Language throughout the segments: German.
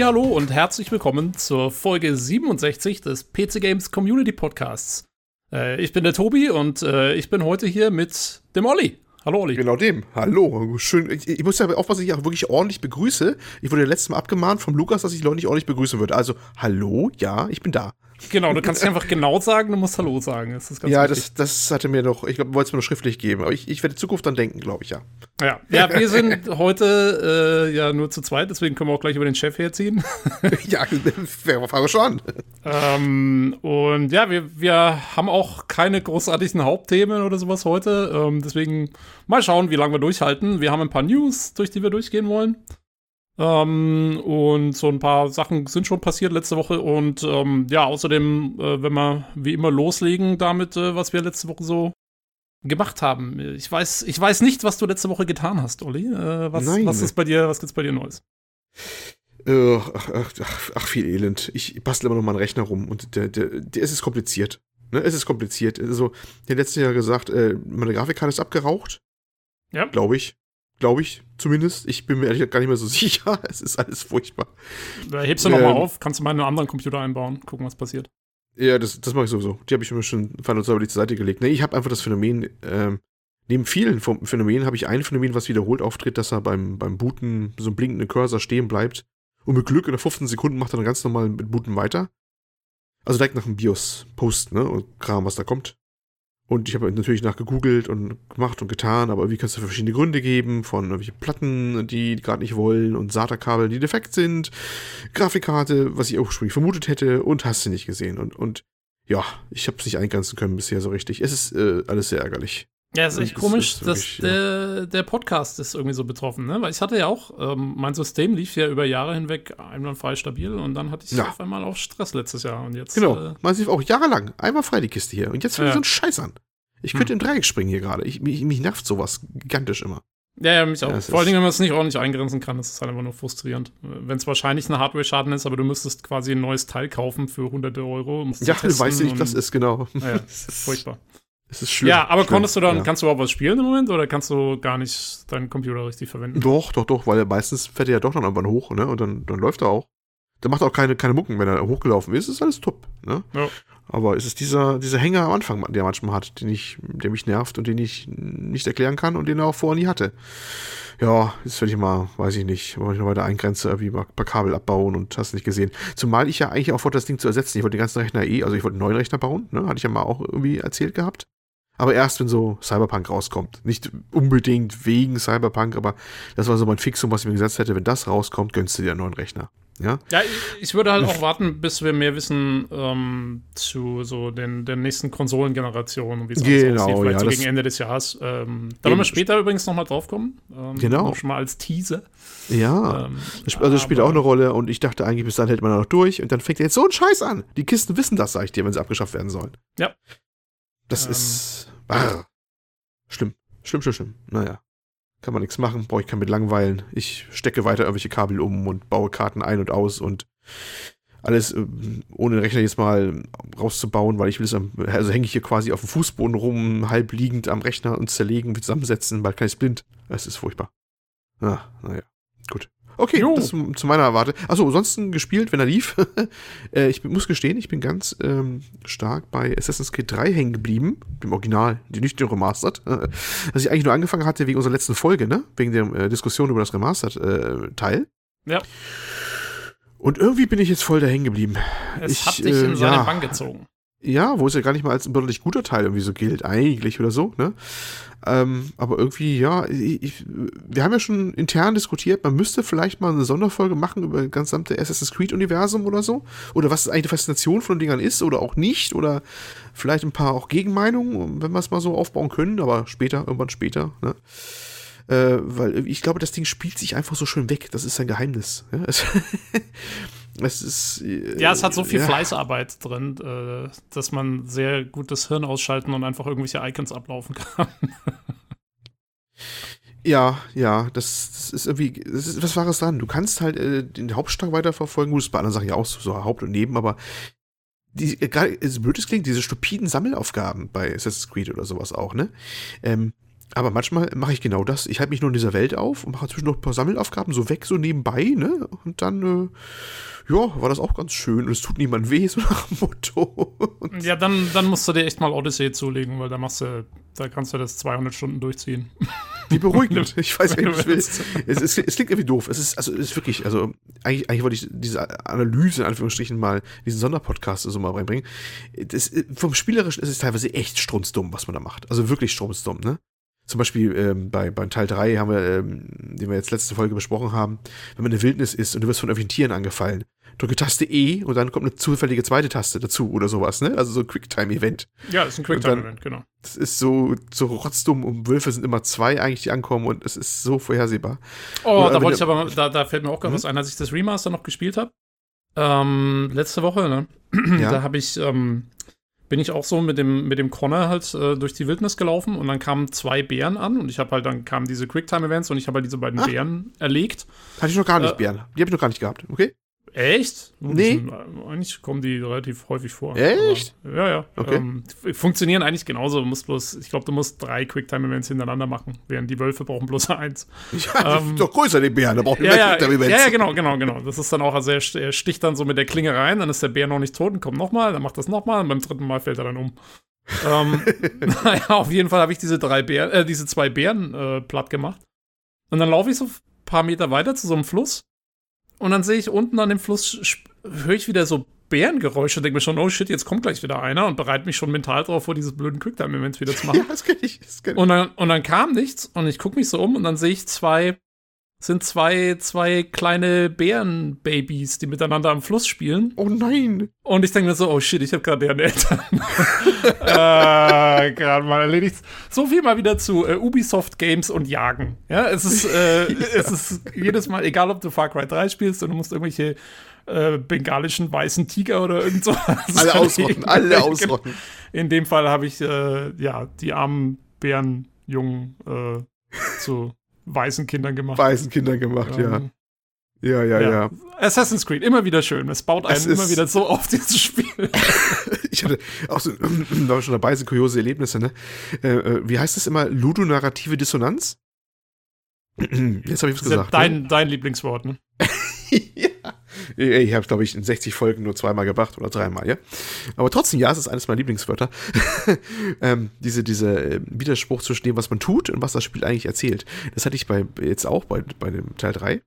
Hallo und herzlich willkommen zur Folge 67 des PC Games Community Podcasts. Äh, ich bin der Tobi und äh, ich bin heute hier mit dem Olli. Hallo Olli. Genau dem. Hallo. Schön. Ich, ich muss ja aufpassen, dass ich auch wirklich ordentlich begrüße. Ich wurde letztes Mal abgemahnt vom Lukas, dass ich Leute nicht ordentlich begrüßen würde. Also, hallo, ja, ich bin da. Genau, du kannst einfach genau sagen, du musst Hallo sagen. Das ja, das, das hatte mir doch, ich glaube, wollte es mir noch schriftlich geben, aber ich, ich werde in Zukunft dann denken, glaube ich, ja. Ja, ja wir sind heute äh, ja nur zu zweit, deswegen können wir auch gleich über den Chef herziehen. ja, fangen wir schon an. Ähm, und ja, wir, wir haben auch keine großartigen Hauptthemen oder sowas heute, ähm, deswegen mal schauen, wie lange wir durchhalten. Wir haben ein paar News, durch die wir durchgehen wollen. Ähm, und so ein paar Sachen sind schon passiert letzte Woche. Und ähm, ja, außerdem, äh, wenn wir wie immer loslegen damit, äh, was wir letzte Woche so gemacht haben. Ich weiß, ich weiß nicht, was du letzte Woche getan hast, Olli. Äh, was, Nein. was ist bei dir, was gibt's bei dir Neues? Äh, ach, ach, ach, ach, viel Elend. Ich bastel immer noch mal einen Rechner rum und der, der, der, es ist kompliziert. Ne? Es ist kompliziert. Also, der letzte Jahr gesagt, äh, meine Grafikkarte ist abgeraucht. Ja. Glaube ich. Glaube ich zumindest. Ich bin mir ehrlich gesagt gar nicht mehr so sicher. Es ist alles furchtbar. Da hebst du ähm, nochmal auf, kannst du mal einen anderen Computer einbauen, gucken, was passiert. Ja, das, das mache ich sowieso. Die habe ich mir schon verantwortlich zur Seite gelegt. Nee, ich habe einfach das Phänomen, ähm, neben vielen Phänomenen habe ich ein Phänomen, was wiederholt auftritt, dass er beim, beim Booten so ein blinkender Cursor stehen bleibt. Und mit Glück in 15 Sekunden macht er dann ganz normal mit Booten weiter. Also direkt nach dem BIOS-Post, ne? Und Kram, was da kommt. Und ich habe natürlich nachgegoogelt und gemacht und getan, aber wie kannst du verschiedene Gründe geben, von irgendwelchen Platten, die gerade nicht wollen und SATA-Kabel, die defekt sind, Grafikkarte, was ich ursprünglich vermutet hätte und hast du nicht gesehen. Und, und ja, ich habe es nicht eingrenzen können bisher so richtig. Es ist äh, alles sehr ärgerlich. Ja, ist echt komisch, ist dass der, der Podcast ist irgendwie so betroffen, ne? Weil ich hatte ja auch, ähm, mein System lief ja über Jahre hinweg einwandfrei stabil und dann hatte ich ja. auf einmal auch Stress letztes Jahr und jetzt. Genau, äh, man sieht auch jahrelang einmal frei die Kiste hier und jetzt fängt ja. so ein Scheiß an. Ich könnte hm. in Dreieck springen hier gerade. Ich, mich, mich nervt sowas gigantisch immer. Ja, ja, mich auch. Ja, Vor allen Dingen, wenn man es nicht ordentlich eingrenzen kann, ist es halt einfach nur frustrierend. Wenn es wahrscheinlich ein Hardware-Schaden ist, aber du müsstest quasi ein neues Teil kaufen für hunderte Euro. Ja, du weißt nicht, was das ist, genau. Naja, furchtbar. Es ist schlimm. Ja, aber schlimm, konntest du dann, ja. kannst du überhaupt was spielen im Moment oder kannst du gar nicht deinen Computer richtig verwenden? Doch, doch, doch, weil meistens fährt er ja doch dann irgendwann hoch, ne? Und dann, dann läuft er auch. Der macht auch keine, keine Mucken, wenn er hochgelaufen ist, ist alles top, ne? Ja. Aber es ist dieser, dieser Hänger am Anfang, der manchmal hat, den ich, der mich nervt und den ich nicht erklären kann und den er auch vorher nie hatte. Ja, jetzt werde ich mal, weiß ich nicht, wenn ich noch weiter eingrenze, irgendwie mal ein paar Kabel abbauen und hast nicht gesehen. Zumal ich ja eigentlich auch vor das Ding zu ersetzen. Ich wollte den ganzen Rechner eh, also ich wollte einen neuen Rechner bauen, ne? Hatte ich ja mal auch irgendwie erzählt gehabt. Aber erst, wenn so Cyberpunk rauskommt. Nicht unbedingt wegen Cyberpunk, aber das war so mein Fixum, was ich mir gesetzt hätte. Wenn das rauskommt, gönnst du dir einen neuen Rechner. Ja, ja ich würde halt auch warten, bis wir mehr wissen ähm, zu so den, der nächsten Konsolengeneration und wie es genau, aussieht, vielleicht ja, so gegen Ende des Jahres. Ähm, da wollen wir später übrigens nochmal drauf kommen. Ähm, genau. Schon mal als Teaser. Ja, ähm, also das spielt auch eine Rolle und ich dachte eigentlich, bis dann hält man noch durch und dann fängt jetzt so ein Scheiß an. Die Kisten wissen das, sag ich dir, wenn sie abgeschafft werden sollen. Ja. Das ist ah, schlimm. Schlimm, schlimm, schlimm. Naja. Kann man nichts machen, brauche ich kein mit langweilen. Ich stecke weiter irgendwelche Kabel um und baue Karten ein und aus und alles äh, ohne den Rechner jetzt mal rauszubauen, weil ich will es am, also hänge ich hier quasi auf dem Fußboden rum, halb liegend am Rechner und zerlegen, zusammensetzen, bald kann ich blind. Es ist furchtbar. Ah, naja. Okay, jo. das ist zu meiner Erwarte. Achso, ansonsten gespielt, wenn er lief. äh, ich muss gestehen, ich bin ganz ähm, stark bei Assassin's Creed 3 hängen geblieben, dem Original, die nicht den Remastered. Äh, was ich eigentlich nur angefangen hatte wegen unserer letzten Folge, ne? Wegen der äh, Diskussion über das Remastered-Teil. Äh, ja. Und irgendwie bin ich jetzt voll da hängen geblieben. Es ich, hat dich in seine ja, Bank gezogen. Ja, wo es ja gar nicht mal als ein bürgerlich guter Teil irgendwie so gilt, eigentlich oder so, ne? Ähm, aber irgendwie, ja, ich, wir haben ja schon intern diskutiert, man müsste vielleicht mal eine Sonderfolge machen über das gesamte Assassin's Creed-Universum oder so. Oder was eigentlich die Faszination von den Dingern ist oder auch nicht. Oder vielleicht ein paar auch Gegenmeinungen, wenn wir es mal so aufbauen können, aber später, irgendwann später, ne? Äh, weil ich glaube, das Ding spielt sich einfach so schön weg. Das ist ein Geheimnis. Ja? Es ist. Äh, ja, es hat so viel ja. Fleißarbeit drin, äh, dass man sehr gut das Hirn ausschalten und einfach irgendwelche Icons ablaufen kann. Ja, ja, das, das ist irgendwie, das ist, was war es dran? Du kannst halt äh, den Hauptstrang weiterverfolgen, gut, das ist bei anderen Sachen ja auch so, so Haupt und Neben, aber die, gerade, so blöd es klingt, diese stupiden Sammelaufgaben bei Assassin's Creed oder sowas auch, ne? Ähm, Aber manchmal mache ich genau das. Ich halte mich nur in dieser Welt auf und mache zwischendurch ein paar Sammelaufgaben so weg, so nebenbei, ne? Und dann, äh, ja, war das auch ganz schön. Und es tut niemand weh, so nach dem Motto. Und Ja, dann, dann musst du dir echt mal Odyssey zulegen, weil da machst du, da kannst du das 200 Stunden durchziehen. wie beruhigend. Ich weiß wenn nicht, du ich will. willst. Es, es, es klingt irgendwie doof. Es ist, also, es ist wirklich, also, eigentlich, eigentlich wollte ich diese Analyse, in Anführungsstrichen, mal, diesen Sonderpodcast so mal reinbringen. Das, vom Spielerischen ist es teilweise echt strunzdumm, was man da macht. Also wirklich strunzdumm, ne? Zum Beispiel ähm, bei, bei Teil 3 haben wir, ähm, den wir jetzt letzte Folge besprochen haben, wenn man in der Wildnis ist und du wirst von irgendwelchen Tieren angefallen, drücke Taste E und dann kommt eine zufällige zweite Taste dazu oder sowas, ne? Also so ein Quicktime-Event. Ja, ist ein Quicktime-Event, genau. Das ist so, so rotzdumm und Wölfe sind immer zwei eigentlich, die ankommen und es ist so vorhersehbar. Oh, Oder da wollte ich aber, da, da fällt mir auch gerade Mhm. was ein, als ich das Remaster noch gespielt habe. Ähm, letzte Woche, ne? Ja. Da habe ich, ähm, bin ich auch so mit dem, mit dem Connor halt äh, durch die Wildnis gelaufen und dann kamen zwei Bären an und ich habe halt, dann kamen diese Quicktime-Events und ich habe halt diese beiden Ah. Bären erlegt. Hatte ich noch gar nicht, Äh, Bären. Die habe ich noch gar nicht gehabt, okay? Echt? Nee. Äh, Eigentlich kommen die relativ häufig vor. Echt? Aber, ja, ja. Okay. Ähm, funktionieren eigentlich genauso. Du musst bloß, ich glaube, du musst drei Quicktime-Events hintereinander machen, während die Wölfe brauchen bloß eins. Ja, Ähm, doch größer, den Bären, da braucht man Ja, ja, mehr Quicktime-Events. ja, ja, genau, genau, genau. Das ist dann auch, also er, er sticht dann so mit der Klinge rein, dann ist der Bär noch nicht tot und kommt nochmal, dann macht das nochmal und beim dritten Mal fällt er dann um. ähm, naja, auf jeden Fall habe ich diese drei Bären, äh, diese zwei Bären äh, platt gemacht. Und dann laufe ich so ein paar Meter weiter zu so einem Fluss und dann sehe ich unten an dem Fluss, höre ich wieder so Bärengeräusche und denke mir schon, oh shit, jetzt kommt gleich wieder einer und bereite mich schon mental drauf vor, dieses blöden Quicktime-Event wieder zu machen. Ja, das kenne ich. Das kenn ich. Und dann, und dann kam nichts und ich gucke mich so um und dann sehe ich zwei, sind zwei, zwei kleine Bärenbabys, die miteinander am Fluss spielen. Oh nein. Und ich denke mir so, oh shit, ich habe gerade deren Eltern äh, gerade mal erledigt. So viel mal wieder zu äh, Ubisoft Games und Jagen. Ja, es ist, äh, es ist jedes Mal, egal ob du Far Cry 3 spielst und du musst irgendwelche äh, bengalischen weißen Tiger oder irgend so Alle ausrotten, alle ausrotten. in dem Fall habe ich äh, ja die armen Bärenjungen äh, zu weißen Kindern gemacht. Weißen Kinder gemacht, ja. Ähm, Ja, ja, ja. Assassin's Creed, immer wieder schön. Es baut einen Es immer wieder so auf dieses Spiel. Ich hatte auch so, da wir schon dabei sind, kuriose Erlebnisse, ne? Äh, äh, wie heißt das immer? Ludonarrative Dissonanz? Jetzt habe ich was Das ist ja gesagt. ne? dein, dein Lieblingswort, ne? Ja. Ich habe es, glaube ich, in 60 Folgen nur zweimal gebracht oder dreimal, ja. Aber trotzdem, ja, es ist eines meiner Lieblingswörter. ähm, diese, diese äh, Widerspruch zwischen dem, was man tut und was das Spiel eigentlich erzählt. Das hatte ich bei jetzt auch bei, bei dem Teil 3.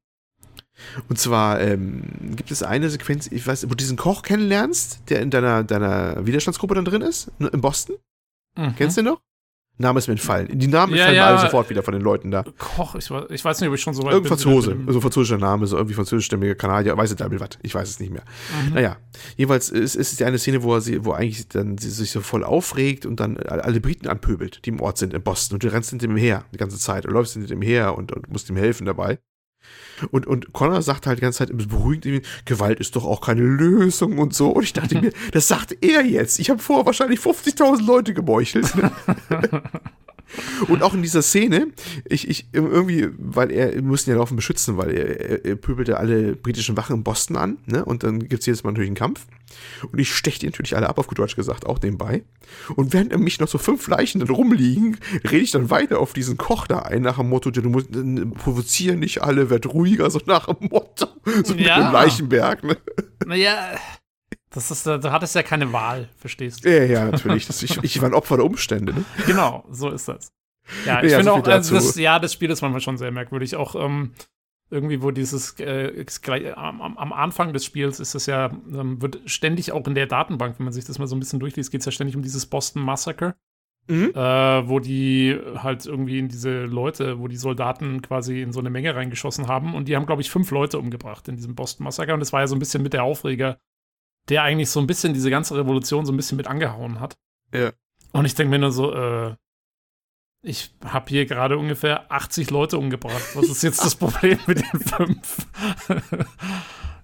Und zwar ähm, gibt es eine Sequenz, ich weiß, wo du diesen Koch kennenlernst, der in deiner, deiner Widerstandsgruppe dann drin ist, in Boston. Kennst du den noch? Name ist mir entfallen. Die Namen. Ja, fallen mir ja. alle sofort wieder von den Leuten da. Koch, ich, weiß- ich weiß nicht, ob ich schon so weit Irgendein bin. Franzose, dem- also französischer Name, so irgendwie französischstämmiger Kanadier, weiß ich Teufel was, ich weiß es nicht mehr. Mhm. Naja, jedenfalls ist, ist es die eine Szene, wo er sie, wo eigentlich dann sie sich so voll aufregt und dann alle Briten anpöbelt, die im Ort sind in Boston und du rennst hinter ihm her die ganze Zeit und läufst hinter ihm her und, und musst ihm helfen dabei. Und, und Connor sagt halt die ganze Zeit, beruhigt ihn, Gewalt ist doch auch keine Lösung und so. Und ich dachte mir, das sagt er jetzt. Ich habe vorher wahrscheinlich 50.000 Leute gemeuchelt. Und auch in dieser Szene, ich, ich irgendwie, weil er, wir müssen ja laufen beschützen, weil er, er, pöbelte alle britischen Wachen in Boston an, ne? Und dann gibt's jedes Mal natürlich einen Kampf. Und ich stech die natürlich alle ab, auf gut Deutsch gesagt, auch nebenbei. Und während mich noch so fünf Leichen dann rumliegen, rede ich dann weiter auf diesen Koch da ein, nach dem Motto, du musst äh, provozieren nicht alle, werd ruhiger, so nach dem Motto. So mit Ja. dem Leichenberg, ne? Naja, das ist, da hattest du ja keine Wahl, verstehst du? Ja, ja, natürlich. Das, ich, ich war ein Opfer der Umstände, ne? Genau, so ist das. Ja, ich Ja, finde so auch, also das, ja, das Spiel ist manchmal schon sehr merkwürdig. Auch ähm, irgendwie, wo dieses, äh, am, am- Anfang des Spiels ist es ja, ähm, wird ständig auch in der Datenbank, wenn man sich das mal so ein bisschen durchliest, geht es ja ständig um dieses Boston Massacre. Mhm. äh, wo die halt irgendwie in diese Leute, wo die Soldaten quasi in so eine Menge reingeschossen haben. Und die haben, glaube ich, fünf Leute umgebracht in diesem Boston-Massaker. Und das war ja so ein bisschen mit der Aufreger, der eigentlich so ein bisschen diese ganze Revolution so ein bisschen mit angehauen hat. Ja. Und ich denke mir nur so, äh, ich habe hier gerade ungefähr 80 Leute umgebracht. Was ist jetzt das Problem mit den fünf?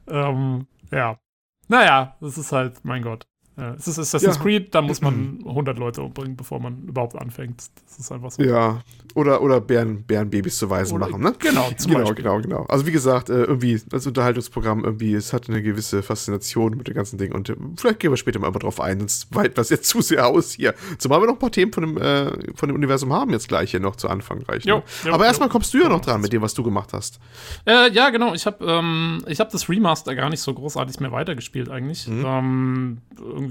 ähm, ja. Naja, das ist halt, mein Gott. Ja, es ist Assassin's ja. Creed, da muss man 100 Leute umbringen, bevor man überhaupt anfängt. Das ist einfach so. Ja, oder, oder Bären, Bärenbabys zu Weisen oder, machen, ne? Genau, zum genau, Beispiel. genau, genau. Also wie gesagt, äh, irgendwie das Unterhaltungsprogramm, irgendwie, es hat eine gewisse Faszination mit dem ganzen Ding und äh, vielleicht gehen wir später mal drauf ein, sonst weit was jetzt zu sehr aus hier. Zumal wir noch ein paar Themen von dem, äh, von dem Universum haben jetzt gleich hier noch zu Anfang reichen. Jo, jo, Aber erstmal kommst du ja noch dran mit dem, was du gemacht hast. Äh, ja, genau. Ich habe ähm, hab das Remaster gar nicht so großartig mehr weitergespielt eigentlich. Mhm. Ähm, irgendwie,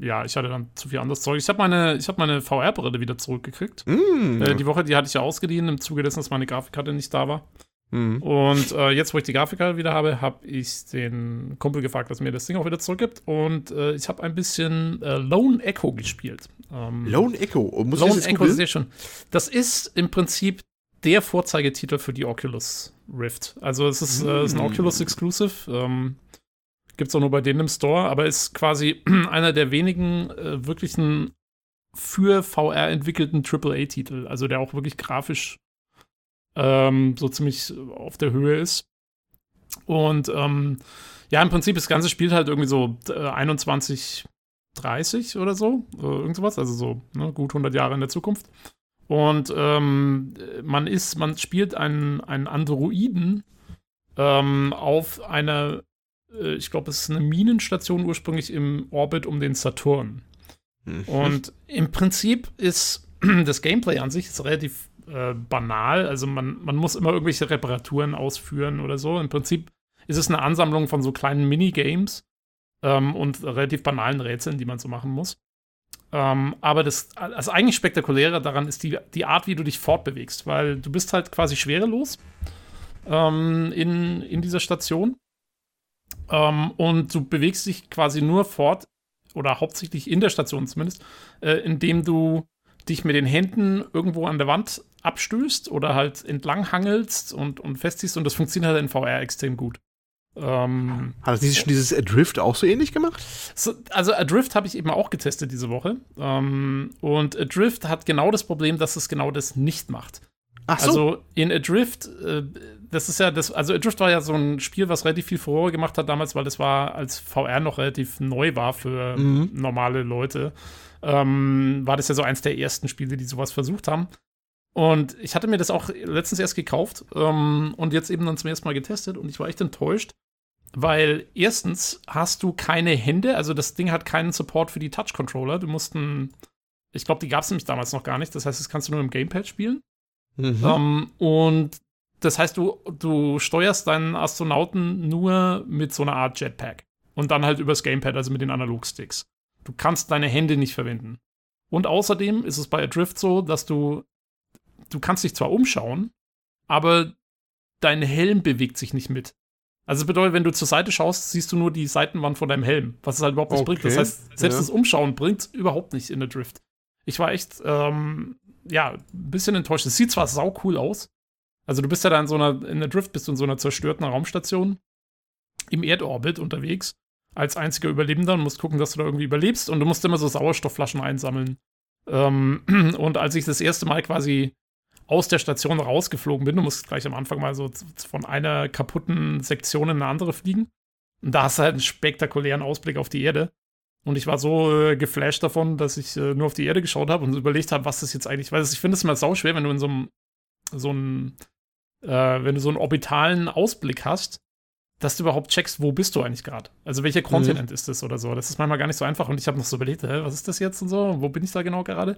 ja, ich hatte dann zu viel anderes Zeug. Ich habe meine, hab meine VR-Brille wieder zurückgekriegt. Mm. Äh, die Woche, die hatte ich ja ausgeliehen, im Zuge dessen, dass meine Grafikkarte nicht da war. Mm. Und äh, jetzt, wo ich die Grafikkarte wieder habe, habe ich den Kumpel gefragt, dass mir das Ding auch wieder zurückgibt. Und äh, ich habe ein bisschen äh, Lone Echo gespielt. Ähm, Lone Echo? Muss Lone ich das Echo, sehr schön. Das ist im Prinzip der Vorzeigetitel für die Oculus Rift. Also es ist, mm. ist ein Oculus Exclusive. Ähm, Gibt es auch nur bei denen im Store, aber ist quasi einer der wenigen äh, wirklichen für VR entwickelten AAA-Titel. Also der auch wirklich grafisch ähm, so ziemlich auf der Höhe ist. Und ähm, ja, im Prinzip das Ganze spielt halt irgendwie so äh, 21, 30 oder so, äh, irgend sowas, also so ne, gut 100 Jahre in der Zukunft. Und ähm, man ist, man spielt einen, einen Androiden ähm, auf einer äh, ich glaube, es ist eine Minenstation ursprünglich im Orbit um den Saturn. Mhm. Und im Prinzip ist das Gameplay an sich ist relativ äh, banal. Also man, man muss immer irgendwelche Reparaturen ausführen oder so. Im Prinzip ist es eine Ansammlung von so kleinen Minigames ähm, und relativ banalen Rätseln, die man so machen muss. Ähm, aber das, das eigentlich Spektakuläre daran ist die, die Art, wie du dich fortbewegst, weil du bist halt quasi schwerelos ähm, in, in dieser Station ähm, und du bewegst dich quasi nur fort, oder hauptsächlich in der Station zumindest, äh, indem du dich mit den Händen irgendwo an der Wand abstößt oder halt entlang hangelst und, und festziehst und das funktioniert halt in VR extrem gut. Ähm, Hat das schon dieses Adrift auch so ähnlich gemacht? So, also Adrift habe ich eben auch getestet diese Woche. Ähm, und Adrift hat genau das Problem, dass es genau das nicht macht. Ach so. Also in Adrift, äh, das ist ja das, also Adrift war ja so ein Spiel, was relativ viel Furore gemacht hat damals, weil das war, als VR noch relativ neu war für mhm. normale Leute, ähm, war das ja so eins der ersten Spiele, die sowas versucht haben. Und ich hatte mir das auch letztens erst gekauft ähm, und jetzt eben dann zum ersten Mal getestet und ich war echt enttäuscht, weil erstens hast du keine Hände, also das Ding hat keinen Support für die Touch-Controller. Du musst ein, ich glaube, die gab es nämlich damals noch gar nicht, das heißt, das kannst du nur im Gamepad spielen. Mhm. Ähm, und das heißt, du, du steuerst deinen Astronauten nur mit so einer Art Jetpack. Und dann halt übers Gamepad, also mit den Analogsticks. Du kannst deine Hände nicht verwenden. Und außerdem ist es bei Adrift so, dass du, du kannst dich zwar umschauen, aber dein Helm bewegt sich nicht mit. Also das bedeutet, wenn du zur Seite schaust, siehst du nur die Seitenwand von deinem Helm, was es halt überhaupt nicht okay. bringt. Das heißt, selbst ja. das Umschauen bringt überhaupt nicht in der Drift. Ich war echt, ähm, ja, ein bisschen enttäuscht. Es sieht zwar sau cool aus, also du bist ja da in so einer, in der Drift bist du in so einer zerstörten Raumstation im Erdorbit unterwegs als einziger Überlebender und musst gucken, dass du da irgendwie überlebst und du musst immer so Sauerstoffflaschen einsammeln. Ähm, und als ich das erste Mal quasi aus der Station rausgeflogen bin, du musst gleich am Anfang mal so von einer kaputten Sektion in eine andere fliegen. Und da hast du halt einen spektakulären Ausblick auf die Erde. Und ich war so äh, geflasht davon, dass ich äh, nur auf die Erde geschaut habe und überlegt habe, was das jetzt eigentlich, weil ich finde es immer sau schwer, wenn du in so einem so einem äh, wenn du so einen orbitalen Ausblick hast, dass du überhaupt checkst, wo bist du eigentlich gerade? Also welcher Kontinent mhm. ist das oder so? Das ist manchmal gar nicht so einfach und ich habe noch so überlegt, hä, was ist das jetzt und so? Wo bin ich da genau gerade?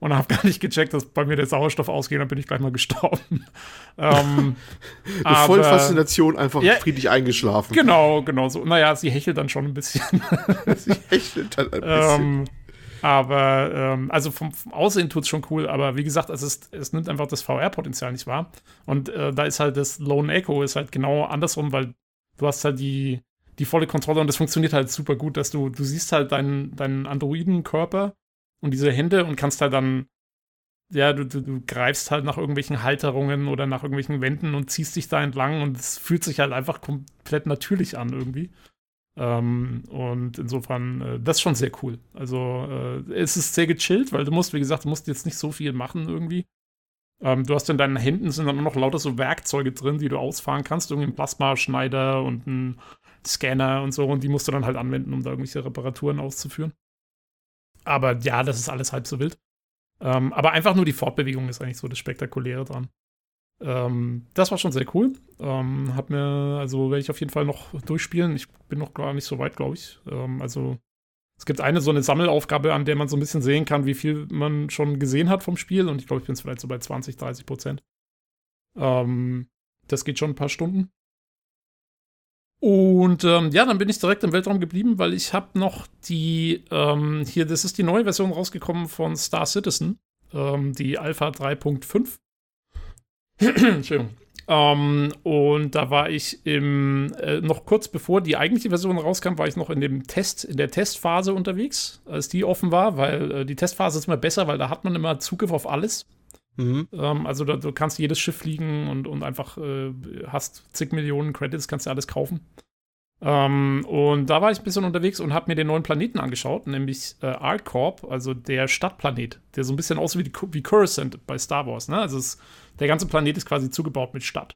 Und habe gar nicht gecheckt, dass bei mir der Sauerstoff ausgeht, dann bin ich gleich mal gestorben. ähm, aber, voll Faszination einfach ja, friedlich eingeschlafen. Genau, genau so. Naja, sie hechelt dann schon ein bisschen. sie hechelt dann ein bisschen. Ähm, aber, ähm, also vom, vom Aussehen tut es schon cool, aber wie gesagt, es, ist, es nimmt einfach das VR-Potenzial nicht wahr. Und äh, da ist halt das Lone Echo ist halt genau andersrum, weil du hast halt die, die volle Kontrolle und das funktioniert halt super gut, dass du, du siehst halt deinen, deinen Androiden-Körper und diese Hände und kannst halt dann, ja, du, du, du greifst halt nach irgendwelchen Halterungen oder nach irgendwelchen Wänden und ziehst dich da entlang und es fühlt sich halt einfach komplett natürlich an irgendwie. Ähm, und insofern, äh, das ist schon sehr cool. Also, äh, es ist sehr gechillt, weil du musst, wie gesagt, du musst jetzt nicht so viel machen irgendwie. Ähm, du hast in deinen Händen sind dann noch lauter so Werkzeuge drin, die du ausfahren kannst. Irgendwie ein Plasmaschneider und ein Scanner und so und die musst du dann halt anwenden, um da irgendwelche Reparaturen auszuführen. Aber ja, das ist alles halb so wild. Ähm, aber einfach nur die Fortbewegung ist eigentlich so das Spektakuläre dran. Ähm, das war schon sehr cool. Ähm, hab mir, also werde ich auf jeden Fall noch durchspielen. Ich bin noch gar nicht so weit, glaube ich. Ähm, also es gibt eine so eine Sammelaufgabe, an der man so ein bisschen sehen kann, wie viel man schon gesehen hat vom Spiel. Und ich glaube, ich bin vielleicht so bei 20, 30 Prozent. Ähm, das geht schon ein paar Stunden. Und ähm, ja, dann bin ich direkt im Weltraum geblieben, weil ich habe noch die, ähm, hier, das ist die neue Version rausgekommen von Star Citizen, ähm, die Alpha 3.5. Entschuldigung. Ähm, und da war ich im, äh, noch kurz bevor die eigentliche Version rauskam, war ich noch in dem Test, in der Testphase unterwegs, als die offen war, weil äh, die Testphase ist immer besser, weil da hat man immer Zugriff auf alles. Mhm. Ähm, also da, du kannst jedes Schiff fliegen und, und einfach äh, hast zig Millionen Credits, kannst du alles kaufen. Ähm, und da war ich ein bisschen unterwegs und habe mir den neuen Planeten angeschaut, nämlich äh, Arcorp, also der Stadtplanet, der so ein bisschen aussieht wie, wie Coruscant bei Star Wars. Ne? Also es, der ganze Planet ist quasi zugebaut mit Stadt.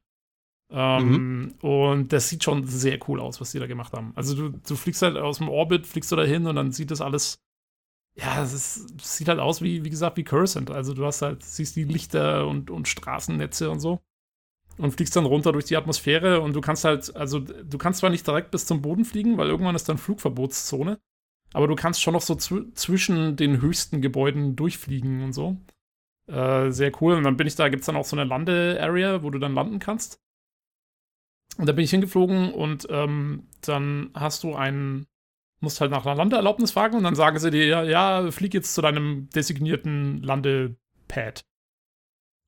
Ähm, mhm. Und das sieht schon sehr cool aus, was die da gemacht haben. Also du, du fliegst halt aus dem Orbit, fliegst du da hin und dann sieht das alles ja, es, ist, es, sieht halt aus wie, wie gesagt, wie Cursant. Also du hast halt, siehst die Lichter und, und Straßennetze und so. Und fliegst dann runter durch die Atmosphäre und du kannst halt, also du kannst zwar nicht direkt bis zum Boden fliegen, weil irgendwann ist dann Flugverbotszone, aber du kannst schon noch so zw zwischen den höchsten Gebäuden durchfliegen und so. Äh, sehr cool. Und dann bin ich da, gibt es dann auch so eine Lande-Area, wo du dann landen kannst. Und da bin ich hingeflogen und ähm, dann hast du einen musst halt nach einer Landeerlaubnis fragen und dann sagen sie dir, ja, ja, flieg jetzt zu deinem designierten Landepad.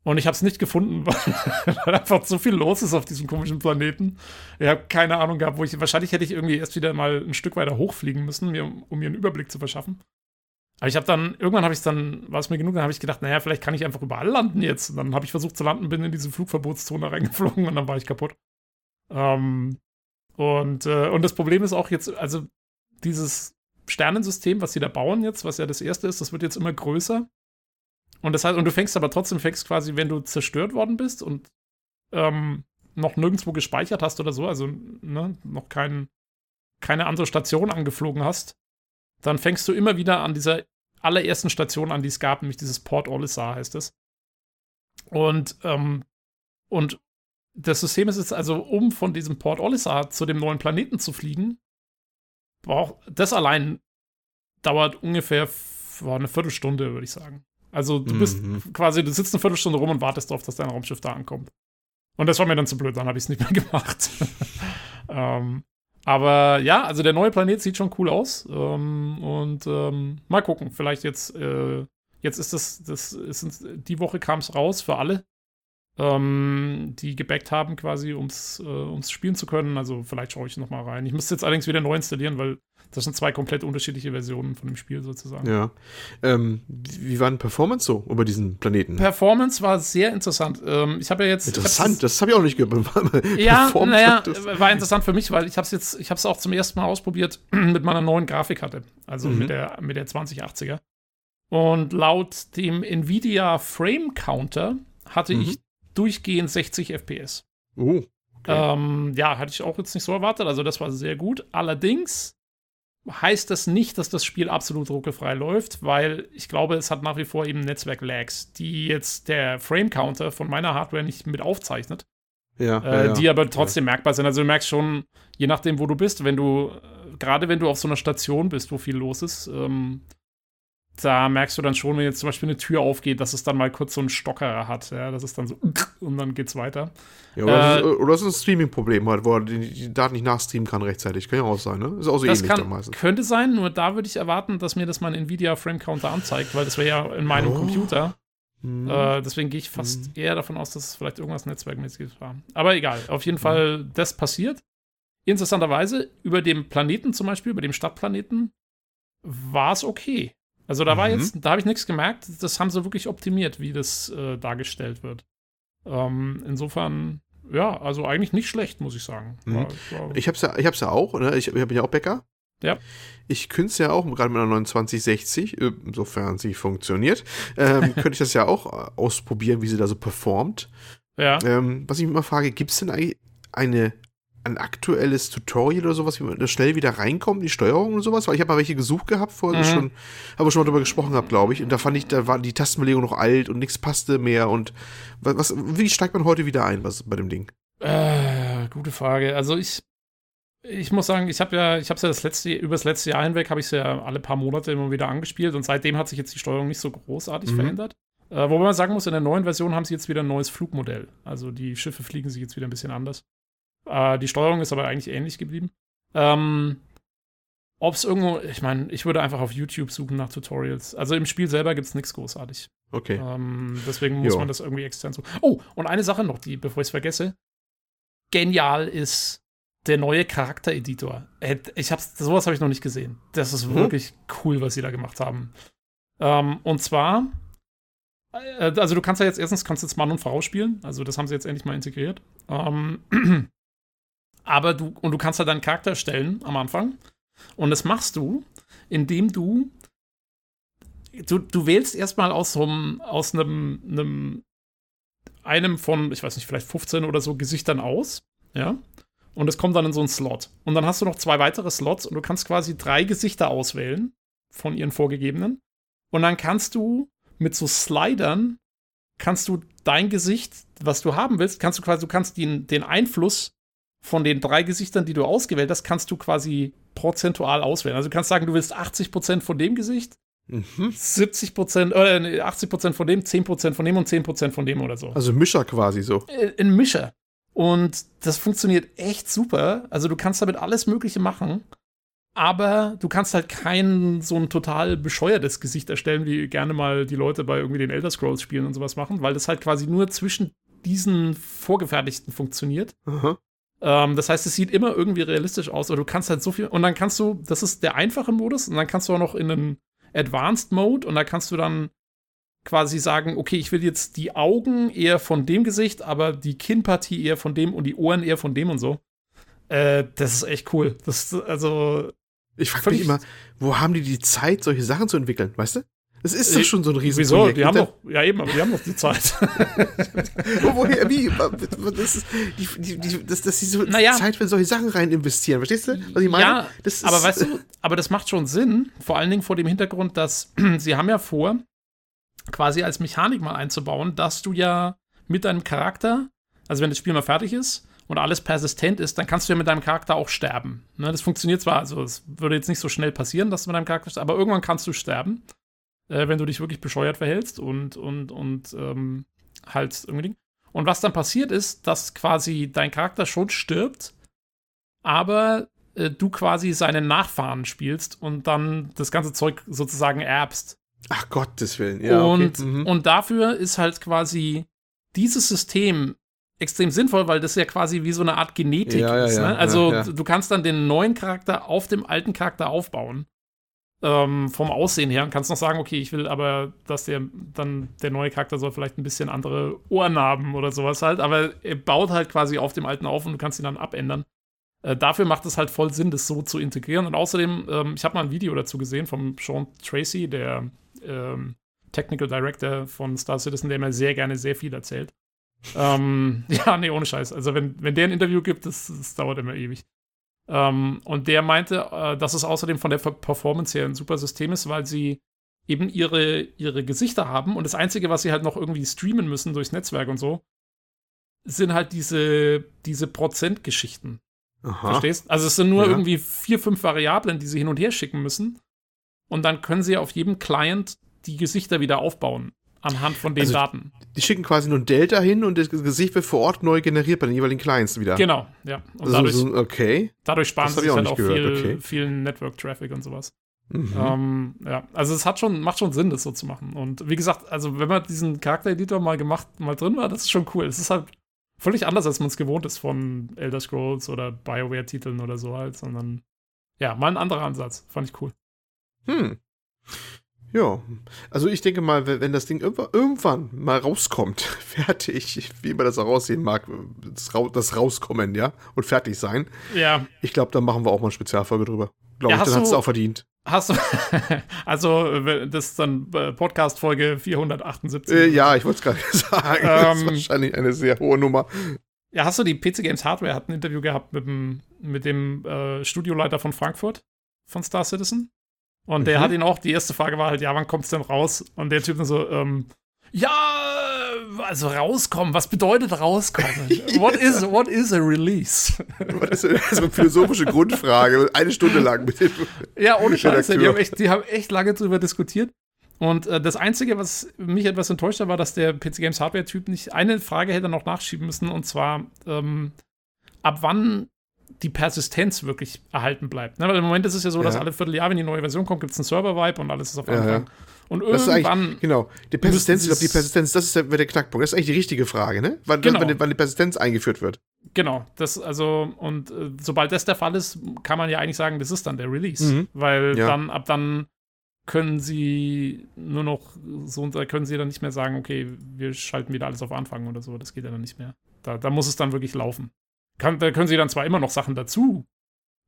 Und ich habe es nicht gefunden, weil einfach zu viel los ist auf diesem komischen Planeten. Ich habe keine Ahnung gehabt, wo ich. Wahrscheinlich hätte ich irgendwie erst wieder mal ein Stück weiter hochfliegen müssen, um mir einen Überblick zu verschaffen. Aber ich habe dann, irgendwann habe ich dann, war es mir genug, dann habe ich gedacht, naja, vielleicht kann ich einfach überall landen jetzt. Und dann habe ich versucht zu landen, bin in diese Flugverbotszone reingeflogen und dann war ich kaputt. Ähm, und, äh, und das Problem ist auch jetzt, also dieses Sternensystem, was sie da bauen jetzt, was ja das erste ist, das wird jetzt immer größer. Und das heißt, und du fängst aber trotzdem, fängst quasi, wenn du zerstört worden bist und ähm, noch nirgendwo gespeichert hast oder so, also ne, noch kein, keine andere Station angeflogen hast, dann fängst du immer wieder an dieser allerersten Station an, die es gab, nämlich dieses Port Olisar heißt es. Und, ähm, und das System ist jetzt also, um von diesem Port Olisar zu dem neuen Planeten zu fliegen, braucht, das allein dauert ungefähr eine Viertelstunde, würde ich sagen. Also du bist mhm. quasi, du sitzt eine Viertelstunde rum und wartest darauf, dass dein Raumschiff da ankommt. Und das war mir dann zu blöd, dann habe ich es nicht mehr gemacht. ähm, aber ja, also der neue Planet sieht schon cool aus. Ähm, und ähm, mal gucken, vielleicht jetzt, äh, jetzt ist das, das ist, die Woche kam es raus für alle ähm, die gebackt haben, quasi, ums, äh, ums spielen zu können. Also vielleicht schaue ich noch mal rein. Ich müsste jetzt allerdings wieder neu installieren, weil das sind zwei komplett unterschiedliche Versionen von dem Spiel sozusagen. Ja. Ähm, wie war denn Performance so über diesen Planeten? Performance war sehr interessant. Ähm, ich habe ja jetzt. Interessant, das habe ich auch nicht gehört. ja, naja, war interessant für mich, weil ich habe es jetzt, ich habe es auch zum ersten Mal ausprobiert mit meiner neuen Grafikkarte. Also mhm. mit, der, mit der 2080er. Und laut dem Nvidia Frame Counter hatte mhm. ich durchgehend 60 FPS. Oh. Okay. Ähm, ja, hatte ich auch jetzt nicht so erwartet. Also, das war sehr gut. Allerdings heißt das nicht, dass das Spiel absolut ruckelfrei läuft, weil ich glaube, es hat nach wie vor eben Netzwerk-Lags, die jetzt der Frame-Counter von meiner Hardware nicht mit aufzeichnet. Ja, äh, ja, die aber trotzdem ja. merkbar sind. Also du merkst schon, je nachdem, wo du bist, wenn du, äh, gerade wenn du auf so einer Station bist, wo viel los ist, ähm, da merkst du dann schon, wenn jetzt zum Beispiel eine Tür aufgeht, dass es dann mal kurz so einen Stockerer hat. Ja, das ist dann so und dann geht's weiter. Ja, oder, äh, das, ist, oder das ist ein Streaming-Problem halt, wo er die, Daten nicht nachstreamen kann rechtzeitig. Kann ja auch sein, ne? Ist auch so das ähnlich kann, meistens. Könnte sein, nur da würde ich erwarten, dass mir das mein Nvidia Frame Counter anzeigt, weil das wäre ja in meinem oh. Computer. Hm. Äh, deswegen gehe ich fast hm. eher davon aus, dass es vielleicht irgendwas Netzwerkmäßiges war. Aber egal, auf jeden hm. Fall, das passiert. Interessanterweise, über dem Planeten zum Beispiel, über dem Stadtplaneten, war es okay. Also da war mhm. jetzt, da habe ich nichts gemerkt. Das haben sie wirklich optimiert, wie das äh, dargestellt wird. Ähm, insofern, ja, also eigentlich nicht schlecht, muss ich sagen. Mhm. War, war ich habe es ja, ich hab's ja auch, ne? ich, ich bin ja auch Bäcker. Ja. Ich könnte es ja auch, gerade mit einer 2960, äh, sofern sie funktioniert, ähm, könnte ich das ja auch äh, ausprobieren, wie sie da so performt. Ja. Ähm, was ich mich immer frage, gibt es denn eigentlich eine ein aktuelles Tutorial oder sowas, wie man da schnell wieder reinkommt, die Steuerung und sowas? Weil ich habe mal welche gesucht gehabt, vorher mhm. schon, aber schon mal drüber gesprochen gehabt, glaube ich. Und da fand ich, da war die Tastenbelegung noch alt und nichts passte mehr. Und was, wie steigt man heute wieder ein, was bei dem Ding? Äh, gute Frage. Also ich, ich muss sagen, ich habe ja, ich habe ja das letzte, über das letzte Jahr hinweg habe ich es ja alle paar Monate immer wieder angespielt und seitdem hat sich jetzt die Steuerung nicht so großartig mhm. verändert. Äh, wobei man sagen muss, in der neuen Version haben sie jetzt wieder ein neues Flugmodell. Also die Schiffe fliegen sich jetzt wieder ein bisschen anders. Äh, die Steuerung ist aber eigentlich ähnlich geblieben. Ähm, Ob es irgendwo, ich meine, ich würde einfach auf YouTube suchen nach Tutorials. Also im Spiel selber gibt es nichts großartig. Okay. Ähm, deswegen muss jo. man das irgendwie extern suchen. Oh, und eine Sache noch, die, bevor ich es vergesse. Genial ist der neue Charaktereditor. Ich hab's, sowas habe ich noch nicht gesehen. Das ist mhm. wirklich cool, was sie da gemacht haben. Ähm, und zwar äh, also du kannst ja jetzt erstens kannst jetzt Mann und Frau spielen, also das haben sie jetzt endlich mal integriert. Ähm, aber du und du kannst halt deinen Charakter stellen am Anfang und das machst du, indem du du, du wählst erstmal aus so einem aus einem, einem einem von, ich weiß nicht, vielleicht 15 oder so Gesichtern aus, ja. Und es kommt dann in so einen Slot. Und dann hast du noch zwei weitere Slots und du kannst quasi drei Gesichter auswählen von ihren vorgegebenen. Und dann kannst du mit so Slidern kannst du dein Gesicht, was du haben willst, kannst du quasi, du kannst den, den Einfluss von den drei Gesichtern, die du ausgewählt hast, kannst du quasi prozentual auswählen. Also du kannst sagen, du willst 80% von dem Gesicht, mhm. 70%, äh, 80% von dem, 10% von dem und 10% von dem oder so. Also Mischer quasi so. Äh, ein Mischer. Und das funktioniert echt super. Also du kannst damit alles Mögliche machen aber du kannst halt kein so ein total bescheuertes Gesicht erstellen, wie gerne mal die Leute bei irgendwie den Elder Scrolls Spielen und sowas machen, weil das halt quasi nur zwischen diesen vorgefertigten funktioniert. Ähm, das heißt, es sieht immer irgendwie realistisch aus, aber du kannst halt so viel und dann kannst du, das ist der einfache Modus und dann kannst du auch noch in einen Advanced Mode und da kannst du dann quasi sagen, okay, ich will jetzt die Augen eher von dem Gesicht, aber die Kinnpartie eher von dem und die Ohren eher von dem und so. Äh, das ist echt cool. Das, also, ich frage mich immer, wo haben die die Zeit, solche Sachen zu entwickeln, weißt du? Das ist doch äh, schon so ein riesen Wieso? Die haben doch, ja eben, aber die haben doch die Zeit. Woher, wie? Das ist, die, die, die, dass, dass sie so naja. Zeit für solche Sachen rein investieren. Verstehst du, was ich meine? Ja, das aber weißt du, aber das macht schon Sinn, vor allen Dingen vor dem Hintergrund, dass sie haben ja vor, quasi als Mechanik mal einzubauen, dass du ja mit deinem Charakter, also wenn das Spiel mal fertig ist, und alles persistent ist, dann kannst du ja mit deinem Charakter auch sterben. Ne, das funktioniert zwar, also es würde jetzt nicht so schnell passieren, dass du mit deinem Charakter stirbst, aber irgendwann kannst du sterben, äh, wenn du dich wirklich bescheuert verhältst und, und, und ähm, halt irgendwie. Und was dann passiert ist, dass quasi dein Charakter schon stirbt, aber äh, du quasi seinen Nachfahren spielst und dann das ganze Zeug sozusagen erbst. Ach Gottes Willen, ja. Und, okay. mhm. und dafür ist halt quasi dieses System extrem sinnvoll, weil das ja quasi wie so eine Art Genetik ja, ist. Ja, ne? Also ja, du kannst dann den neuen Charakter auf dem alten Charakter aufbauen. Ähm, vom Aussehen her und kannst noch sagen, okay, ich will aber, dass der dann der neue Charakter soll vielleicht ein bisschen andere Ohren haben oder sowas halt, aber er baut halt quasi auf dem alten auf und du kannst ihn dann abändern. Äh, dafür macht es halt voll Sinn, das so zu integrieren. Und außerdem, ähm, ich habe mal ein Video dazu gesehen vom Sean Tracy, der ähm, Technical Director von Star Citizen, der mir sehr gerne sehr viel erzählt ähm, ja, nee, ohne Scheiß. Also, wenn, wenn der ein Interview gibt, das, das dauert immer ewig. Ähm, und der meinte, äh, dass es außerdem von der Performance her ein super System ist, weil sie eben ihre, ihre Gesichter haben und das Einzige, was sie halt noch irgendwie streamen müssen durchs Netzwerk und so, sind halt diese, diese Prozentgeschichten. Aha. Verstehst? Also es sind nur ja. irgendwie vier, fünf Variablen, die sie hin und her schicken müssen. Und dann können sie auf jedem Client die Gesichter wieder aufbauen anhand von den also, Daten. Die schicken quasi nur ein Delta hin und das Gesicht wird vor Ort neu generiert bei den jeweiligen Clients wieder. Genau, ja. Und dadurch, also, okay. dadurch sparen sie sich halt auch viel, okay. viel Network-Traffic und sowas. Mhm. Ähm, ja, also es hat schon, macht schon Sinn, das so zu machen. Und wie gesagt, also wenn man diesen Charaktereditor mal gemacht, mal drin war, das ist schon cool. Es ist halt völlig anders, als man es gewohnt ist von Elder Scrolls oder BioWare-Titeln oder so halt, sondern ja, mal ein anderer Ansatz. Fand ich cool. Hm. Ja, also ich denke mal, wenn das Ding irgendwann mal rauskommt, fertig, wie immer das auch aussehen mag, das Rauskommen, ja, und fertig sein. Ja. Ich glaube, dann machen wir auch mal eine Spezialfolge drüber. Glaube ja, ich, dann hat es auch verdient. Hast du, also das ist dann äh, Podcast-Folge 478. Äh, ja, ich wollte es gerade sagen. Ähm, das ist wahrscheinlich eine sehr hohe Nummer. Ja, hast du die PC Games Hardware hat ein Interview gehabt mit dem, mit dem äh, Studioleiter von Frankfurt, von Star Citizen. Und der Mhm. hat ihn auch, die erste Frage war halt, ja, wann kommt's denn raus? Und der Typ dann so, ähm, ja, also rauskommen, was bedeutet rauskommen? what, is, what is a release? Das ist eine philosophische Grundfrage, eine Stunde lang mit dem. Ja, ohne Scheiße. Die haben, echt, die haben echt lange drüber diskutiert. Und äh, das Einzige, was mich etwas enttäuscht hat, war, dass der PC Games Hardware-Typ nicht eine Frage hätte noch nachschieben müssen, und zwar, ähm, ab wann die Persistenz wirklich erhalten bleibt. Ne? Weil im Moment ist es ja so, dass Ja. alle Vierteljahr, wenn die neue Version kommt, gibt es einen Server-Vibe und alles ist auf Ja, Anfang. ja. Und Das ist irgendwann, genau. Die Persistenz, ich glaube, die Persistenz, das ist der, der Knackpunkt. Das ist eigentlich die richtige Frage, ne? Wann, Genau. wann, die- wann die Persistenz eingeführt wird. genau, das, also, und äh, sobald das der Fall ist, kann man ja eigentlich sagen, das ist dann der Release. Mhm. Weil Ja. dann, ab dann können sie nur noch so, da können sie dann nicht mehr sagen, okay, wir schalten wieder alles auf Anfang oder so. Das geht ja dann nicht mehr. Da, da muss es dann wirklich laufen. Kann, da können sie dann zwar immer noch Sachen dazu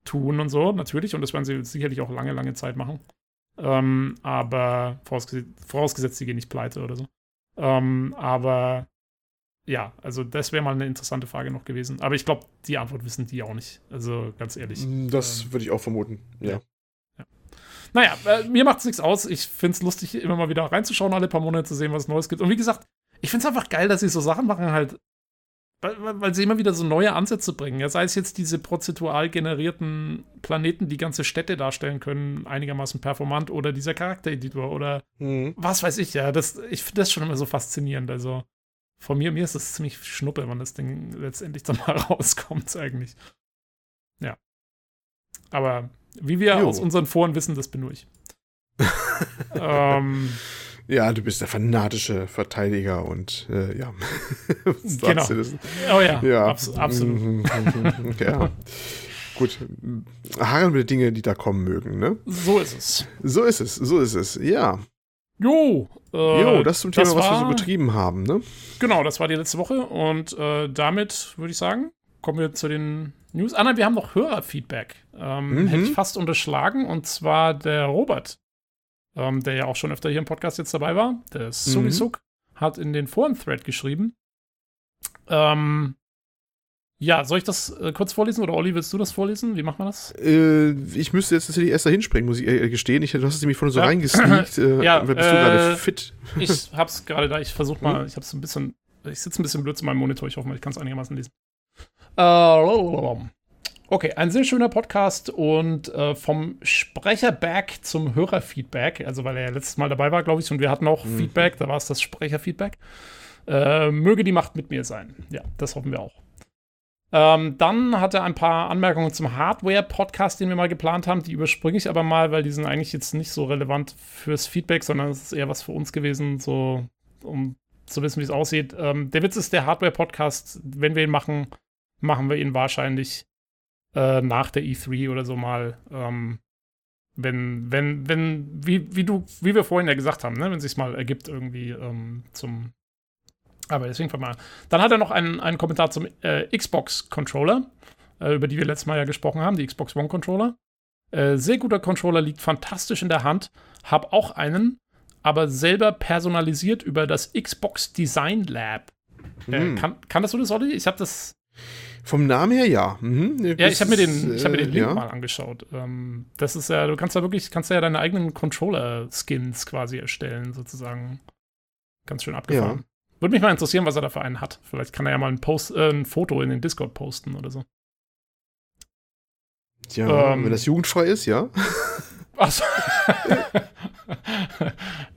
tun und so, natürlich, und das werden sie sicherlich auch lange, lange Zeit machen. Ähm, aber vorausgesetzt, vorausgesetzt, sie gehen nicht pleite oder so. Ähm, aber ja, also das wäre mal eine interessante Frage noch gewesen. Aber ich glaube, die Antwort wissen die auch nicht. Also ganz ehrlich. Das Ähm, würde ich auch vermuten. Ja. Naja, äh, mir macht es nichts aus. Ich finde es lustig, immer mal wieder reinzuschauen, alle paar Monate zu sehen, was Neues gibt. Und wie gesagt, ich finde es einfach geil, dass sie so Sachen machen, halt, weil, weil, sie immer wieder so neue Ansätze bringen. Ja, sei es jetzt diese prozedural generierten Planeten, die ganze Städte darstellen können, einigermaßen performant, oder dieser Charaktereditor oder Mhm. was weiß ich, ja. Das, ich finde das schon immer so faszinierend. Also, von mir, mir ist es ziemlich schnuppe, wann das Ding letztendlich dann mal rauskommt, eigentlich. Ja. Aber wie wir Jo. aus unseren Foren wissen, das bin nur ich. ähm, Ja, du bist der fanatische Verteidiger und äh, ja. Genau. Oh ja, Ja. abs absolut. Mhm, mhm, ja. Gut. Harren wir Dinge, die da kommen mögen, ne? So ist es. So ist es, so ist es. Ja. Jo, äh, Jo, das zum Thema, das was wir so war- betrieben haben, ne? Genau, das war die letzte Woche und äh, damit würde ich sagen, kommen wir zu den News. Ah nein, wir haben noch Hörerfeedback. Ähm, Mhm. Hätte ich fast unterschlagen und zwar der Robert, ähm, der ja auch schon öfter hier im Podcast jetzt dabei war, der Sugisuk, hat in den Foren-Thread geschrieben. Ähm, ja, soll ich das äh, kurz vorlesen oder Olli, willst du das vorlesen? Wie macht man das? Äh, ich müsste jetzt tatsächlich erst da hinspringen, muss ich äh, gestehen. Ich, du hast es nämlich vorhin so Ja. reingesneakt. Äh, Ja, bist du äh, gerade fit? Ich hab's gerade da, ich versuche mal, Mhm. ich hab's ein bisschen, ich sitze ein bisschen blöd zu meinem Monitor, ich hoffe mal, ich kann es einigermaßen lesen. Äh, okay, ein sehr schöner Podcast und äh, vom Sprecherback zum Hörerfeedback, also weil er ja letztes Mal dabei war, glaube ich, und wir hatten auch Mhm. Feedback, da war es das Sprecherfeedback. Äh, möge die Macht mit mir sein. Ja, das hoffen wir auch. Ähm, dann hat er ein paar Anmerkungen zum Hardware-Podcast, den wir mal geplant haben. Die überspringe ich aber mal, weil die sind eigentlich jetzt nicht so relevant fürs Feedback, sondern es ist eher was für uns gewesen, so um zu wissen, wie es aussieht. Ähm, der Witz ist, der Hardware-Podcast, wenn wir ihn machen, machen wir ihn wahrscheinlich äh, nach der E3 oder so mal. Ähm, wenn, wenn, wenn, wie, wie du, wie wir vorhin ja gesagt haben, ne, wenn es sich mal ergibt, irgendwie ähm, zum. Aber deswegen mal. an. Dann hat er noch einen, einen Kommentar zum äh, Xbox-Controller, äh, über die wir letztes Mal ja gesprochen haben, die Xbox One-Controller. Äh, sehr guter Controller, liegt fantastisch in der Hand. Hab auch einen, aber selber personalisiert über das Xbox Design Lab. Äh, Hm. kann, kann das so das, Olli? Ich habe das. Vom Namen her ja. Mhm. Ja, ich habe mir den, ich hab mir den äh, Link ja. mal angeschaut. Ähm, das ist ja, du kannst da wirklich, kannst ja deine eigenen Controller-Skins quasi erstellen, sozusagen. Ganz schön abgefahren. Würde mich mal interessieren, was er da für einen hat. Vielleicht kann er ja mal ein, Post, äh, ein Foto in den Discord posten oder so. Ja, Ähm, wenn das jugendfrei ist, ja. Achso.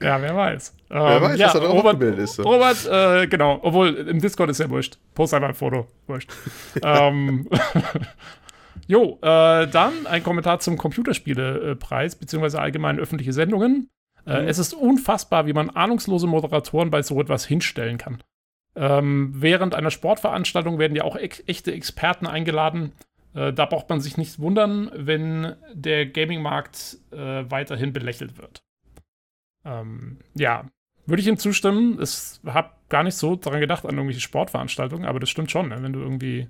ja, wer weiß. Wer Ähm, weiß, ja, was da drauf Robert, ist. So. Robert, äh, genau. Obwohl, im Discord ist ja wurscht. Post einfach ein Foto. Wurscht. ähm, jo, äh, dann ein Kommentar zum Computerspielepreis, beziehungsweise allgemein öffentliche Sendungen. Äh, Mhm. Es ist unfassbar, wie man ahnungslose Moderatoren bei so etwas hinstellen kann. Ähm, während einer Sportveranstaltung werden ja auch ex echte Experten eingeladen. Äh, da braucht man sich nicht wundern, wenn der Gaming-Markt äh, weiterhin belächelt wird. Ähm, ja, würde ich ihm zustimmen. Ich habe gar nicht so daran gedacht, an irgendwelche Sportveranstaltungen, aber das stimmt schon, ne? wenn du irgendwie.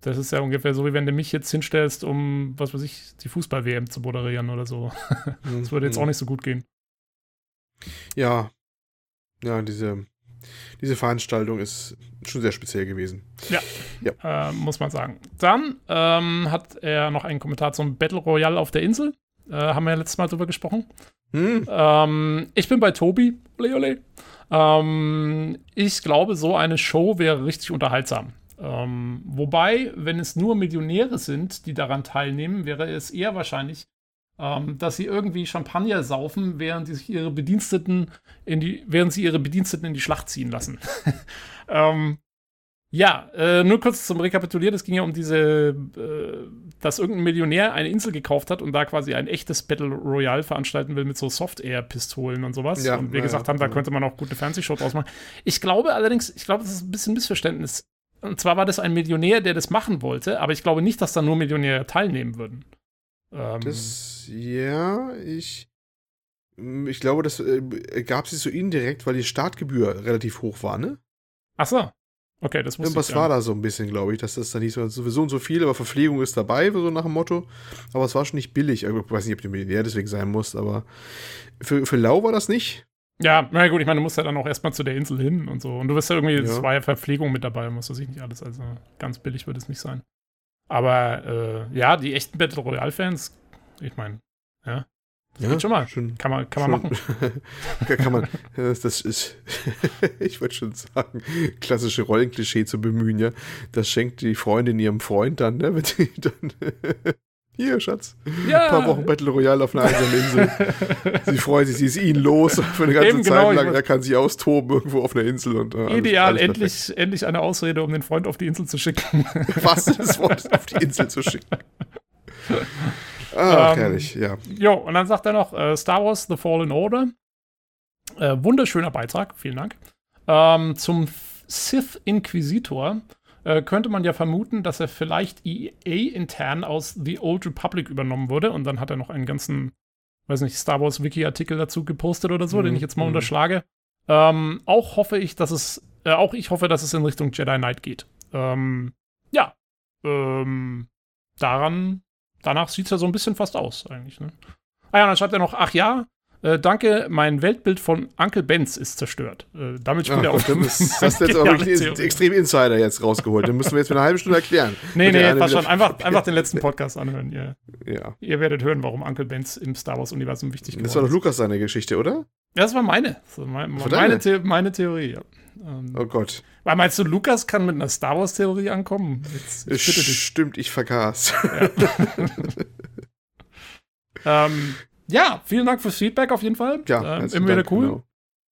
Das ist ja ungefähr so, wie wenn du mich jetzt hinstellst, um, was weiß ich, die Fußball-WM zu moderieren oder so. Das würde jetzt auch nicht so gut gehen. Ja. Ja, diese, diese Veranstaltung ist schon sehr speziell gewesen. Ja. ja. äh, muss man sagen. Dann ähm, hat er noch einen Kommentar zum Battle Royale auf der Insel. Äh, haben wir ja letztes Mal drüber gesprochen. Hm. Ähm, ich bin bei Tobi. Ole, ole. Ähm, ich glaube, so eine Show wäre richtig unterhaltsam. Ähm, wobei, wenn es nur Millionäre sind, die daran teilnehmen, wäre es eher wahrscheinlich, ähm, dass sie irgendwie Champagner saufen, während sie sich ihre Bediensteten in die, während sie ihre Bediensteten in die Schlacht ziehen lassen. ähm, ja, äh, nur kurz zum Rekapitulieren. Es ging ja um diese, äh, dass irgendein Millionär eine Insel gekauft hat und da quasi ein echtes Battle Royale veranstalten will mit so Soft-Air-Pistolen und sowas. Ja, und wir gesagt ja, haben, da ja. könnte man auch gute Fernsehshows draus machen. Ich glaube allerdings, ich glaube, das ist ein bisschen Missverständnis. Und zwar war das ein Millionär, der das machen wollte, aber ich glaube nicht, dass da nur Millionäre teilnehmen würden. Ähm, das, ja, ich, ich glaube, das äh, gab sie so indirekt, weil die Startgebühr relativ hoch war, ne? Ach so. Okay, das muss Irgendwas war da so ein bisschen, glaube ich, dass das dann nicht so, sowieso und so viel, aber Verpflegung ist dabei, so nach dem Motto. Aber es war schon nicht billig. Ich weiß nicht, ob du Millionär deswegen sein musst, aber für, für Lau war das nicht. Ja, na gut, ich meine, du musst ja dann auch erstmal zu der Insel hin und so. Und du wirst ja irgendwie, es ja. war ja Verpflegung mit dabei, muss das nicht alles. Also ganz billig wird es nicht sein. Aber äh, ja, die echten Battle Royale-Fans, ich meine, ja. Ja, geht schon mal. Schon, kann man, kann schon, man machen. kann man, das ist, ich würde schon sagen, klassische Rollenklischee zu bemühen, ja. Das schenkt die Freundin ihrem Freund dann, ne, wenn sie dann hier, Schatz. Ja. Ein paar Wochen Battle Royale auf einer einsamen Insel. sie freut sich, sie ist ihn los für eine ganze Eben, Zeit genau, lang. Er kann sich austoben irgendwo auf einer Insel. Und, äh, Ideal, alles, alles endlich, endlich eine Ausrede, um den Freund auf die Insel zu schicken. Was das Wort auf die Insel zu schicken. Ah, ähm, herrlich, ja. Jo, und dann sagt er noch äh, Star Wars The Fallen Order. Äh, wunderschöner Beitrag, vielen Dank. Ähm, zum Sith Inquisitor äh, könnte man ja vermuten, dass er vielleicht EA intern aus The Old Republic übernommen wurde und dann hat er noch einen ganzen, weiß nicht, Star Wars Wiki-Artikel dazu gepostet oder so, mhm. den ich jetzt mal mhm. unterschlage. Ähm, auch hoffe ich, dass es, äh, auch ich hoffe, dass es in Richtung Jedi Knight geht. Ähm, ja, ähm, daran, danach sieht es ja so ein bisschen fast aus, eigentlich, ne? Ah ja, dann schreibt er noch, ach ja, äh, danke, mein Weltbild von Uncle Benz ist zerstört. Äh, damit spielt er auch. Das, das hast du jetzt auch wirklich extrem Insider jetzt rausgeholt. Den müssen wir jetzt für eine halbe Stunde erklären. Nee, nee, passt schon. Einfach, einfach den letzten Podcast anhören. Ihr, ja. ihr werdet hören, warum Uncle Benz im Star Wars-Universum wichtig ist. Das war doch Lukas seine Geschichte, oder? Ja, das war meine. Das war meine, meine, The meine, Theorie, ja. Ähm, oh Gott. Weil meinst du, Lukas kann mit einer Star Wars-Theorie ankommen? Jetzt, ich Stimmt, ich vergaß. Ja. ähm, ja, vielen Dank fürs Feedback auf jeden Fall. Ja, ähm, immer wieder cool. Genau.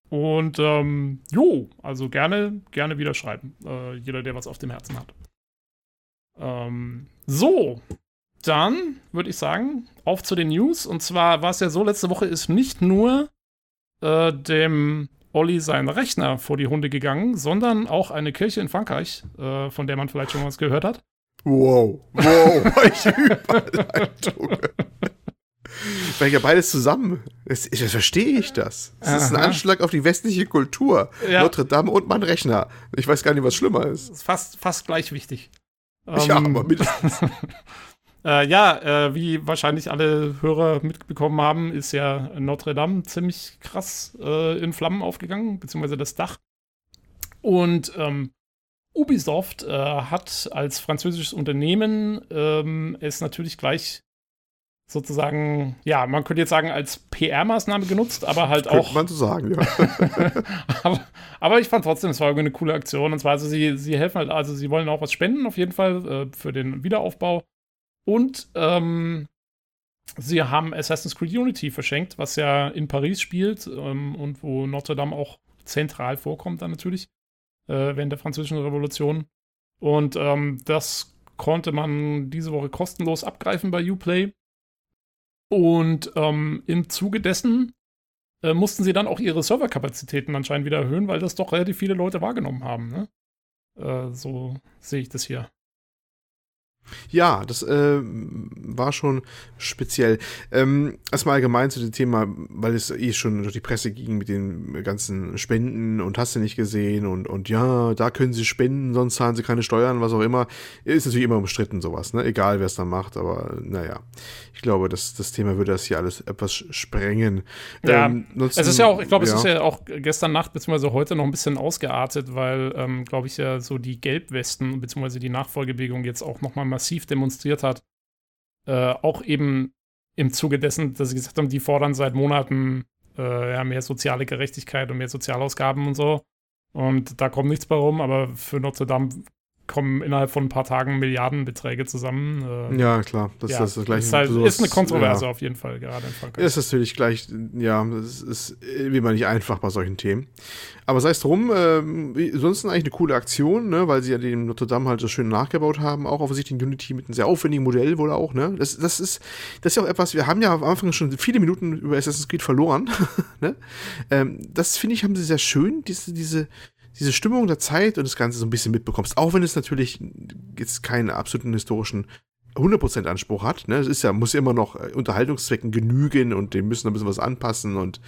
Und ähm, jo, also gerne, gerne wieder schreiben. Äh, jeder, der was auf dem Herzen hat. Ähm, so, dann würde ich sagen, auf zu den News. Und zwar war es ja so, letzte Woche ist nicht nur äh, dem Olli sein Rechner vor die Hunde gegangen, sondern auch eine Kirche in Frankreich, äh, von der man vielleicht schon was gehört hat. Wow, wow, welche Überleitung. Weil ja beides zusammen. Das, das verstehe ich das. Es ist ein Anschlag auf die westliche Kultur. Ja. Notre Dame und mein Rechner. Ich weiß gar nicht, was schlimmer ist. ist fast, fast gleich wichtig. Ja, um, aber mindestens. äh, ja, äh, wie wahrscheinlich alle Hörer mitbekommen haben, ist ja Notre Dame ziemlich krass äh, in Flammen aufgegangen, beziehungsweise das Dach. Und ähm, Ubisoft äh, hat als französisches Unternehmen ähm, es natürlich gleich sozusagen, ja, man könnte jetzt sagen, als PR-Maßnahme genutzt, aber halt könnte auch. man so sagen, ja. aber, aber, ich fand trotzdem, es war irgendwie eine coole Aktion. Und zwar, also sie, sie helfen halt, also sie wollen auch was spenden, auf jeden Fall, äh, für den Wiederaufbau. Und ähm, sie haben Assassin's Creed Unity verschenkt, was ja in Paris spielt ähm, und wo Notre Dame auch zentral vorkommt, dann natürlich, äh, während der Französischen Revolution. Und ähm, das konnte man diese Woche kostenlos abgreifen bei Uplay. Und ähm, im Zuge dessen äh, mussten sie dann auch ihre Serverkapazitäten anscheinend wieder erhöhen, weil das doch relativ viele Leute wahrgenommen haben. Ne? Äh, so sehe ich das hier. Ja, das äh, war schon speziell. Ähm, erstmal allgemein zu dem Thema, weil es eh schon durch die Presse ging mit den ganzen Spenden und hast du nicht gesehen und, und ja, da können sie spenden, sonst zahlen sie keine Steuern, was auch immer. Ist natürlich immer umstritten, sowas, ne? Egal wer es dann macht, aber naja. Ich glaube, das, das Thema würde das hier alles etwas sprengen. Ja, ähm, nutzen, es ist ja auch, ich glaube, ja. es ist ja auch gestern Nacht bzw. heute noch ein bisschen ausgeartet, weil, ähm, glaube ich, ja so die Gelbwesten bzw. die Nachfolgebewegung jetzt auch nochmal massiv demonstriert hat. Äh, auch eben im Zuge dessen, dass sie gesagt haben, die fordern seit Monaten äh, ja, mehr soziale Gerechtigkeit und mehr Sozialausgaben und so. Und da kommt nichts bei rum, aber für Notre Dame kommen innerhalb von ein paar Tagen Milliardenbeträge zusammen. Äh, ja, klar. Das, ja, das ist gleich. Ist, halt, ist eine Kontroverse ja. auf jeden Fall, gerade in Frankreich. Ist natürlich gleich, ja, das ist wie man nicht einfach bei solchen Themen. Aber sei es drum, äh, sonst eigentlich eine coole Aktion, ne, weil sie ja den Notre Dame halt so schön nachgebaut haben, auch offensichtlich in Unity mit einem sehr aufwendigen Modell wohl auch, ne. Das, das ist, das ist ja auch etwas, wir haben ja am Anfang schon viele Minuten über Assassin's Creed verloren, ne. Ähm, das finde ich, haben sie sehr schön, diese, diese, diese Stimmung der Zeit und das Ganze so ein bisschen mitbekommst. Auch wenn es natürlich jetzt keinen absoluten historischen 100% Anspruch hat. Ne? Es ist ja, muss ja immer noch äh, Unterhaltungszwecken genügen und dem müssen ein bisschen was anpassen und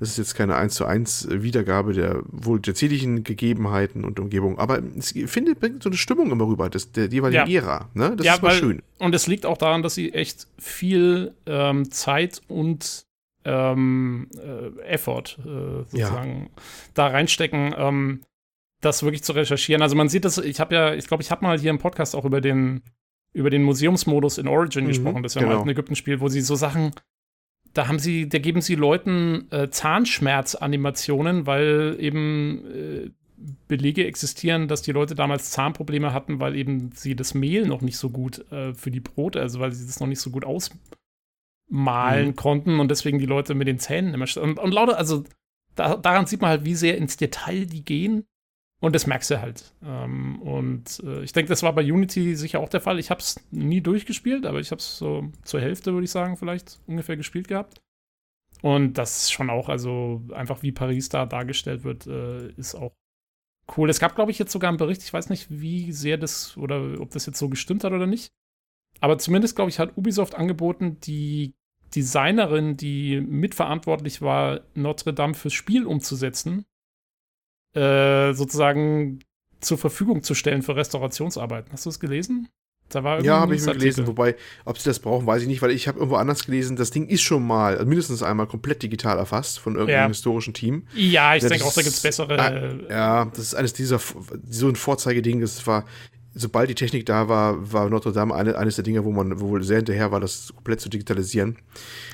das ist jetzt keine 1 zu 1 Wiedergabe der wohl tatsächlichen Gegebenheiten und Umgebung. Aber es findet bringt so eine Stimmung immer rüber, das, der jeweiligen ja. Ära. Ne? Das ja, ist mal weil, schön. Und es liegt auch daran, dass sie echt viel ähm, Zeit und ähm, äh, Effort äh, sozusagen ja. da reinstecken, ähm, das wirklich zu recherchieren. Also man sieht das, ich habe ja, ich glaube, ich habe mal hier im Podcast auch über den über den Museumsmodus in Origin mhm, gesprochen. Das ist ja genau. mal ein Ägypten-Spiel, wo sie so Sachen, da haben sie, da geben sie Leuten äh, Zahnschmerzanimationen, weil eben äh, Belege existieren, dass die Leute damals Zahnprobleme hatten, weil eben sie das Mehl noch nicht so gut äh, für die Brote, also weil sie das noch nicht so gut aus malen mhm. konnten und deswegen die Leute mit den Zähnen immer. Und, und lauter, also da, daran sieht man halt, wie sehr ins Detail die gehen. Und das merkst du halt. Ähm, und äh, ich denke, das war bei Unity sicher auch der Fall. Ich habe es nie durchgespielt, aber ich habe es so zur Hälfte, würde ich sagen, vielleicht ungefähr gespielt gehabt. Und das schon auch, also einfach wie Paris da dargestellt wird, äh, ist auch cool. Es gab, glaube ich, jetzt sogar einen Bericht, ich weiß nicht, wie sehr das oder ob das jetzt so gestimmt hat oder nicht. Aber zumindest, glaube ich, hat Ubisoft angeboten, die Designerin, die mitverantwortlich war, Notre Dame fürs Spiel umzusetzen, äh, sozusagen zur Verfügung zu stellen für Restaurationsarbeiten. Hast du es gelesen? Da war ja, habe ich mir gelesen. Wobei, ob sie das brauchen, weiß ich nicht, weil ich habe irgendwo anders gelesen, das Ding ist schon mal also mindestens einmal komplett digital erfasst von irgendeinem ja. historischen Team. Ja, ich ja, denke auch, da gibt es bessere. Ja, das ist eines dieser, so ein Vorzeigeding, das war sobald die Technik da war, war Notre Dame eine, eines der Dinge, wo man wohl sehr hinterher war, das komplett zu digitalisieren.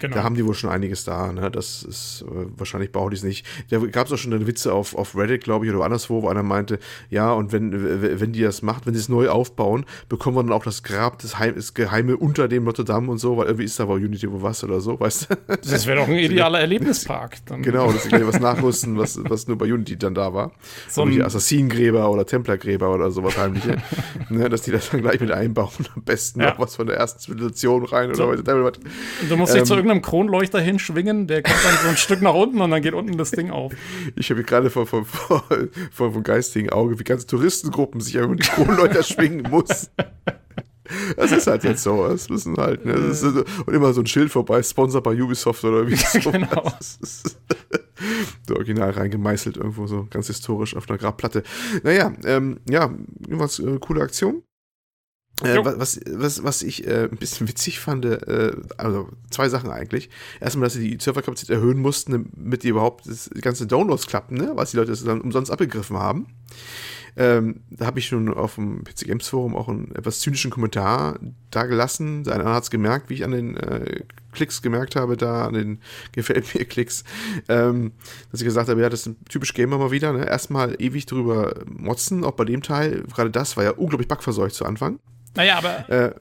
Genau. Da haben die wohl schon einiges da. Ne? Das ist äh, wahrscheinlich brauchen die es nicht. Da gab es auch schon eine Witze auf, auf Reddit, glaube ich, oder anderswo, wo einer meinte, ja, und wenn, wenn die das macht, wenn sie es neu aufbauen, bekommen wir dann auch das Grab des Heim, das Geheime unter dem Notre Dame und so, weil irgendwie ist da wohl Unity wo was oder so, weißt du? Das wäre doch ein idealer Erlebnispark. Dann. Genau, das ist was nachrüsten, was, was nur bei Unity dann da war. So ein Assassinengräber oder Templergräber oder sowas heimliche. ne, dass die das dann gleich mit einbauen. Am besten ja. noch was von der ersten Zivilisation rein so. oder was. Du musst ähm, dich zu irgendeinem Kronleuchter hinschwingen, der kommt dann so ein Stück nach unten und dann geht unten das Ding auf. Ich habe gerade vor, vor, vor, vor vom geistigen Auge, wie ganze Touristengruppen sich über die Kronleuchter schwingen muss. Das ist halt jetzt so. Das müssen halt, ne? Ist, und immer so ein Schild vorbei, Sponsor bei Ubisoft oder wie ja, so. Genau. So original reingemeißelt irgendwo so ganz historisch auf einer Grabplatte. Naja, ähm, ja, was äh, coole Aktion. Äh, was, was, was ich äh, ein bisschen witzig fand, äh, also zwei Sachen eigentlich. Erstmal, dass sie die Serverkapazität erhöhen mussten, damit die überhaupt das ganze Downloads klappen, ne? was die Leute dann umsonst abgegriffen haben. Ähm, da habe ich schon auf dem PC Games Forum auch einen etwas zynischen Kommentar da gelassen. Einer hat es gemerkt, wie ich an den äh, Klicks gemerkt habe, da an den Gefällt mir Klicks, ähm, dass ich gesagt habe, ja, das ist ein typisch Gamer mal wieder. Ne? Erstmal ewig drüber motzen, auch bei dem Teil. Gerade das war ja unglaublich bugverseucht zu Anfang. Naja, aber. Äh,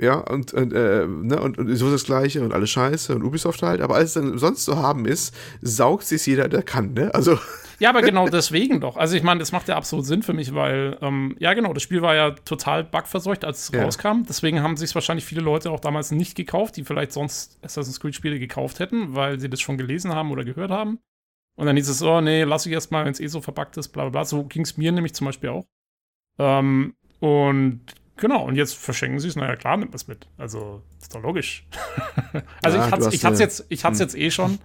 ja, und, und, äh, ne, und, und so ist das Gleiche und alles Scheiße und Ubisoft halt. Aber als es dann sonst zu haben ist, saugt sich jeder, der kann, ne? Also. Ja, aber genau deswegen doch. Also ich meine, das macht ja absolut Sinn für mich, weil, ähm, ja genau, das Spiel war ja total bugverseucht, als es ja. rauskam. Deswegen haben sich wahrscheinlich viele Leute auch damals nicht gekauft, die vielleicht sonst Assassin's Creed-Spiele gekauft hätten, weil sie das schon gelesen haben oder gehört haben. Und dann hieß es, oh nee, lass ich erst mal, wenn es eh so verpackt ist, bla bla bla. So ging es mir nämlich zum Beispiel auch. Ähm, und Genau, und jetzt verschenken sie es, naja, klar, nimmt es mit. Also, ist doch logisch. also, Ja, ich hatte hat's äh, jetzt, ich hat's hm. jetzt eh schon.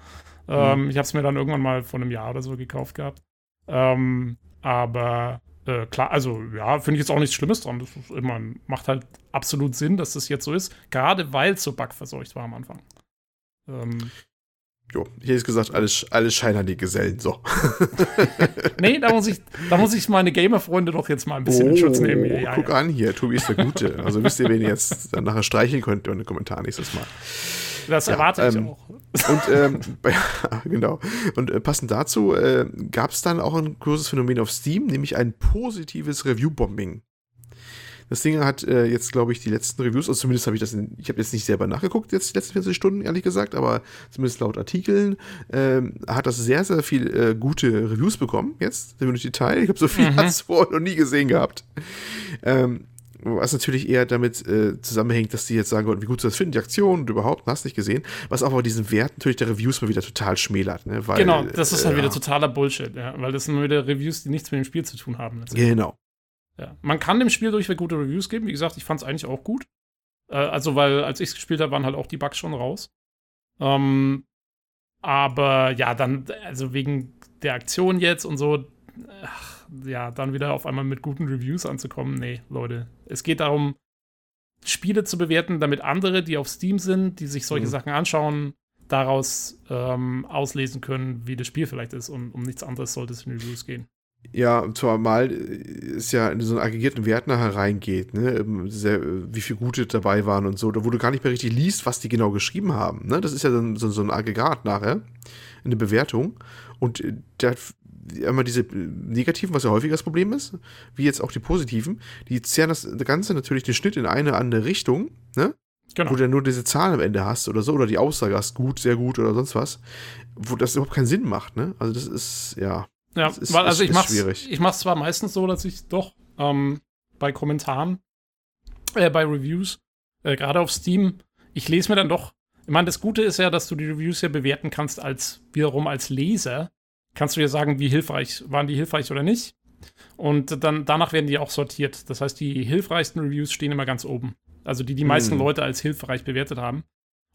Ähm, ich habe es mir dann irgendwann mal vor einem Jahr oder so gekauft gehabt. Ähm, aber äh, klar, also ja, finde ich jetzt auch nichts Schlimmes dran. Das ist immer, macht halt absolut Sinn, dass das jetzt so ist. Gerade weil es so bugverseucht war am Anfang. Ähm, Jo, hier ist gesagt, alles, alles scheinheilige Gesellen. So. nee, da muss ich, da muss ich meine Gamer-Freunde doch jetzt mal ein bisschen in Schutz nehmen. Ja, Oh, guck ja. an hier, Tobi ist der Gute. Also wisst ihr, wen ihr jetzt dann nachher streicheln könnt in den Kommentaren nächstes Mal. Das Ja, erwarte ich ähm, auch. Und ähm, genau. Und äh, passend dazu äh, gab es dann auch ein großes Phänomen auf Steam, nämlich ein positives Review-Bombing. Das Ding hat äh, jetzt, glaube ich, die letzten Reviews, also zumindest habe ich das, in, ich habe jetzt nicht selber nachgeguckt, jetzt die letzten 40 Stunden, ehrlich gesagt, aber zumindest laut Artikeln ähm, hat das sehr, sehr viel äh, gute Reviews bekommen, jetzt, im Detail. Ich habe so viel Mhm. hat's vorher noch nie gesehen gehabt. Ähm, was natürlich eher damit äh, zusammenhängt, dass die jetzt sagen wollten, wie gut sie das finden, die Aktion und überhaupt, hast nicht gesehen. Was auch aber diesen Wert natürlich der Reviews mal wieder total schmälert. Ne? Weil, Genau, das ist halt äh, wieder totaler Bullshit, ja, weil das sind wieder Reviews, die nichts mit dem Spiel zu tun haben. Genau. Ja. Man kann dem Spiel durchweg gute Reviews geben. Wie gesagt, ich fand es eigentlich auch gut. Äh, also, weil als ich es gespielt habe, waren halt auch die Bugs schon raus. Ähm, aber ja, dann, also wegen der Aktion jetzt und so, ach, ja, dann wieder auf einmal mit guten Reviews anzukommen. Nee, Leute. Es geht darum, Spiele zu bewerten, damit andere, die auf Steam sind, die sich solche Mhm. Sachen anschauen, daraus ähm, auslesen können, wie das Spiel vielleicht ist. Und um nichts anderes sollte es in Reviews gehen. Ja, und zwar mal äh, ist ja in so einen aggregierten Wert nachher reingeht, ne? ähm, Sehr, äh, wie viel gute dabei waren und so, da wo du gar nicht mehr richtig liest, was die genau geschrieben haben. Ne? Das ist ja dann so, so ein Aggregat nachher, eine Bewertung. Und äh, da einmal diese äh, negativen, was ja häufig das Problem ist, wie jetzt auch die positiven, die zerren das Ganze natürlich den Schnitt in eine andere Richtung, ne? Genau. wo du dann nur diese Zahlen am Ende hast oder so, oder die Aussage hast, gut, sehr gut oder sonst was, wo das überhaupt keinen Sinn macht, ne? Also das ist, ja. Ja, Das ist- weil, also ist- ich mach's, schwierig. ich mach's zwar meistens so, dass ich doch ähm, bei Kommentaren, äh, bei Reviews, äh, gerade auf Steam, ich lese mir dann doch, ich meine, das Gute ist ja, dass du die Reviews ja bewerten kannst als, wiederum als Leser, kannst du ja sagen, wie hilfreich, waren die hilfreich oder nicht. Und dann, danach werden die auch sortiert. Das heißt, die hilfreichsten Reviews stehen immer ganz oben. Also die die meisten Hm. Leute als hilfreich bewertet haben.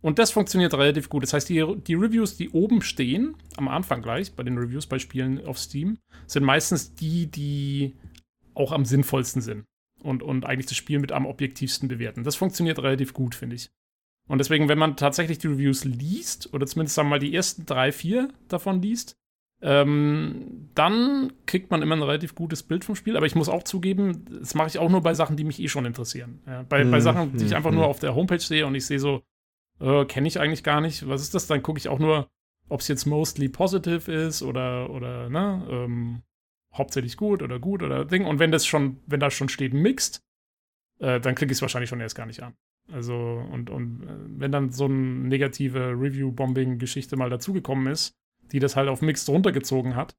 Und das funktioniert relativ gut. Das heißt, die, die Reviews, die oben stehen, am Anfang gleich, bei den Reviews bei Spielen auf Steam, sind meistens die, die auch am sinnvollsten sind. Und, und eigentlich das Spiel mit am objektivsten bewerten. Das funktioniert relativ gut, finde ich. Und deswegen, wenn man tatsächlich die Reviews liest, oder zumindest sagen wir mal die ersten drei, vier davon liest, ähm, dann kriegt man immer ein relativ gutes Bild vom Spiel. Aber ich muss auch zugeben, das mache ich auch nur bei Sachen, die mich eh schon interessieren. Ja, bei, bei Hm, Sachen, die ich hm, einfach hm. nur auf der Homepage sehe und ich sehe so, äh, kenne ich eigentlich gar nicht. Was ist das? Dann gucke ich auch nur, ob es jetzt mostly positive ist oder, oder ne, ähm, hauptsächlich gut oder gut oder Ding. Und wenn das schon, wenn da schon steht mixed, äh, dann klicke ich es wahrscheinlich schon erst gar nicht an. Also, und, und äh, wenn dann so eine negative Review-Bombing-Geschichte mal dazugekommen ist, die das halt auf Mixed runtergezogen hat,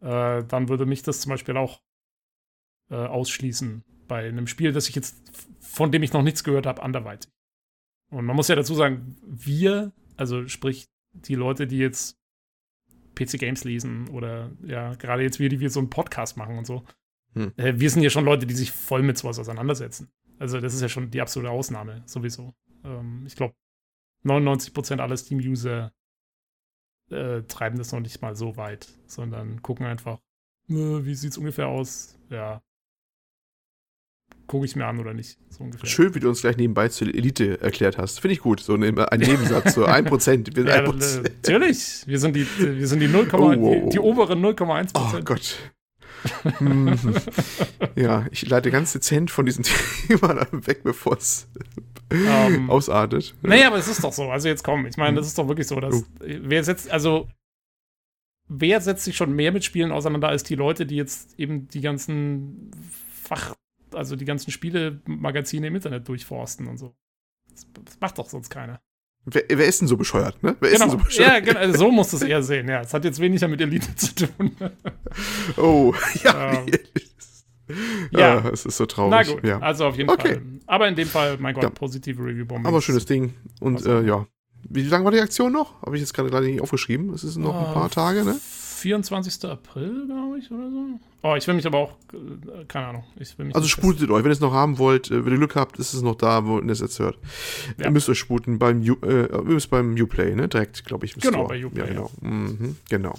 äh, dann würde mich das zum Beispiel auch äh, ausschließen bei einem Spiel, das ich jetzt, von dem ich noch nichts gehört habe, anderweitig. Und man muss ja dazu sagen, wir, also sprich die Leute, die jetzt PC Games lesen oder ja, gerade jetzt wir, die wir so einen Podcast machen und so, Hm. äh, wir sind ja schon Leute, die sich voll mit sowas auseinandersetzen. Also das ist ja schon die absolute Ausnahme, sowieso. Ähm, ich glaube, 99% aller Steam-User äh, treiben das noch nicht mal so weit, sondern gucken einfach, äh, wie sieht's ungefähr aus? Ja. Gucke ich mir an oder nicht, so. Schön, wie du uns gleich nebenbei zur Elite erklärt hast. Finde ich gut. So ein, ein Nebensatz, so 1%. Wir sind Ja, 1%. äh, natürlich. Wir sind die, wir sind die 0, Oh, oh, die, oh. die oberen 0,1% Oh Prozent. Gott. Hm. ja, ich leite ganz dezent von diesem Thema weg, bevor es Ähm, ausartet. Nee, aber es ist doch so. Also jetzt komm, ich meine, das ist doch wirklich so, dass Oh. wer setzt, also wer setzt sich schon mehr mit Spielen auseinander als die Leute, die jetzt eben die ganzen Fach, also die ganzen Spiele-Magazine im Internet durchforsten und so. Das, das macht doch sonst keiner. Wer, wer ist denn so bescheuert, ne? Wer ist Genau. denn so bescheuert? Ja, genau, also so musst du es eher sehen. Ja, es hat jetzt weniger mit Elite zu tun. Oh, ja. Ähm, ja. Ah, es ist so traurig. Na gut, Ja. also auf jeden Okay. Fall. Aber in dem Fall, mein Gott, Ja. positive Review-Bombe. Aber schönes Ding. Und äh, ja. Wie lange war die Aktion noch? Habe ich jetzt gerade leider nicht aufgeschrieben. Es ist noch ein Ah, paar Tage, ne? 24. April, glaube ich, oder so. Oh, ich will mich aber auch, äh, keine Ahnung. Also sputet euch, wenn ihr es noch haben wollt, äh, wenn ihr Glück habt, ist es noch da, wo ihr es jetzt hört. Ja. Ihr müsst euch sputen beim, U- äh, ihr müsst beim Uplay, ne? Direkt, glaube ich. Genau, bei Uplay, Ja, genau. Mhm, genau.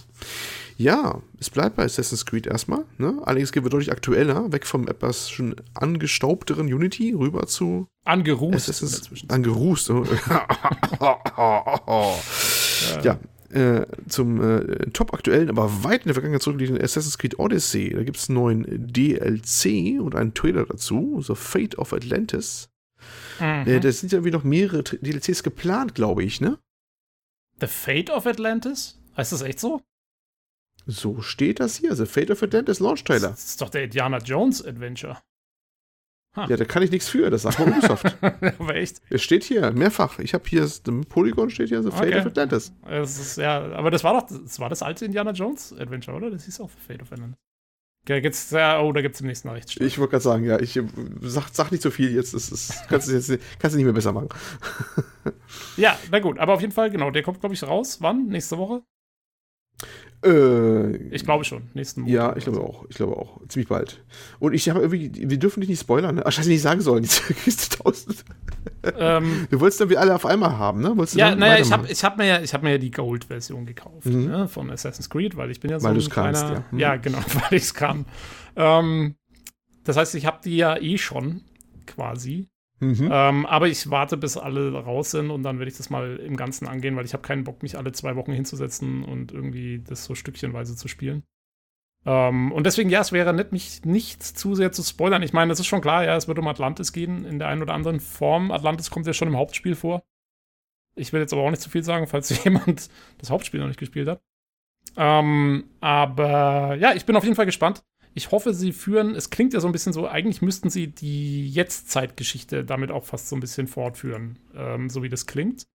Ja, es bleibt bei Assassin's Creed erstmal, ne? Allerdings gehen wir deutlich aktueller, weg vom etwas schon angestaubteren Unity rüber zu Angerußt. Assassin's angerußt. ja, äh, zum äh, top aktuellen, aber weit in der Vergangenheit zurückliegenden Assassin's Creed Odyssey. Da gibt es einen neuen DLC und einen Trailer dazu, so Fate of Atlantis. Mhm. Äh, da sind ja irgendwie noch mehrere DLCs geplant, glaube ich, ne? The Fate of Atlantis? Heißt das echt so? So steht das hier, The Fate of Atlantis Launch Trailer. Das ist doch der Indiana Jones Adventure. Ja, da kann ich nichts für, das sagt mal Ubisoft. aber echt. es steht hier, mehrfach. Ich habe hier, das- im Polygon steht hier The Fate Okay. of Atlantis. Das ist, ja, aber das war doch, das war das alte Indiana Jones Adventure, oder? Das hieß auch The Fate of Atlantis. Da gibt's, ja, oh, da gibt's im nächsten Nachricht. Ich wollte gerade sagen, ja, ich äh, sag, sag nicht so viel jetzt, das ist, kannst du jetzt kannst du nicht mehr besser machen. Ja, na gut, aber auf jeden Fall, genau, der kommt, glaube ich, raus. Wann? Nächste Woche? Äh, Ich glaube schon, nächsten Monat. Ja, ich glaube auch. Ich glaube auch. Ziemlich bald. Und ich habe irgendwie, wir dürfen dich nicht spoilern, ne? Ach, scheiße, nicht sagen sollen. Diese Kiste 1000. Ähm, Du wolltest dann wie alle auf einmal haben, ne? Wolltest du ja, naja, ich habe ich hab mir, ja- ich hab mir ja die Gold-Version gekauft Mhm. ne, von Assassin's Creed, weil ich bin ja so Weil ein kannst, kleiner. ja. Mhm. Ja, genau, weil ich es kann. Ähm, das heißt, ich habe die ja eh schon quasi. Mhm. Ähm, aber ich warte, bis alle raus sind und dann werde ich das mal im Ganzen angehen, weil ich habe keinen Bock, mich alle zwei Wochen hinzusetzen und irgendwie das so stückchenweise zu spielen. Ähm, und deswegen, ja, es wäre nett, mich nicht zu sehr zu spoilern. Ich meine, das ist schon klar, ja, es wird um Atlantis gehen in der einen oder anderen Form. Atlantis kommt ja schon im Hauptspiel vor. Ich will jetzt aber auch nicht zu viel sagen, falls jemand das Hauptspiel noch nicht gespielt hat. Ähm, aber ja, ich bin auf jeden Fall gespannt. Ich hoffe, sie führen, es klingt ja so ein bisschen so, eigentlich müssten sie die Jetztzeitgeschichte damit auch fast so ein bisschen fortführen, ähm, so wie das klingt.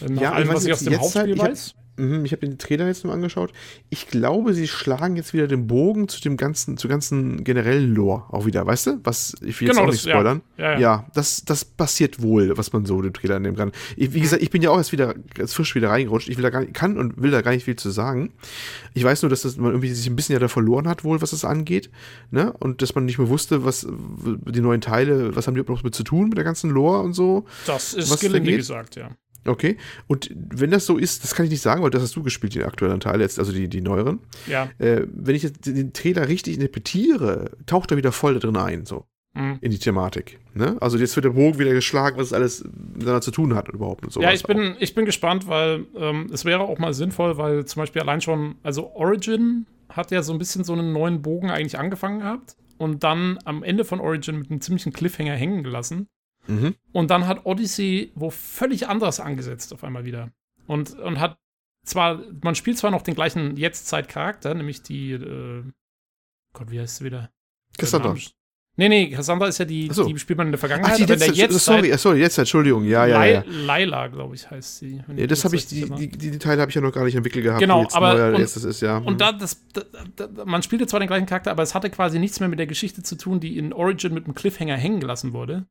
Nach Ja, allem, weiß was ich aus dem Jetztzeit- Hauptspiel ich hab- weiß. Mhm, ich habe den Trailer jetzt mal angeschaut. Ich glaube, sie schlagen jetzt wieder den Bogen zu dem ganzen, zu ganzen generellen Lore auch wieder, weißt du? Was, ich will jetzt Genau, auch nicht spoilern. Ja, ja. Ja, das, das passiert wohl, was man so dem Trailer nehmen kann. Ich, wie gesagt, ich bin ja auch erst wieder ganz frisch wieder reingerutscht. Ich will da gar nicht, kann und will da gar nicht viel zu sagen. Ich weiß nur, dass das, man irgendwie sich ein bisschen ja da verloren hat, wohl, was das angeht. Ne? Und dass man nicht mehr wusste, was die neuen Teile, was haben die überhaupt noch mit zu tun mit der ganzen Lore und so. Das ist gelinde gesagt, ja. Okay. Und wenn das so ist, das kann ich nicht sagen, weil das hast du gespielt, die aktuellen Teile, jetzt, also die, die neueren. Ja. Äh, wenn ich jetzt den Trailer richtig interpretiere, taucht er wieder voll da drin ein, so Mhm. in die Thematik. Ne? Also jetzt wird der Bogen wieder geschlagen, was es alles miteinander zu tun hat überhaupt und so. Ja, ich bin, ich bin gespannt, weil ähm, es wäre auch mal sinnvoll, weil zum Beispiel allein schon, also Origin hat ja so ein bisschen so einen neuen Bogen eigentlich angefangen gehabt und dann am Ende von Origin mit einem ziemlichen Cliffhanger hängen gelassen. Mhm. Und dann hat Odyssey wo völlig anderes angesetzt auf einmal wieder. Und, und hat zwar, man spielt zwar noch den gleichen Jetztzeit-Charakter, nämlich die, äh, Gott, wie heißt sie wieder? Cassandra. Nee, nee, Cassandra ist ja die, so. die spielt man in der Vergangenheit, Ach, die aber in der sorry, äh, sorry, jetzt Entschuldigung, ja, ja, ja. Lai- Laila, glaube ich, heißt sie. ja das habe ich, die, die, die, die Teile habe ich ja noch gar nicht entwickelt gehabt. Genau, aber- und- erstes ist, ja. Und da, das, da, da, man spielte zwar den gleichen Charakter, aber es hatte quasi nichts mehr mit der Geschichte zu tun, die in Origin mit einem Cliffhanger hängen gelassen wurde.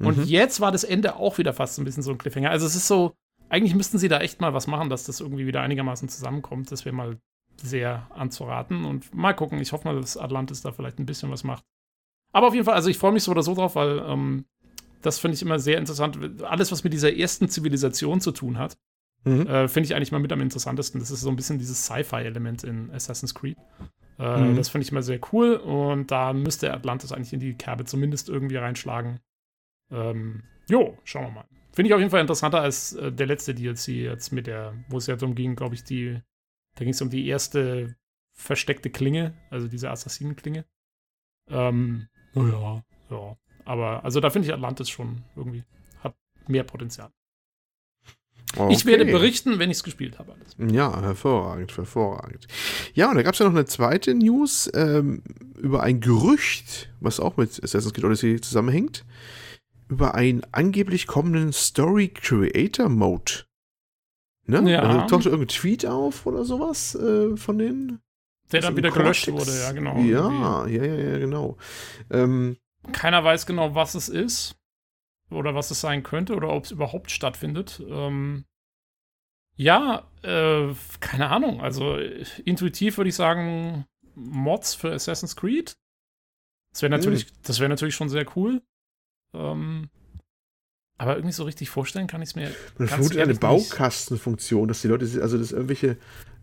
Und Mhm. jetzt war das Ende auch wieder fast ein bisschen so ein Cliffhanger. Also es ist so, eigentlich müssten sie da echt mal was machen, dass das irgendwie wieder einigermaßen zusammenkommt. Das wäre mal sehr anzuraten. Und mal gucken, ich hoffe mal, dass Atlantis da vielleicht ein bisschen was macht. Aber auf jeden Fall, also ich freue mich so oder so drauf, weil ähm, das finde ich immer sehr interessant. Alles, was mit dieser ersten Zivilisation zu tun hat, Mhm. äh, finde ich eigentlich mal mit am interessantesten. Das ist so ein bisschen dieses Sci-Fi-Element in Assassin's Creed. Äh, Mhm. Das finde ich immer sehr cool und da müsste Atlantis eigentlich in die Kerbe zumindest irgendwie reinschlagen. Ähm, jo, schauen wir mal. Finde ich auf jeden Fall interessanter als äh, der letzte DLC jetzt mit der, wo es ja darum ging, glaube ich, die, da ging es um die erste versteckte Klinge, also diese Assassinenklinge. Ähm, naja, ja. Aber also da finde ich Atlantis schon irgendwie, hat mehr Potenzial. Ich werde Okay. berichten, wenn ich es gespielt habe. Alles. Ja, hervorragend, hervorragend. Ja, und da gab es ja noch eine zweite News ähm, über ein Gerücht, was auch mit Assassin's Creed Odyssey zusammenhängt, über einen angeblich kommenden Story Creator Mode. Ne? Ja. Da tauchte irgendein Tweet auf oder sowas äh, von denen. Der Also dann wieder Cortex. gelöscht wurde, ja, genau. Ja, ja, ja, ja, genau. Ähm. Keiner weiß genau, was es ist oder was es sein könnte oder ob es überhaupt stattfindet. Ähm, Ja, äh, keine Ahnung. Also intuitiv würde ich sagen, Mods für Assassin's Creed. Das wäre natürlich, mhm. das wäre natürlich schon sehr cool. Ähm, aber irgendwie so richtig vorstellen kann ich es mir. Man vermutet eine Baukastenfunktion, dass die Leute, also dass irgendwelche,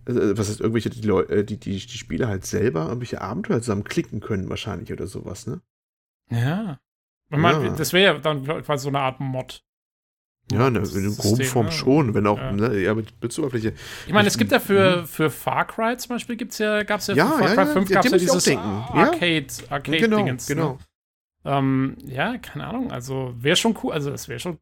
also, was heißt irgendwelche, die, Leute, äh, die, die, die Spieler halt selber irgendwelche Abenteuer zusammen klicken können, wahrscheinlich oder sowas, ne? Ja. Man, ja. Das wäre ja dann quasi so eine Art Mod. Ja, ne, in der groben Form ne? schon, wenn auch, ja, ne, ja mit Benutzeroberfläche. Ich meine, es gibt ja für, für Far Cry zum Beispiel, gibt's ja, gab's ja, ja für Far Cry ja, 5 ja, gab's ja dieses Arcade, Arcade genau, Dingens, genau. Ne? Ähm, ja, keine Ahnung, also wäre schon cool, also das wäre schon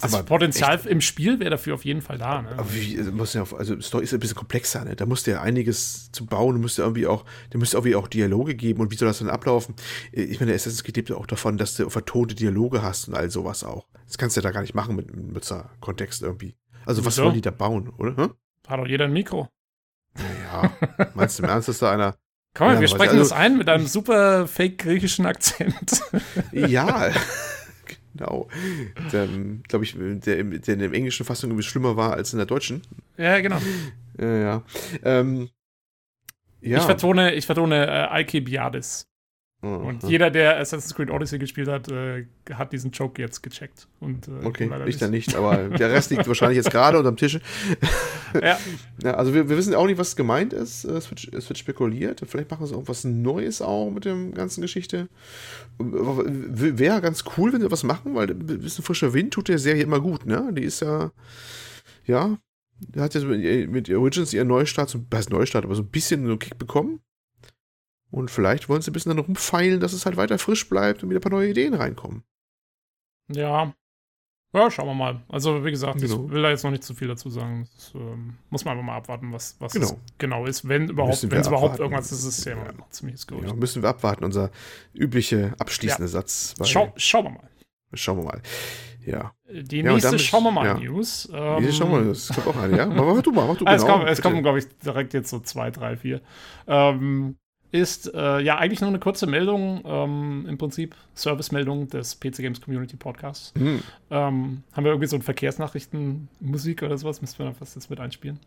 das aber Potenzial echt, im Spiel wäre dafür auf jeden Fall da. Ne? Aber wie, also muss ja, also Story ist ein bisschen komplexer, ne? Da musst du ja einiges zu bauen, du musst ja irgendwie auch, da müsste irgendwie auch Dialoge geben und wie soll das dann ablaufen? Ich meine, Assassin's Creed lebt ja auch davon, dass du vertonte Dialoge hast und all sowas auch. Das kannst du ja da gar nicht machen mit einem Nutzer-Kontext irgendwie. Also was wollen die da bauen, oder? Hm? Hat doch jeder ein Mikro. Ja, meinst du im Ernst, dass da einer Komm mal, wir sprechen also, das ein mit einem super fake griechischen Akzent. Ja, genau. Glaube ich, der, der in der englischen Fassung irgendwie schlimmer war als in der deutschen. Ja, genau. Ja, ja. Ähm, ja. Ich vertone, ich vertone äh, Alkebiades. Und jeder, der Assassin's Creed Odyssey gespielt hat, äh, hat diesen Joke jetzt gecheckt. Und, äh, okay, ich nicht. dann nicht, aber der Rest liegt wahrscheinlich jetzt gerade unterm Tisch. ja. ja. Also wir, wir wissen auch nicht, was gemeint ist. Es wird, es wird spekuliert. Vielleicht machen sie irgendwas Neues auch mit der ganzen Geschichte. Wäre ganz cool, wenn sie was machen, weil ein bisschen frischer Wind tut der Serie immer gut, ne? Die ist ja, ja, hat jetzt mit, mit Origins ihren Neustart, so, was Neustart, aber so ein bisschen so einen Kick bekommen. Und vielleicht wollen sie ein bisschen dann rumfeilen, dass es halt weiter frisch bleibt und wieder ein paar neue Ideen reinkommen. Ja. Ja, schauen wir mal. Also, wie gesagt, genau. ich will da jetzt noch nicht zu viel dazu sagen. Das ähm, muss man einfach mal abwarten, was, was genau. genau ist. Wenn überhaupt, wenn es überhaupt irgendwas ist, ist es ja immer ja. ziemlich gut. Ja, müssen wir abwarten. Unser üblicher abschließender ja. Satz. Schau, schauen wir mal. Schauen wir mal. Ja. Die nächste damit, Schauen wir mal ja. News. Ähm, die schauen wir mal, das kommt auch an, ja? Mach, mach du mal, mach du genau. Es kommen, es kommen glaube ich, direkt jetzt so zwei, drei, vier. Ähm, ist äh, ja eigentlich nur eine kurze Meldung, ähm, im Prinzip Servicemeldung des PC Games Community Podcasts. Mhm. Ähm, haben wir irgendwie so ein Verkehrsnachrichten-Musik oder sowas? Müssen wir da was jetzt mit einspielen?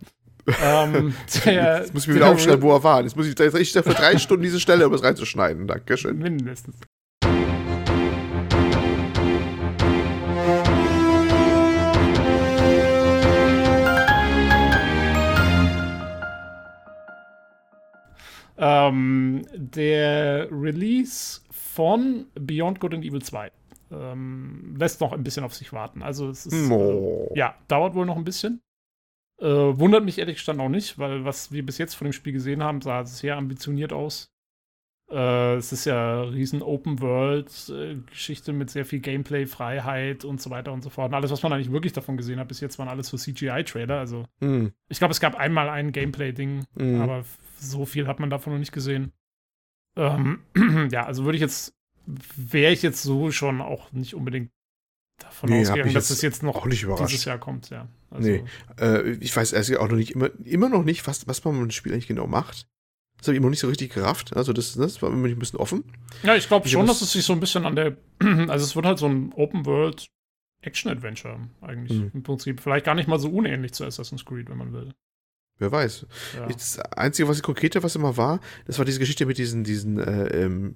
ähm, der, jetzt muss ich mir wieder aufschreiben, wo er war. Jetzt muss ich, jetzt ich dafür drei Stunden diese Stelle, um es reinzuschneiden. Dankeschön. Mindestens. Ähm, der Release von Beyond Good and Evil 2 ähm, lässt noch ein bisschen auf sich warten. Also es ist, oh. äh, ja, dauert wohl noch ein bisschen. Äh, wundert mich ehrlich gesagt auch nicht, weil was wir bis jetzt von dem Spiel gesehen haben, sah sehr ambitioniert aus. Äh, es ist ja eine riesen Open-World-Geschichte mit sehr viel Gameplay-Freiheit und so weiter und so fort. Und alles, was man eigentlich wirklich davon gesehen hat, bis jetzt waren alles so CGI-Trailer. Also, mm. ich glaube, es gab einmal ein Gameplay-Ding, mm. aber so viel hat man davon noch nicht gesehen. Ähm, ja, also würde ich jetzt, wäre ich jetzt so schon auch nicht unbedingt davon nee, ausgegangen, dass es jetzt noch auch nicht überrascht. dieses Jahr kommt, ja. Also, nee, äh, ich weiß also auch noch nicht, immer, immer noch nicht, was, was man mit dem Spiel eigentlich genau macht. Das habe ich immer noch nicht so richtig gerafft. Also, das, das war immer ein bisschen offen. Ja, ich glaube schon, dass es sich so ein bisschen an der. Also, es wird halt so ein Open-World Action-Adventure eigentlich mhm. im Prinzip. Vielleicht gar nicht mal so unähnlich zu Assassin's Creed, wenn man will. Wer weiß. Ja. Das Einzige, was ich konkreter, was immer war, das war diese Geschichte mit diesen, diesen äh, ähm,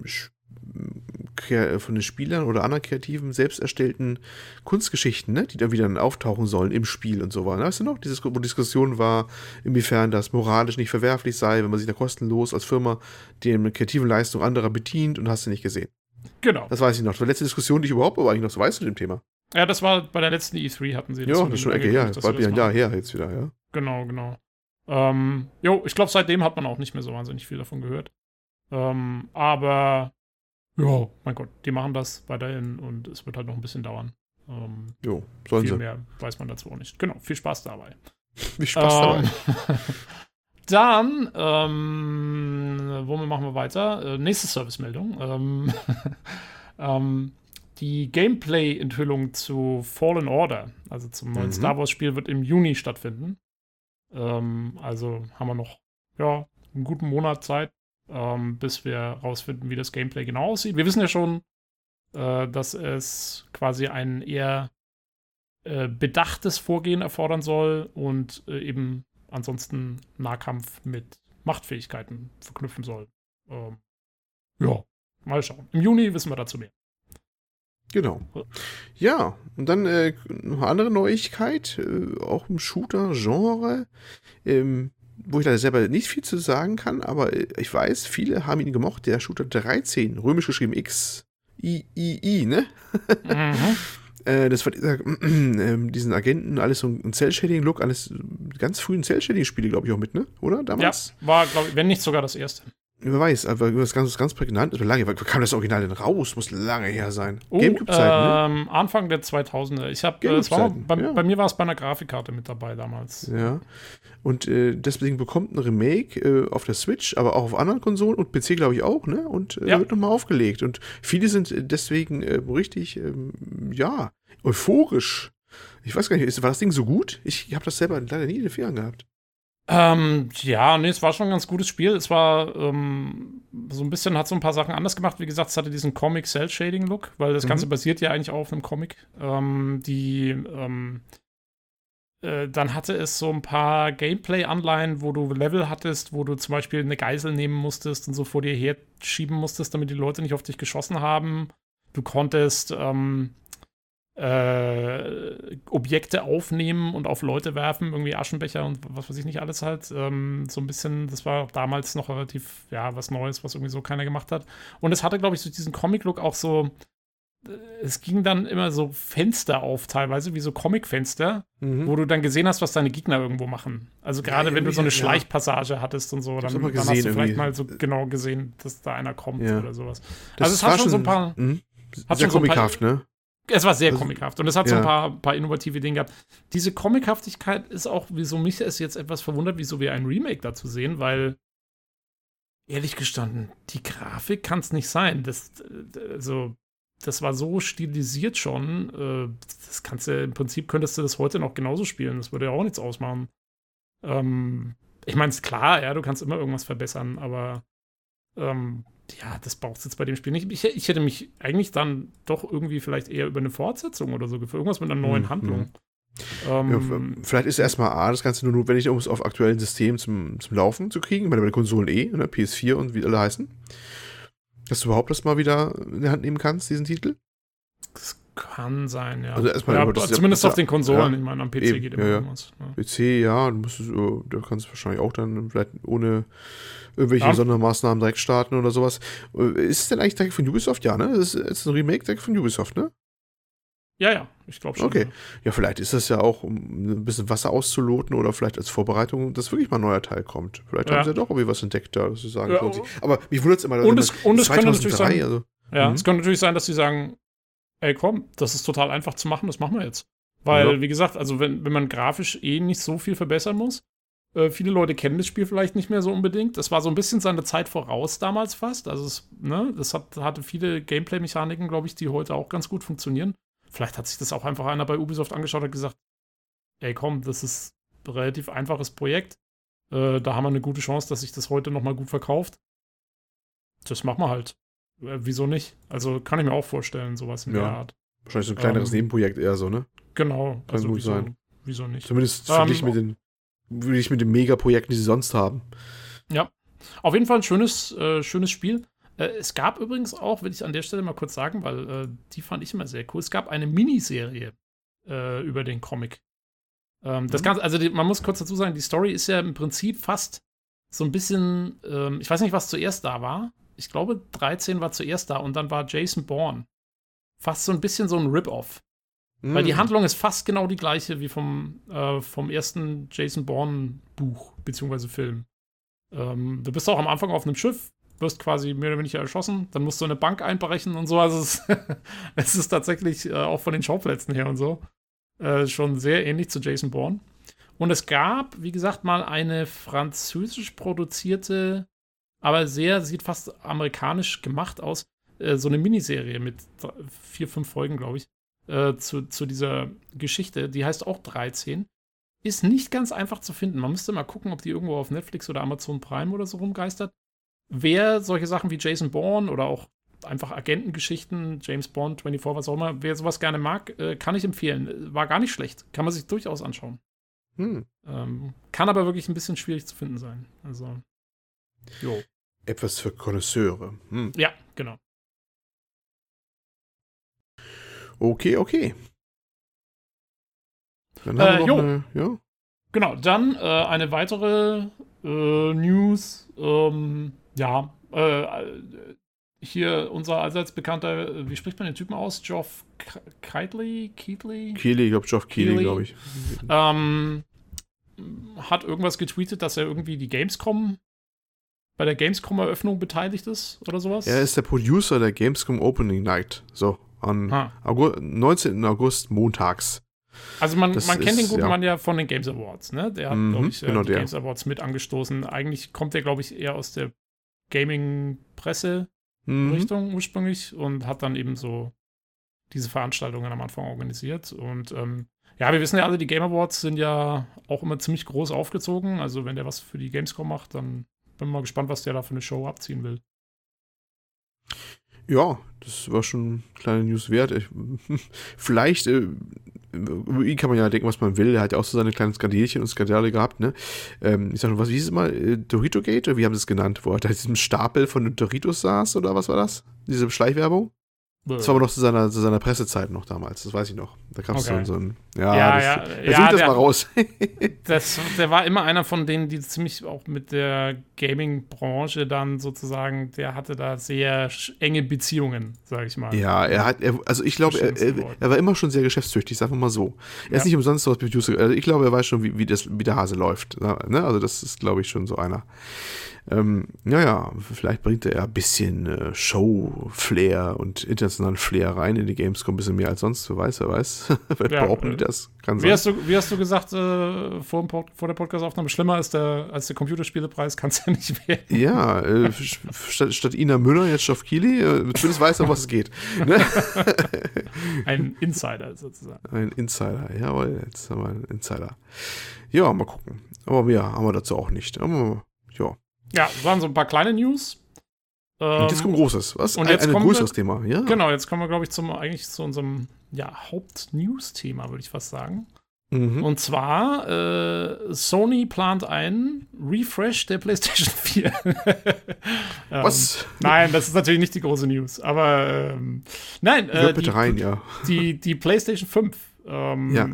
von den Spielern oder anderen kreativen, selbst erstellten Kunstgeschichten, ne? die dann wieder auftauchen sollen im Spiel und so weiter. Weißt du noch? Diese wo Diskussion war, inwiefern das moralisch nicht verwerflich sei, wenn man sich da kostenlos als Firma die kreativen Leistung anderer bedient und hast du nicht gesehen. Genau. Das weiß ich noch. Das war die letzte Diskussion, die ich überhaupt aber eigentlich noch so weiß zu dem Thema. Ja, das war bei der letzten E3 hatten sie das. Ja, das ist schon Ecke her. Bald ein Jahr her jetzt wieder, ja. Genau, genau. Ähm, jo, ich glaube, seitdem hat man auch nicht mehr so wahnsinnig viel davon gehört. Ähm, aber, ja, mein Gott, die machen das weiterhin und es wird halt noch ein bisschen dauern. Ähm, jo, sollen viel sie. mehr weiß man dazu auch nicht. Genau, viel Spaß dabei. viel Spaß dabei. Ähm, dann, ähm, womit machen wir weiter? Äh, nächste Servicemeldung. Ähm, ähm, die Gameplay-Enthüllung zu Fallen Order, also zum neuen mhm. Star Wars-Spiel, wird im Juni stattfinden. Ähm, also haben wir noch ja, einen guten Monat Zeit, ähm, bis wir rausfinden, wie das Gameplay genau aussieht. Wir wissen ja schon, äh, dass es quasi ein eher äh, bedachtes Vorgehen erfordern soll und äh, eben ansonsten Nahkampf mit Machtfähigkeiten verknüpfen soll. Ähm, ja, mal schauen. Im Juni wissen wir dazu mehr. Genau. Ja, und dann äh, noch eine andere Neuigkeit, äh, auch im Shooter-Genre, ähm, wo ich leider selber nicht viel zu sagen kann, aber äh, ich weiß, viele haben ihn gemocht, der Shooter 13, römisch geschrieben X, I, I, I, ne? Mhm. Äh, das war dieser, äh, diesen Agenten, alles so ein Cell-Shading-Look, alles ganz frühen Cell-Shading-Spiele, glaube ich, auch mit, ne? Oder? Damals? Ja, war, glaube ich, wenn nicht sogar das erste. Wer weiß, aber das ganz, ganz prägnant, also lange, kam das Original denn raus? Muss lange her sein. Oh, Gamecube-Zeiten, ne? ähm, Anfang der 2000er. Ich habe, äh, bei, ja. bei, mir war es bei einer Grafikkarte mit dabei damals. Ja. Und äh, deswegen bekommt ein Remake äh, auf der Switch, aber auch auf anderen Konsolen und PC, glaube ich, auch, ne? Und äh, ja. wird nochmal aufgelegt. Und viele sind deswegen äh, richtig, ähm, ja, euphorisch. Ich weiß gar nicht, war das Ding so gut? Ich habe das selber leider nie in den Fingern gehabt. Ähm, ja, nee, es war schon ein ganz gutes Spiel. Es war ähm, so ein bisschen, hat so ein paar Sachen anders gemacht. Wie gesagt, es hatte diesen Comic-Cell-Shading-Look, weil das mhm. Ganze basiert ja eigentlich auch auf einem Comic. Ähm, die, ähm, äh, dann hatte es so ein paar Gameplay-Anleihen, wo du Level hattest, wo du zum Beispiel eine Geisel nehmen musstest und so vor dir her schieben musstest, damit die Leute nicht auf dich geschossen haben. Du konntest, ähm, äh, Objekte aufnehmen und auf Leute werfen, irgendwie Aschenbecher und was weiß ich nicht alles halt. Ähm, so ein bisschen, das war damals noch relativ, ja, was Neues, was irgendwie so keiner gemacht hat. Und es hatte, glaube ich, durch diesen Comic-Look auch so, äh, es ging dann immer so Fenster auf, teilweise, wie so Comic-Fenster, mhm. wo du dann gesehen hast, was deine Gegner irgendwo machen. Also gerade ja, wenn du so eine ja. Schleichpassage hattest und so, dann, dann hast du vielleicht irgendwie. mal so genau gesehen, dass da einer kommt ja. oder sowas. Das also es hat schon so ein paar. Mh. Hat Sehr schon so ein paar, ne? Es war sehr also, comichaft und es hat ja. so ein paar, paar innovative Dinge gehabt. Diese Comichaftigkeit ist auch, wieso mich es jetzt etwas verwundert, wieso wir ein Remake dazu sehen, weil ehrlich gestanden, die Grafik kann es nicht sein. Das, also, das war so stilisiert schon. Äh, das kannst du im Prinzip könntest du das heute noch genauso spielen. Das würde ja auch nichts ausmachen. Ähm, ich meine, es ist klar, ja, du kannst immer irgendwas verbessern, aber ähm, ja, das braucht es jetzt bei dem Spiel nicht. Ich, ich, hätte mich eigentlich dann doch irgendwie vielleicht eher über eine Fortsetzung oder so gefreut. Irgendwas mit einer neuen hm, Handlung. Hm. Ähm, ja, vielleicht ist erstmal A, das Ganze nur notwendig, um es auf aktuellen Systemen zum, zum Laufen zu kriegen, bei den Konsolen E, ne, PS4 und wie alle heißen. Dass du überhaupt das mal wieder in die Hand nehmen kannst, diesen Titel? Das kann sein, ja. Also erstmal, ja, zumindest ja, auf den Konsolen, ja, ich meine, am PC eben, geht immer irgendwas. PC, ja, du musst, du kannst wahrscheinlich auch dann vielleicht ohne irgendwelche ja. Sondermaßnahmen direkt starten oder sowas. Äh, ist es denn eigentlich direkt von Ubisoft? Ja, ne? Das ist, ist ein Remake direkt von Ubisoft, ne? Ja, ja, ich glaube schon. Okay. Ja. vielleicht ist das ja auch, um ein bisschen Wasser auszuloten oder vielleicht als Vorbereitung, dass wirklich mal ein neuer Teil kommt. Vielleicht ja. haben sie ja doch irgendwie was entdeckt da, dass sie sagen, ja, aber mich wundert es immer. Und es, und es könnte natürlich sein, also, ja, mhm. es könnte natürlich sein, dass sie sagen, ey komm, das ist total einfach zu machen, das machen wir jetzt. Weil, wie gesagt, also wenn, wenn man grafisch eh nicht so viel verbessern muss, äh, viele Leute kennen das Spiel vielleicht nicht mehr so unbedingt. Es war so ein bisschen seine Zeit voraus damals fast. Also es, ne, das hat, hatte viele Gameplay-Mechaniken, glaube ich, die heute auch ganz gut funktionieren. Vielleicht hat sich das auch einfach einer bei Ubisoft angeschaut und gesagt, ey komm, das ist ein relativ einfaches Projekt. Äh, da haben wir eine gute Chance, dass sich das heute nochmal gut verkauft. Das machen wir halt. Äh, wieso nicht? Also kann ich mir auch vorstellen, sowas in ja. der Art. Wahrscheinlich so ein kleineres ähm, Nebenprojekt eher so, ne? Genau. Kann also gut wieso, sein. Wieso nicht? Zumindest für ähm, dich mit den würde ich mit den Megaprojekten, die sie sonst haben. Ja, auf jeden Fall ein schönes, äh, schönes Spiel. Äh, es gab übrigens auch, will ich an der Stelle mal kurz sagen, weil äh, die fand ich immer sehr cool. Es gab eine Miniserie äh, über den Comic. Ähm, das mhm. Ganze, also die, man muss kurz dazu sagen, die Story ist ja im Prinzip fast so ein bisschen, ähm, ich weiß nicht, was zuerst da war. Ich glaube, 13 war zuerst da und dann war Jason Bourne. Fast so ein bisschen so ein Rip-Off. Mhm. Weil die mm. Handlung ist fast genau die gleiche wie vom, äh, vom ersten Jason Bourne-Buch beziehungsweise Film. Ähm, du bist auch am Anfang auf einem Schiff, wirst quasi mehr oder weniger erschossen, dann musst du eine Bank einbrechen und so. Also es, es ist tatsächlich äh, auch von den Schauplätzen her und so äh, schon sehr ähnlich zu Jason Bourne. Und es gab, wie gesagt, mal eine französisch produzierte, aber sehr, sieht fast amerikanisch gemacht aus, äh, so eine Miniserie mit vier, fünf Folgen, glaube ich äh, zu, zu dieser Geschichte. Die heißt auch 13. Ist nicht ganz einfach zu finden. Man müsste mal gucken, ob die irgendwo auf Netflix oder Amazon Prime oder so rumgeistert. Wer solche Sachen wie Jason Bourne oder auch einfach Agentengeschichten, James Bond, 24, was auch immer, wer sowas gerne mag, äh, kann ich empfehlen. War gar nicht schlecht. Kann man sich durchaus anschauen. Hm. Ähm, kann aber wirklich ein bisschen schwierig zu finden sein. Also, jo. Etwas für Konnoisseure. Hm. Ja, genau. Okay, okay. Dann haben äh, wir noch eine, ja. Genau, dann äh, eine weitere äh, News. Ähm, ja, äh, hier unser allseits bekannter, wie spricht man den Typen aus? Geoff Keighley? Keighley? Keighley, ich glaube Geoff Keighley, glaube ich. Ähm, hat irgendwas getweetet, dass er irgendwie die Gamescom bei der Gamescom-Eröffnung beteiligt ist oder sowas? Er ist der Producer der Gamescom Opening Night. So, am August, 19. August montags. Also man, man kennt ist, den guten ja. Mann ja von den Games Awards, ne? Der hat, mhm, glaube ich, äh, genau die der. Games Awards mit angestoßen. Eigentlich kommt der, glaube ich, eher aus der Gaming-Presse-Richtung mhm. ursprünglich und hat dann eben so diese Veranstaltungen am Anfang organisiert. Und ähm, ja, wir wissen ja alle, die Game Awards sind ja auch immer ziemlich groß aufgezogen. Also wenn der was für die Gamescom macht, dann bin ich mal gespannt, was der da für eine Show abziehen will. Ja, das war schon kleine News wert. Ich, vielleicht, äh, über ihn kann man ja denken, was man will. Er hat ja auch so seine kleinen Skandelchen und Skandale gehabt, ne? Ähm, ich sag nur, was hieß es mal? Äh, Dorito Gate? Oder wie haben sie es genannt? Wo er da diesem Stapel von Doritos saß oder was war das? Diese Schleichwerbung? Das war aber noch zu seiner, zu seiner Pressezeit noch damals, das weiß ich noch. Da kam es okay. so, ein. Ja, ja, das, ja, da ja, das der, mal raus. das, der war immer einer von denen, die ziemlich auch mit der Gaming-Branche dann sozusagen, der hatte da sehr enge Beziehungen, sag ich mal. Ja, er hat, er, also ich glaube, er, er, er, war immer schon sehr geschäftstüchtig, sagen wir mal so. Er ja. ist nicht umsonst so als Producer. Also ich glaube, er weiß schon, wie, wie, das, wie der Hase läuft. Ne? Also, das ist, glaube ich, schon so einer. Ähm, naja, vielleicht bringt er ein bisschen äh, Show-Flair und internationalen Flair rein in die Gamescom, ein bisschen mehr als sonst, wer weiß, wer weiß. vielleicht ja, brauchen die das. Kann wie, sein. Hast du, wie hast du gesagt äh, vor, vor, der Podcast-Aufnahme, schlimmer als der, als der Computerspielepreis kann es ja nicht werden. Ja, äh, statt, statt Ina Müller jetzt Stoff Kili, äh, zumindest weiß er, was es geht. Ne? Ein Insider sozusagen. Ein Insider, jawohl, jetzt haben wir einen Insider. Ja, mal gucken. Aber mehr haben wir dazu auch nicht. Aber, ja. Ja, waren so ein paar kleine News. und jetzt kommt Großes. Was? Und jetzt ein, ein größeres wir, Thema, ja. Genau, jetzt kommen wir, glaube ich, zum, eigentlich zu unserem ja, Haupt-News-Thema, würde ich fast sagen. Mhm. Und zwar, äh, Sony plant einen Refresh der PlayStation 4. ähm, Was? Nein, das ist natürlich nicht die große News. Aber ähm, nein, äh, bitte die, rein, ja. Die, die PlayStation 5 ähm, ja.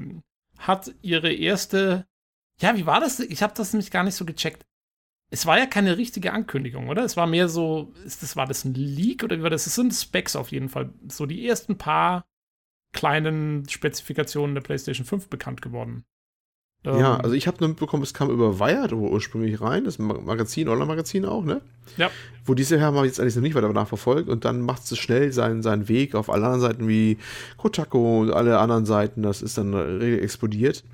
hat ihre erste. Ja, wie war das? Ich habe das nämlich gar nicht so gecheckt es war ja keine richtige Ankündigung, oder? Es war mehr so, ist das, war das ein Leak oder wie war das? Es sind Specs auf jeden Fall. So die ersten paar kleinen Spezifikationen der PlayStation 5 bekannt geworden. Ja, ähm, also ich habe nur mitbekommen, es kam über Wired ursprünglich rein, das Magazin, Online-Magazin auch, ne? Ja. Wo diese habe ich jetzt eigentlich noch nicht weiter nachverfolgt und dann macht es schnell seinen, seinen Weg auf alle anderen Seiten wie Kotaku und alle anderen Seiten, das ist dann explodiert,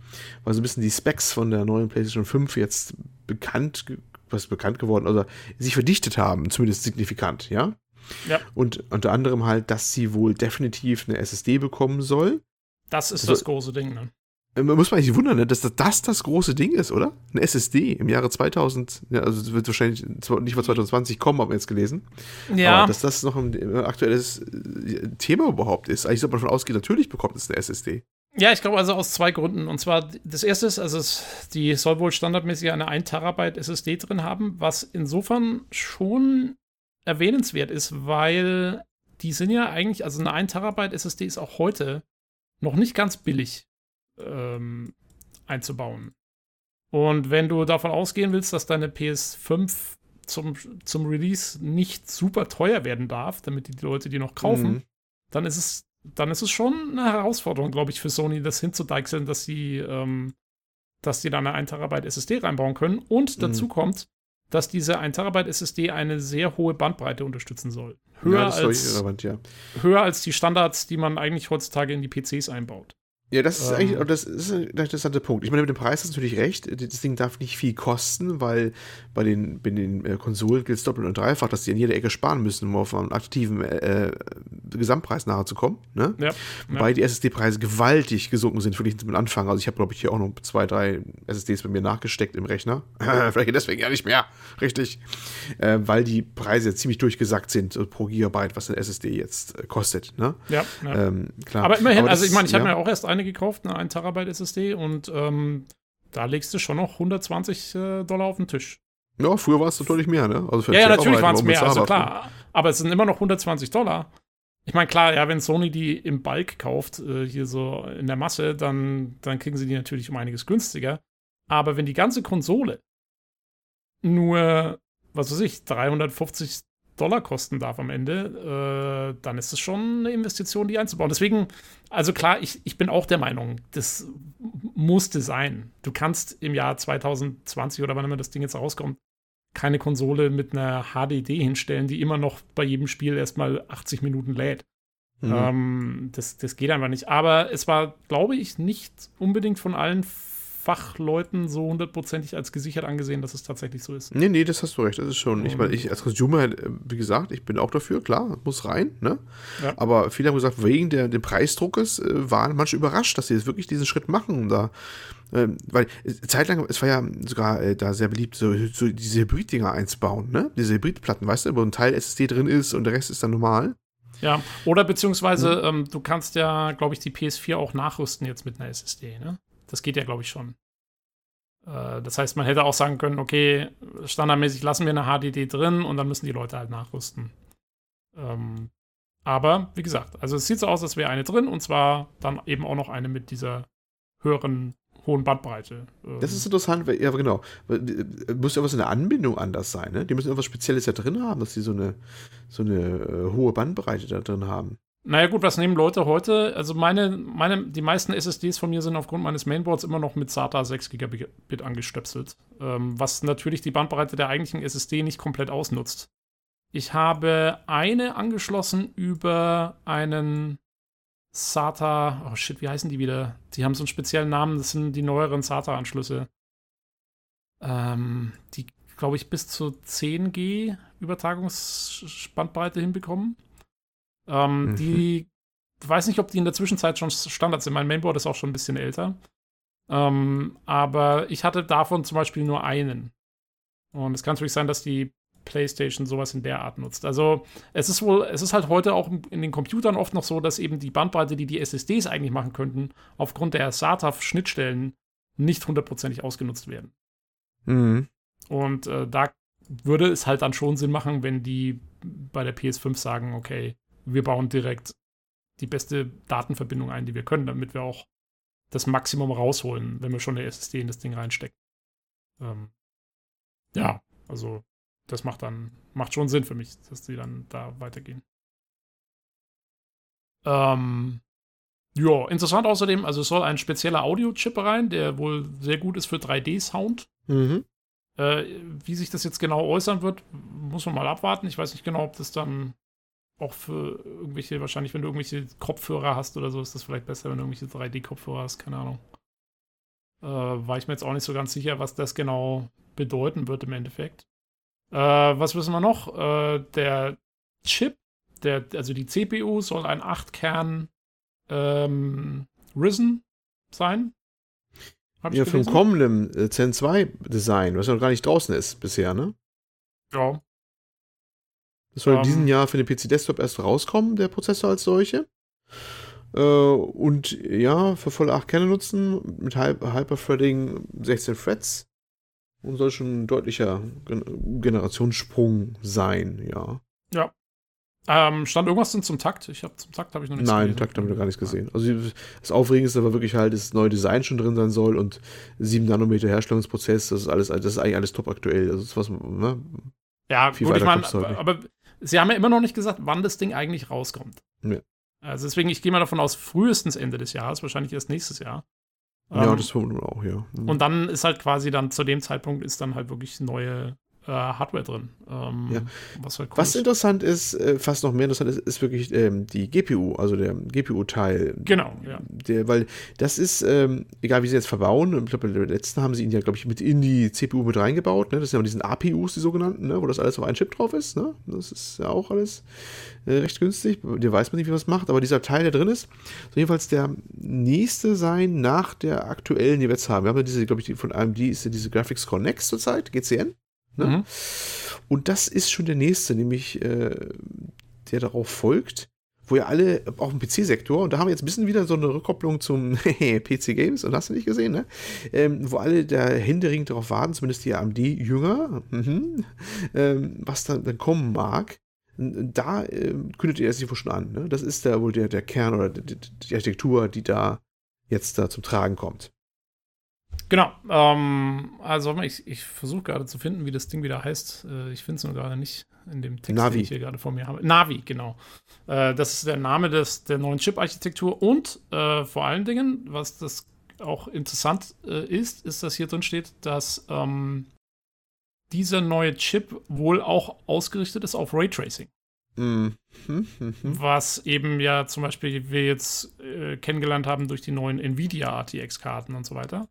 weil so ein bisschen die Specs von der neuen PlayStation 5 jetzt bekannt was bekannt geworden, also sich verdichtet haben, zumindest signifikant, ja. Ja. Und unter anderem halt, dass sie wohl definitiv eine SSD bekommen soll. Das ist also, das große Ding, ne? Äh, man muss man sich wundern, ne, dass das das große Ding ist, oder? Eine SSD im Jahre 2000, ja, also es wird wahrscheinlich nicht vor 2020 kommen, haben wir jetzt gelesen. Ja. Aber dass das noch ein aktuelles äh, Thema überhaupt ist. Eigentlich sollte man davon ausgehen, natürlich bekommt es eine SSD. Ja, ich glaube also aus zwei Gründen. Und zwar das erste ist, also es, die soll wohl standardmäßig eine 1 Terabyte SSD drin haben, was insofern schon erwähnenswert ist, weil die sind ja eigentlich, also eine 1 Terabyte SSD ist auch heute noch nicht ganz billig ähm, einzubauen. Und wenn du davon ausgehen willst, dass deine PS5 zum, zum Release nicht super teuer werden darf, damit die Leute die noch kaufen, mhm. dann ist es dann ist es schon eine Herausforderung, glaube ich, für Sony, das hinzudeichseln, dass sie, ähm, dass die da eine 1 Terabyte SSD reinbauen können. Und mhm. dazu kommt, dass diese 1 Terabyte SSD eine sehr hohe Bandbreite unterstützen soll. Höher, ja, als, irrelevant, ja. höher als die Standards, die man eigentlich heutzutage in die PCs einbaut. Ja, das ist ähm, eigentlich, das ist ein interessanter Punkt. Ich meine, mit dem Preis hast du natürlich recht. Das Ding darf nicht viel kosten, weil bei den, bei den äh, Konsolen gilt es doppelt und dreifach, dass die an jeder Ecke sparen müssen, um auf einem aktiven äh, Gesamtpreis nachher zu kommen. Ne? Ja, Wobei die SSD-Preise gewaltig gesunken sind, verglichen zum Anfang. Also ich habe, glaube ich, hier auch noch zwei, drei SSDs bei mir nachgesteckt im Rechner. Vielleicht deswegen ja nicht mehr, richtig. Äh, weil die Preise ziemlich durchgesackt sind äh, pro Gigabyte, was eine SSD jetzt äh, kostet. Ne? Ja, ja. Ähm, klar. Aber immerhin, Aber das- also ich meine, ich habe ja. mir auch erst eine gekauft, eine 1 Terabyte SSD und ähm, da legst du schon noch 120 äh, Dollar auf den Tisch. Ja, früher war es natürlich mehr, ne? Also Ja, ja, natürlich waren es mehr, also klar. Aber es sind immer noch 120 Dollar. Ich meine, klar, ja, wenn Sony die im Bulk kauft, äh, hier so in der Masse, dann, dann kriegen sie die natürlich um einiges günstiger. Aber wenn die ganze Konsole nur, was weiß ich, 350 Dollar kosten darf am Ende, äh, dann ist es schon eine Investition, die einzubauen. Deswegen, also klar, ich, ich bin auch der Meinung, das musste sein. Du kannst im Jahr 2020 oder wann immer das Ding jetzt rauskommt, keine Konsole mit einer HDD hinstellen, die immer noch bei jedem Spiel erstmal 80 Minuten lädt. Mhm. Ähm, das, das geht einfach nicht. Aber es war, glaube ich, nicht unbedingt von allen Fachleuten so hundertprozentig als gesichert angesehen, dass es tatsächlich so ist. Nee, nee, das hast du recht. Das ist schon. Ich meine, ich als Consumer, äh, wie gesagt, ich bin auch dafür, klar, muss rein, ne? Ja. Aber viele haben gesagt, wegen der, des Preisdruckes äh, waren manche überrascht, dass sie jetzt wirklich diesen Schritt machen. Da, ähm, weil äh, zeitlang, es war ja sogar äh, da sehr beliebt, so, so diese Hybrid-Dinger einzubauen, ne? Diese Hybridplatten, weißt du, wo ein Teil SSD drin ist und der Rest ist dann normal. Ja, oder beziehungsweise ähm, du kannst ja, glaube ich, die PS4 auch nachrüsten jetzt mit einer SSD, ne? Das geht ja, glaube ich, schon. Äh, das heißt, man hätte auch sagen können, okay, standardmäßig lassen wir eine HDD drin und dann müssen die Leute halt nachrüsten. Ähm, aber, wie gesagt, also es sieht so aus, als wäre eine drin und zwar dann eben auch noch eine mit dieser höheren, hohen Bandbreite. Ähm, Das ist interessant, weil, ja, genau. Äh, Muss ja was in der Anbindung anders sein, ne? Die müssen irgendwas Spezielles da drin haben, dass die so eine, so eine äh, hohe Bandbreite da drin haben. Naja, gut, was nehmen Leute heute? Also, meine, meine, die meisten SSDs von mir sind aufgrund meines Mainboards immer noch mit SATA 6 Gigabit angestöpselt. Ähm, was natürlich die Bandbreite der eigentlichen SSD nicht komplett ausnutzt. Ich habe eine angeschlossen über einen SATA. Oh shit, wie heißen die wieder? Die haben so einen speziellen Namen, das sind die neueren SATA-Anschlüsse. Ähm, die, glaube ich, bis zu 10G Übertragungsbandbreite hinbekommen. Ähm, Mhm. Die, ich weiß nicht, ob die in der Zwischenzeit schon Standard sind. Mein Mainboard ist auch schon ein bisschen älter. Ähm, aber ich hatte davon zum Beispiel nur einen. Und es kann natürlich sein, dass die PlayStation sowas in der Art nutzt. Also es ist wohl, es ist halt heute auch in den Computern oft noch so, dass eben die Bandbreite, die die SSDs eigentlich machen könnten, aufgrund der SATA-Schnittstellen nicht hundertprozentig ausgenutzt werden. Mhm. Und äh, da würde es halt dann schon Sinn machen, wenn die bei der PS5 sagen, okay, wir bauen direkt die beste Datenverbindung ein, die wir können, damit wir auch das Maximum rausholen, wenn wir schon eine SSD in das Ding reinstecken. Ähm, ja, also das macht dann, macht schon Sinn für mich, dass die dann da weitergehen. Ähm, ja, interessant außerdem, also es soll ein spezieller Audio-Chip rein, der wohl sehr gut ist für 3D-Sound. Mhm. Äh, wie sich das jetzt genau äußern wird, muss man mal abwarten. Ich weiß nicht genau, ob das dann auch für irgendwelche, wahrscheinlich, wenn du irgendwelche Kopfhörer hast oder so, ist das vielleicht besser, wenn du irgendwelche 3D-Kopfhörer hast, keine Ahnung. Äh, war ich mir jetzt auch nicht so ganz sicher, was das genau bedeuten wird im Endeffekt. Äh, was wissen wir noch? Äh, der Chip, der, also die CPU, soll ein 8-Kern ähm, Risen sein. Hab Ja, vom kommenden äh, Zen 2 Design, was noch gar nicht draußen ist bisher, ne? Ja, Das soll in Ähm. diesem Jahr für den PC Desktop erst rauskommen, der Prozessor als solche. Äh, und ja, für volle 8 Kerne nutzen, mit Hy Hyperthreading 16 Threads. Und soll schon ein deutlicher Gen Generationssprung sein, ja. Ähm, stand irgendwas denn zum Takt? Ich habe zum Takt habe ich noch nichts Nein, gelesen. Takt haben wir gar nichts gesehen. Also das Aufregendste war wirklich halt, dass das neue Design schon drin sein soll und 7 Nanometer Herstellungsprozess, das ist alles, das ist eigentlich alles top aktuell. Also das ist was, ne? Ja, Viel gut, ich meine, aber sie haben ja immer noch nicht gesagt, wann das Ding eigentlich rauskommt. Ja. Also deswegen, ich gehe mal davon aus, frühestens Ende des Jahres, wahrscheinlich erst nächstes Jahr. ja, Ähm, das vermuten wir auch, ja. Mhm. Und dann ist halt quasi dann zu dem Zeitpunkt ist dann halt wirklich neue äh, Hardware drin. Ähm, ja. Was, halt cool was interessant ist, äh, fast noch mehr interessant ist, ist wirklich ähm, die GPU, also der GPU-Teil. Genau, ja. Der, weil das ist, ähm, egal wie sie jetzt verbauen, ich glaube, bei der letzten haben sie ihn ja, glaube ich, mit in die CPU mit reingebaut. Ne? Das sind ja diesen APUs, die sogenannten, ne? wo das alles auf einen Chip drauf ist. Ne? Das ist ja auch alles äh, recht günstig. Dir weiß man nicht, wie man es macht, aber dieser Teil, der drin ist, soll jedenfalls der nächste sein nach der aktuellen, die wir jetzt haben. Wir haben ja diese, glaube ich, die von AMD ist ja diese Graphics Core Next zurzeit, GCN. Ne? Mhm. Und das ist schon der nächste, nämlich äh, der darauf folgt, wo ja alle, auch im PC-Sektor, und da haben wir jetzt ein bisschen wieder so eine Rückkopplung zum PC-Games, und hast du nicht gesehen, ne? Ähm, wo alle da händeringend darauf warten, zumindest die AMD-Jünger, mhm, ähm, was dann, dann kommen mag. Da äh, kündet ihr sich wohl schon an. Ne? Das ist da wohl der, der Kern oder die, die Architektur, die da jetzt da zum Tragen kommt. Genau. Ähm, also ich, ich versuche gerade zu finden, wie das Ding wieder heißt. Äh, ich finde es nur gerade nicht in dem Text, Navi. den ich hier gerade vor mir habe. Navi, genau. Äh, das ist der Name des, der neuen Chip-Architektur und äh, vor allen Dingen, was das auch interessant äh, ist, ist, dass hier drin steht, dass ähm, dieser neue Chip wohl auch ausgerichtet ist auf Raytracing. Mhm. Was eben ja zum Beispiel wir jetzt äh, kennengelernt haben durch die neuen Nvidia RTX-Karten und so weiter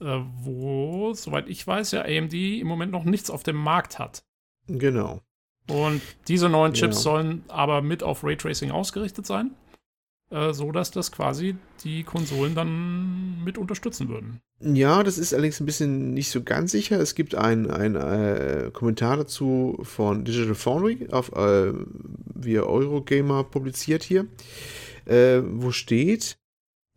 äh, wo, soweit ich weiß, ja AMD im Moment noch nichts auf dem Markt hat. Genau. Und diese neuen Chips genau. sollen aber mit auf Raytracing ausgerichtet sein, äh, so dass das quasi die Konsolen dann mit unterstützen würden. Ja, das ist allerdings ein bisschen nicht so ganz sicher. Es gibt einen äh, Kommentar dazu von Digital Foundry auf äh, via Eurogamer publiziert hier, äh, wo steht,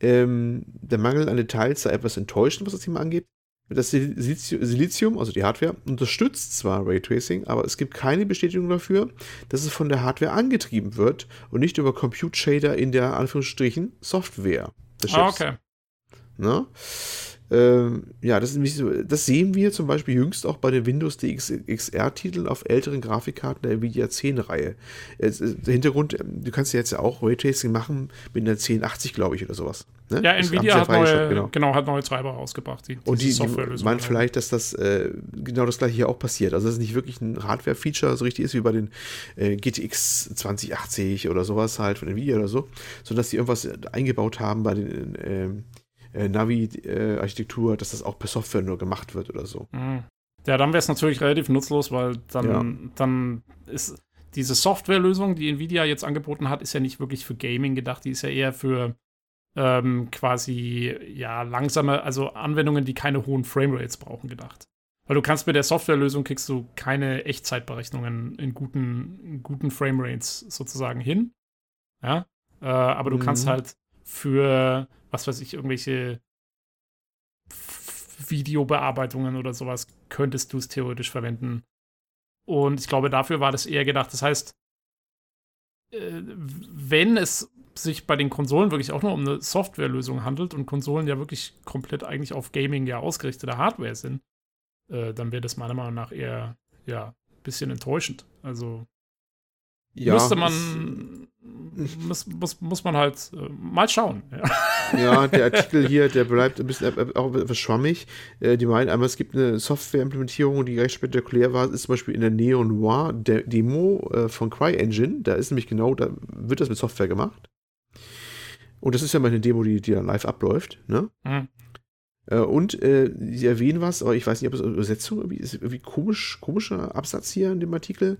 ähm, der Mangel an Details sei etwas enttäuschend, was das Thema angeht. Das Silizium, also die Hardware, unterstützt zwar Raytracing, aber es gibt keine Bestätigung dafür, dass es von der Hardware angetrieben wird und nicht über Compute Shader in der Anführungsstrichen Software des Ah, okay. Ne? Ähm, ja, das, ist, das, sehen wir zum Beispiel jüngst auch bei den Windows DXR-Titeln auf älteren Grafikkarten der Nvidia 10-Reihe. Der Hintergrund, ähm, du kannst ja jetzt ja auch Raytracing machen mit einer 1080, glaube ich, oder sowas. Ne? Ja, Nvidia hat neue, genau. genau. hat neue Treiber rausgebracht. Die, Und die, die meinen vielleicht, dass das äh, genau das gleiche hier auch passiert. Also, dass es nicht wirklich ein Hardware-Feature so richtig ist wie bei den äh, GTX 2080 oder sowas halt von Nvidia oder so, sondern dass die irgendwas eingebaut haben bei den äh, Navi-Architektur, dass das auch per Software nur gemacht wird oder so. Mhm. Ja, dann wäre es natürlich relativ nutzlos, weil dann, ja. dann ist diese Softwarelösung, die Nvidia jetzt angeboten hat, ist ja nicht wirklich für Gaming gedacht, die ist ja eher für ähm, quasi ja langsame, also Anwendungen, die keine hohen Framerates brauchen, gedacht. Weil du kannst mit der Softwarelösung kriegst du keine Echtzeitberechnungen in guten, in guten Framerates sozusagen hin. Ja. Äh, aber du mhm. kannst halt für was weiß ich, irgendwelche Videobearbeitungen oder sowas, könntest du es theoretisch verwenden. Und ich glaube, dafür war das eher gedacht. Das heißt, äh, wenn es sich bei den Konsolen wirklich auch nur um eine Softwarelösung handelt und Konsolen ja wirklich komplett eigentlich auf Gaming ja ausgerichtete Hardware sind, äh, dann wäre das meiner Meinung nach eher ja ein bisschen enttäuschend. Also ja, müsste man muss, muss, muss man halt äh, mal schauen. Ja. ja. der Artikel hier, der bleibt ein bisschen äh, auch etwas schwammig. Äh, die meinen einmal, es gibt eine Softwareimplementierung, die recht spektakulär war, ist zum Beispiel in der Neo Noir Demo äh, von CryEngine. Da ist nämlich genau, da wird das mit Software gemacht. Und das ist ja mal eine Demo, die, die dann live abläuft. Ne? Mhm. Äh, und äh, sie erwähnen was, aber ich weiß nicht, ob es Übersetzung irgendwie ist, irgendwie komisch, komischer Absatz hier in dem Artikel,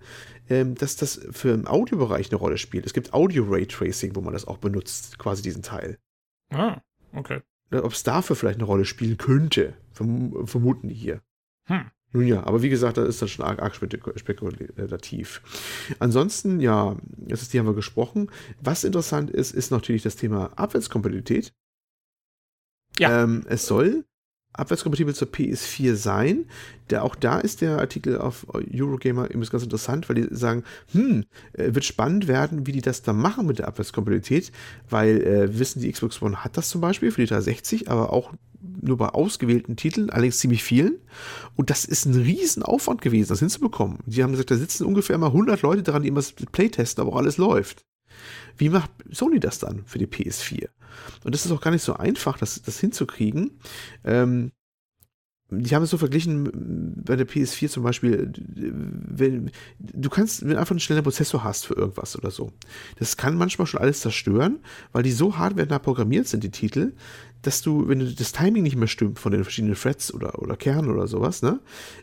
ähm, dass das für den Audiobereich eine Rolle spielt. Es gibt Audio-Raytracing, wo man das auch benutzt, quasi diesen Teil. Ah, okay. Ob es dafür vielleicht eine Rolle spielen könnte, verm vermuten die hier. Hm. Nun ja, aber wie gesagt, da ist das schon arg, arg spekulativ. Ansonsten, ja, das ist, die haben wir gesprochen. Was interessant ist, ist natürlich das Thema Abwärtskompatibilität. Ja. Ähm, es soll abwärtskompatibel zur PS4 sein. Der, auch da ist der Artikel auf Eurogamer eben ganz interessant, weil die sagen, hm, äh, wird spannend werden, wie die das da machen mit der Abwärtskompatibilität, weil äh, wissen, die Xbox One hat das zum Beispiel für die 360, aber auch nur bei ausgewählten Titeln, allerdings ziemlich vielen. Und das ist ein Riesenaufwand gewesen, das hinzubekommen. Die haben gesagt, da sitzen ungefähr mal 100 Leute dran, die immer das Playtesten, aber auch alles läuft. Wie macht Sony das dann für die PS4? Und das ist auch gar nicht so einfach, das, das hinzukriegen. Ähm, die haben es so verglichen bei der PS4 zum Beispiel, wenn du kannst, wenn du einfach einen schnellen Prozessor hast für irgendwas oder so, das kann manchmal schon alles zerstören, weil die so hardwarenah programmiert sind, die Titel, dass du, wenn du das Timing nicht mehr stimmt von den verschiedenen Threads oder, oder Kernen oder sowas, ne,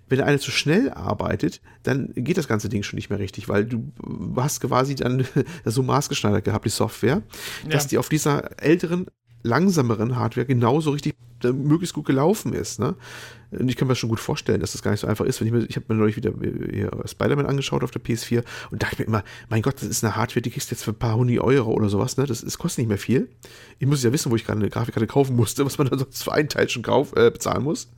wenn der eine zu schnell arbeitet, dann geht das ganze Ding schon nicht mehr richtig, weil du hast quasi dann so maßgeschneidert gehabt, die Software, dass ja. die auf dieser älteren langsameren Hardware genauso richtig äh, möglichst gut gelaufen ist. Ne? Und ich kann mir das schon gut vorstellen, dass das gar nicht so einfach ist. Wenn ich mir, ich habe mir neulich wieder Spider-Man angeschaut auf der PS4 und dachte mir immer, mein Gott, das ist eine Hardware, die kriegst du jetzt für ein paar hundert Euro oder sowas. Ne? Das, das kostet nicht mehr viel. Ich muss ja wissen, wo ich gerade eine Grafikkarte kaufen musste, was man dann sonst für einen Teil schon kauf, äh, bezahlen muss.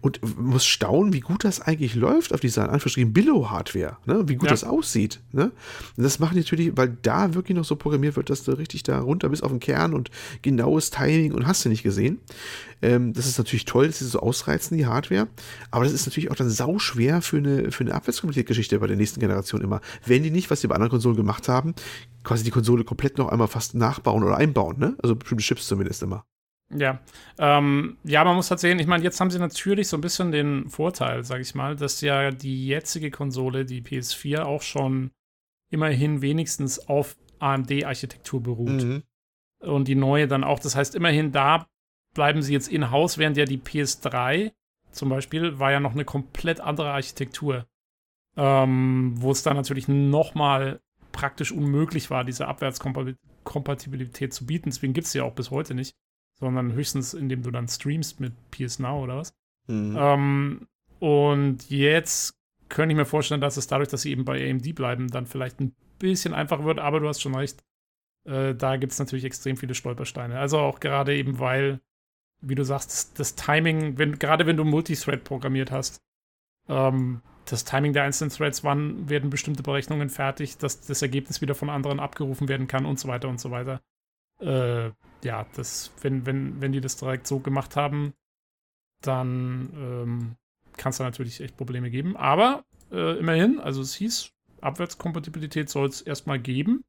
Und muss staunen, wie gut das eigentlich läuft auf dieser Anführungsstrichen Billo-Hardware, ne? wie gut ja. das aussieht. Ne? Und das macht natürlich, weil da wirklich noch so programmiert wird, dass du richtig da runter bist auf den Kern und genaues Timing und hast du nicht gesehen. Ähm, das ist natürlich toll, dass sie so ausreizen, die Hardware. Aber das ist natürlich auch dann sauschwer für eine, für eine abwärtskompatible Geschichte bei der nächsten Generation immer. Wenn die nicht, was sie bei anderen Konsolen gemacht haben, quasi die Konsole komplett noch einmal fast nachbauen oder einbauen, ne? Also bestimmte Chips zumindest immer. Ja, ähm, ja, man muss halt sehen, ich meine, jetzt haben sie natürlich so ein bisschen den Vorteil, sag ich mal, dass ja die jetzige Konsole, die PS4, auch schon immerhin wenigstens auf AMD-Architektur beruht. Mhm. Und die neue dann auch. Das heißt, immerhin da bleiben sie jetzt in-house, während ja die PS3 zum Beispiel war ja noch eine komplett andere Architektur. Ähm, wo es dann natürlich nochmal praktisch unmöglich war, diese Abwärtskompatibilität zu bieten. Deswegen gibt es sie ja auch bis heute nicht. Sondern höchstens, indem du dann streamst mit PS Now oder was. Mhm. Ähm, und jetzt könnte ich mir vorstellen, dass es dadurch, dass sie eben bei AMD bleiben, dann vielleicht ein bisschen einfacher wird. Aber du hast schon recht. Äh, da gibt es natürlich extrem viele Stolpersteine. Also auch gerade eben, weil wie du sagst, das, das Timing, wenn, gerade wenn du Multithread programmiert hast, ähm, das Timing der einzelnen Threads, wann werden bestimmte Berechnungen fertig, dass das Ergebnis wieder von anderen abgerufen werden kann und so weiter und so weiter. Äh, ja, das, wenn, wenn, wenn die das direkt so gemacht haben, dann ähm, kann es da natürlich echt Probleme geben. Aber äh, immerhin, also es hieß, Abwärtskompatibilität soll es erstmal geben.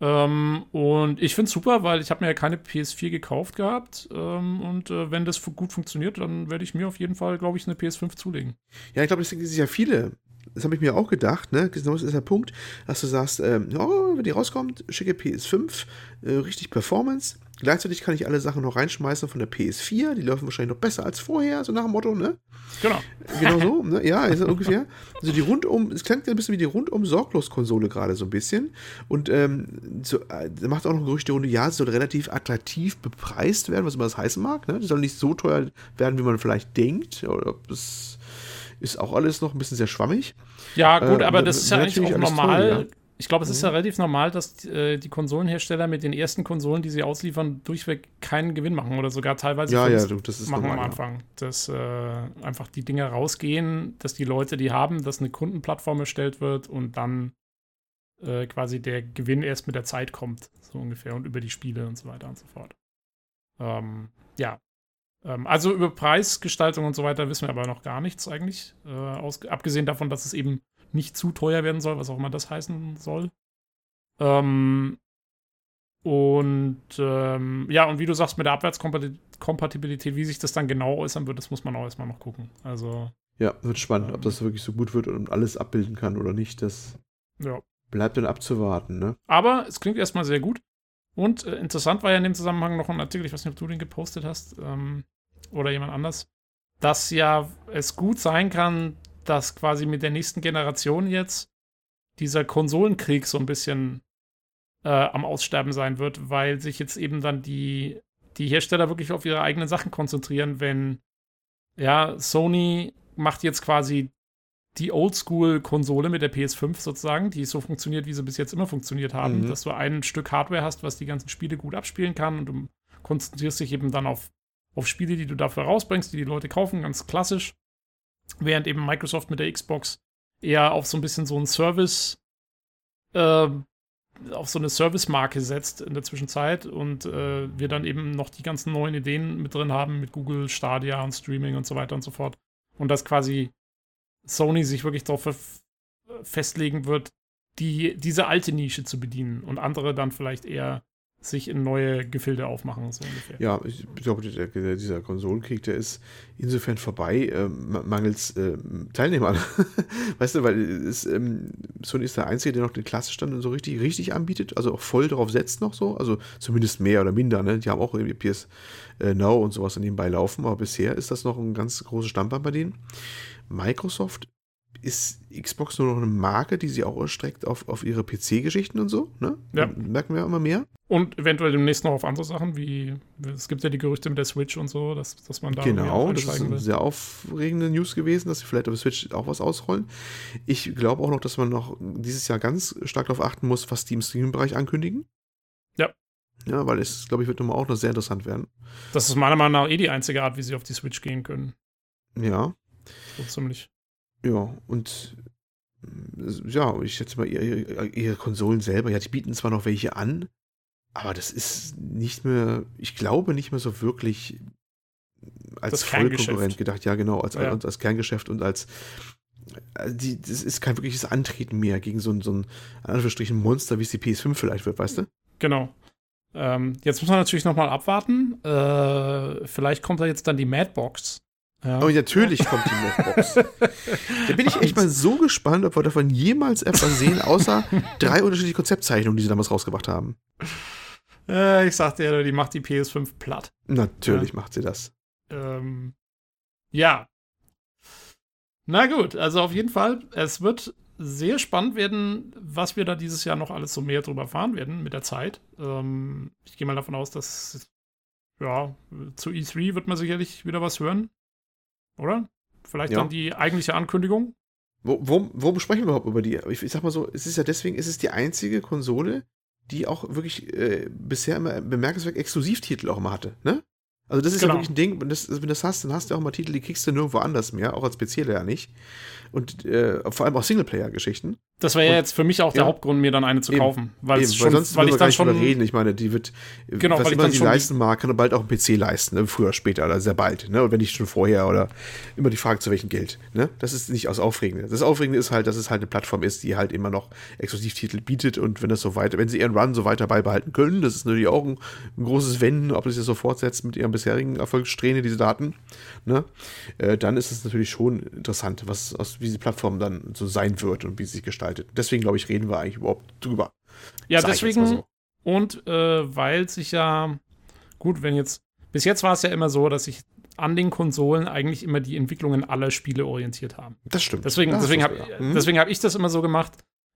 Ähm, und ich finde es super, weil ich habe mir ja keine PS4 gekauft gehabt. Ähm, und äh, wenn das gut funktioniert, dann werde ich mir auf jeden Fall, glaube ich, eine PS5 zulegen. Ja, ich glaube, das sind ja viele. Das habe ich mir auch gedacht, ne? Genau das ist der Punkt, dass du sagst, ähm, oh, wenn die rauskommt, schicke PS5, äh, richtig Performance. Gleichzeitig kann ich alle Sachen noch reinschmeißen von der PS4. Die laufen wahrscheinlich noch besser als vorher, so nach dem Motto, ne? Genau. Genau so, ne? Ja, ist ungefähr. Also die rundum, es klingt ein bisschen wie die rundum sorglos Konsole gerade so ein bisschen. Und ähm, so, äh, macht auch noch Gerüchte runde, ja, sie soll relativ attraktiv bepreist werden, was immer das heißen mag. Ne? Die soll nicht so teuer werden, wie man vielleicht denkt. Oder das ist auch alles noch ein bisschen sehr schwammig. Ja, gut, äh, aber das ist ja eigentlich auch normal. Toll, ja ich glaube, es ist ja mhm. relativ normal, dass äh, die Konsolenhersteller mit den ersten Konsolen, die sie ausliefern, durchweg keinen Gewinn machen oder sogar teilweise ja, ja, du, das ist machen normal, am Anfang. Ja. Dass äh, einfach die Dinge rausgehen, dass die Leute die haben, dass eine Kundenplattform erstellt wird und dann äh, quasi der Gewinn erst mit der Zeit kommt, so ungefähr, und über die Spiele und so weiter und so fort. Ähm, ja. Ähm, also über Preisgestaltung und so weiter wissen wir aber noch gar nichts eigentlich. Äh, aus, abgesehen davon, dass es eben nicht zu teuer werden soll, was auch immer das heißen soll. Ähm, und ähm, ja, und wie du sagst, mit der Abwärtskompatibilität, wie sich das dann genau äußern wird, das muss man auch erstmal noch gucken. Also. Ja, wird spannend, ähm, ob das wirklich so gut wird und alles abbilden kann oder nicht. Das ja. bleibt dann abzuwarten, ne? Aber es klingt erstmal sehr gut. Und äh, interessant war ja in dem Zusammenhang noch ein Artikel, ich weiß nicht, ob du den gepostet hast ähm, oder jemand anders, dass ja es gut sein kann, dass quasi mit der nächsten Generation jetzt dieser Konsolenkrieg so ein bisschen äh, am Aussterben sein wird, weil sich jetzt eben dann die, die Hersteller wirklich auf ihre eigenen Sachen konzentrieren, wenn ja, Sony macht jetzt quasi die Oldschool-Konsole mit der PS5 sozusagen, die so funktioniert, wie sie bis jetzt immer funktioniert haben, mhm. dass du ein Stück Hardware hast, was die ganzen Spiele gut abspielen kann und du konzentrierst dich eben dann auf, auf Spiele, die du dafür rausbringst, die die Leute kaufen, ganz klassisch. Während eben Microsoft mit der Xbox eher auf so ein bisschen so ein Service, äh, auf so eine Service-Marke setzt in der Zwischenzeit und äh, wir dann eben noch die ganzen neuen Ideen mit drin haben mit Google, Stadia und Streaming und so weiter und so fort. Und dass quasi Sony sich wirklich darauf festlegen wird, die, diese alte Nische zu bedienen und andere dann vielleicht eher sich in neue Gefilde aufmachen, so ungefähr. Ja, ich glaube, der, dieser Konsolenkrieg, der ist insofern vorbei, äh, mangels äh, Teilnehmern. weißt du, weil es, ähm, Sony ist der Einzige, der noch den Klassenstand so richtig, richtig anbietet, also auch voll darauf setzt noch so, also zumindest mehr oder minder, ne? Die haben auch irgendwie PS äh, Now und sowas nebenbei laufen, aber bisher ist das noch ein ganz großes Standbein bei denen. Microsoft ist Xbox nur noch eine Marke, die sie auch erstreckt auf, auf ihre PC-Geschichten und so, ne? Ja. Merken wir immer mehr. Und eventuell demnächst noch auf andere Sachen, wie es gibt ja die Gerüchte mit der Switch und so, dass, dass man da Genau, das ist eine will. sehr aufregende News gewesen, dass sie vielleicht auf der Switch auch was ausrollen. Ich glaube auch noch, dass man noch dieses Jahr ganz stark darauf achten muss, was die im Streaming-Bereich ankündigen. Ja. Ja, weil es, glaube ich, wird nochmal auch noch sehr interessant werden. Das ist meiner Meinung nach eh die einzige Art, wie sie auf die Switch gehen können. Ja. So ziemlich. Ja, und ja, ich schätze mal, ihre, ihre Konsolen selber, ja, die bieten zwar noch welche an, aber das ist nicht mehr, ich glaube, nicht mehr so wirklich als Vollkonkurrent gedacht. Ja, genau, als, ja. als, als Kerngeschäft und als äh, die, das ist kein wirkliches Antreten mehr gegen so ein, so ein Anführungsstrichen Monster, wie es die PS5 vielleicht wird, weißt du? Genau. Ähm, jetzt muss man natürlich nochmal abwarten. Äh, vielleicht kommt da jetzt dann die Madbox. Ja. Oh, natürlich kommt die Madbox. da bin ich echt mal so gespannt, ob wir davon jemals etwas sehen, außer drei unterschiedliche Konzeptzeichnungen, die sie damals rausgebracht haben. Äh, ich sagte ja, die macht die PS5 platt. Natürlich ja. macht sie das. Ähm, ja. Na gut, also auf jeden Fall, es wird sehr spannend werden, was wir da dieses Jahr noch alles so mehr drüber fahren werden mit der Zeit. Ähm, ich gehe mal davon aus, dass ja, zu E3 wird man sicherlich wieder was hören. Oder? Vielleicht ja. dann die eigentliche Ankündigung. Wo, wo, wo besprechen wir überhaupt über die? Ich, ich, sag mal so, es ist ja deswegen, es ist die einzige Konsole, die auch wirklich äh, bisher immer bemerkenswert Exklusivtitel auch immer hatte, ne? Also das ist genau. ja wirklich ein Ding, wenn, das, du das hast, dann hast du auch mal Titel, die kriegst du nirgendwo anders mehr, auch als PC ja nicht. Und äh, vor allem auch Singleplayer-Geschichten. Das wäre ja jetzt für mich auch der ja, Hauptgrund, mir dann eine zu kaufen. Weil, eben, schon, weil sonst weil ich dann schon reden. Ich meine, die wird, genau, was weil immer ich die leisten mag, kann bald auch ein PC leisten, ne? früher später oder sehr bald. Ne? Und wenn nicht schon vorher oder immer die Frage, zu welchem Geld. Ne? Das ist nicht aus Aufregende. Das Aufregende ist halt, dass es halt eine Plattform ist, die halt immer noch Exklusivtitel bietet und wenn das so weiter, wenn sie ihren Run so weiter beibehalten können, das ist natürlich auch ein, ein großes Wenn, ob das jetzt so fortsetzt mit ihren bisherigen Erfolgssträhne, diese Daten, ne? Äh, dann ist es natürlich schon interessant, was aus, wie die Plattform dann so sein wird und wie sie sich gestaltet. Deswegen glaube ich, reden wir eigentlich überhaupt drüber. Ja, Sag deswegen so. und äh, weil sich ja gut, wenn jetzt bis jetzt war es ja immer so, dass sich an den Konsolen eigentlich immer die Entwicklungen aller Spiele orientiert haben. Das stimmt. Deswegen, das deswegen habe ja. mhm. hab ich das immer so gemacht.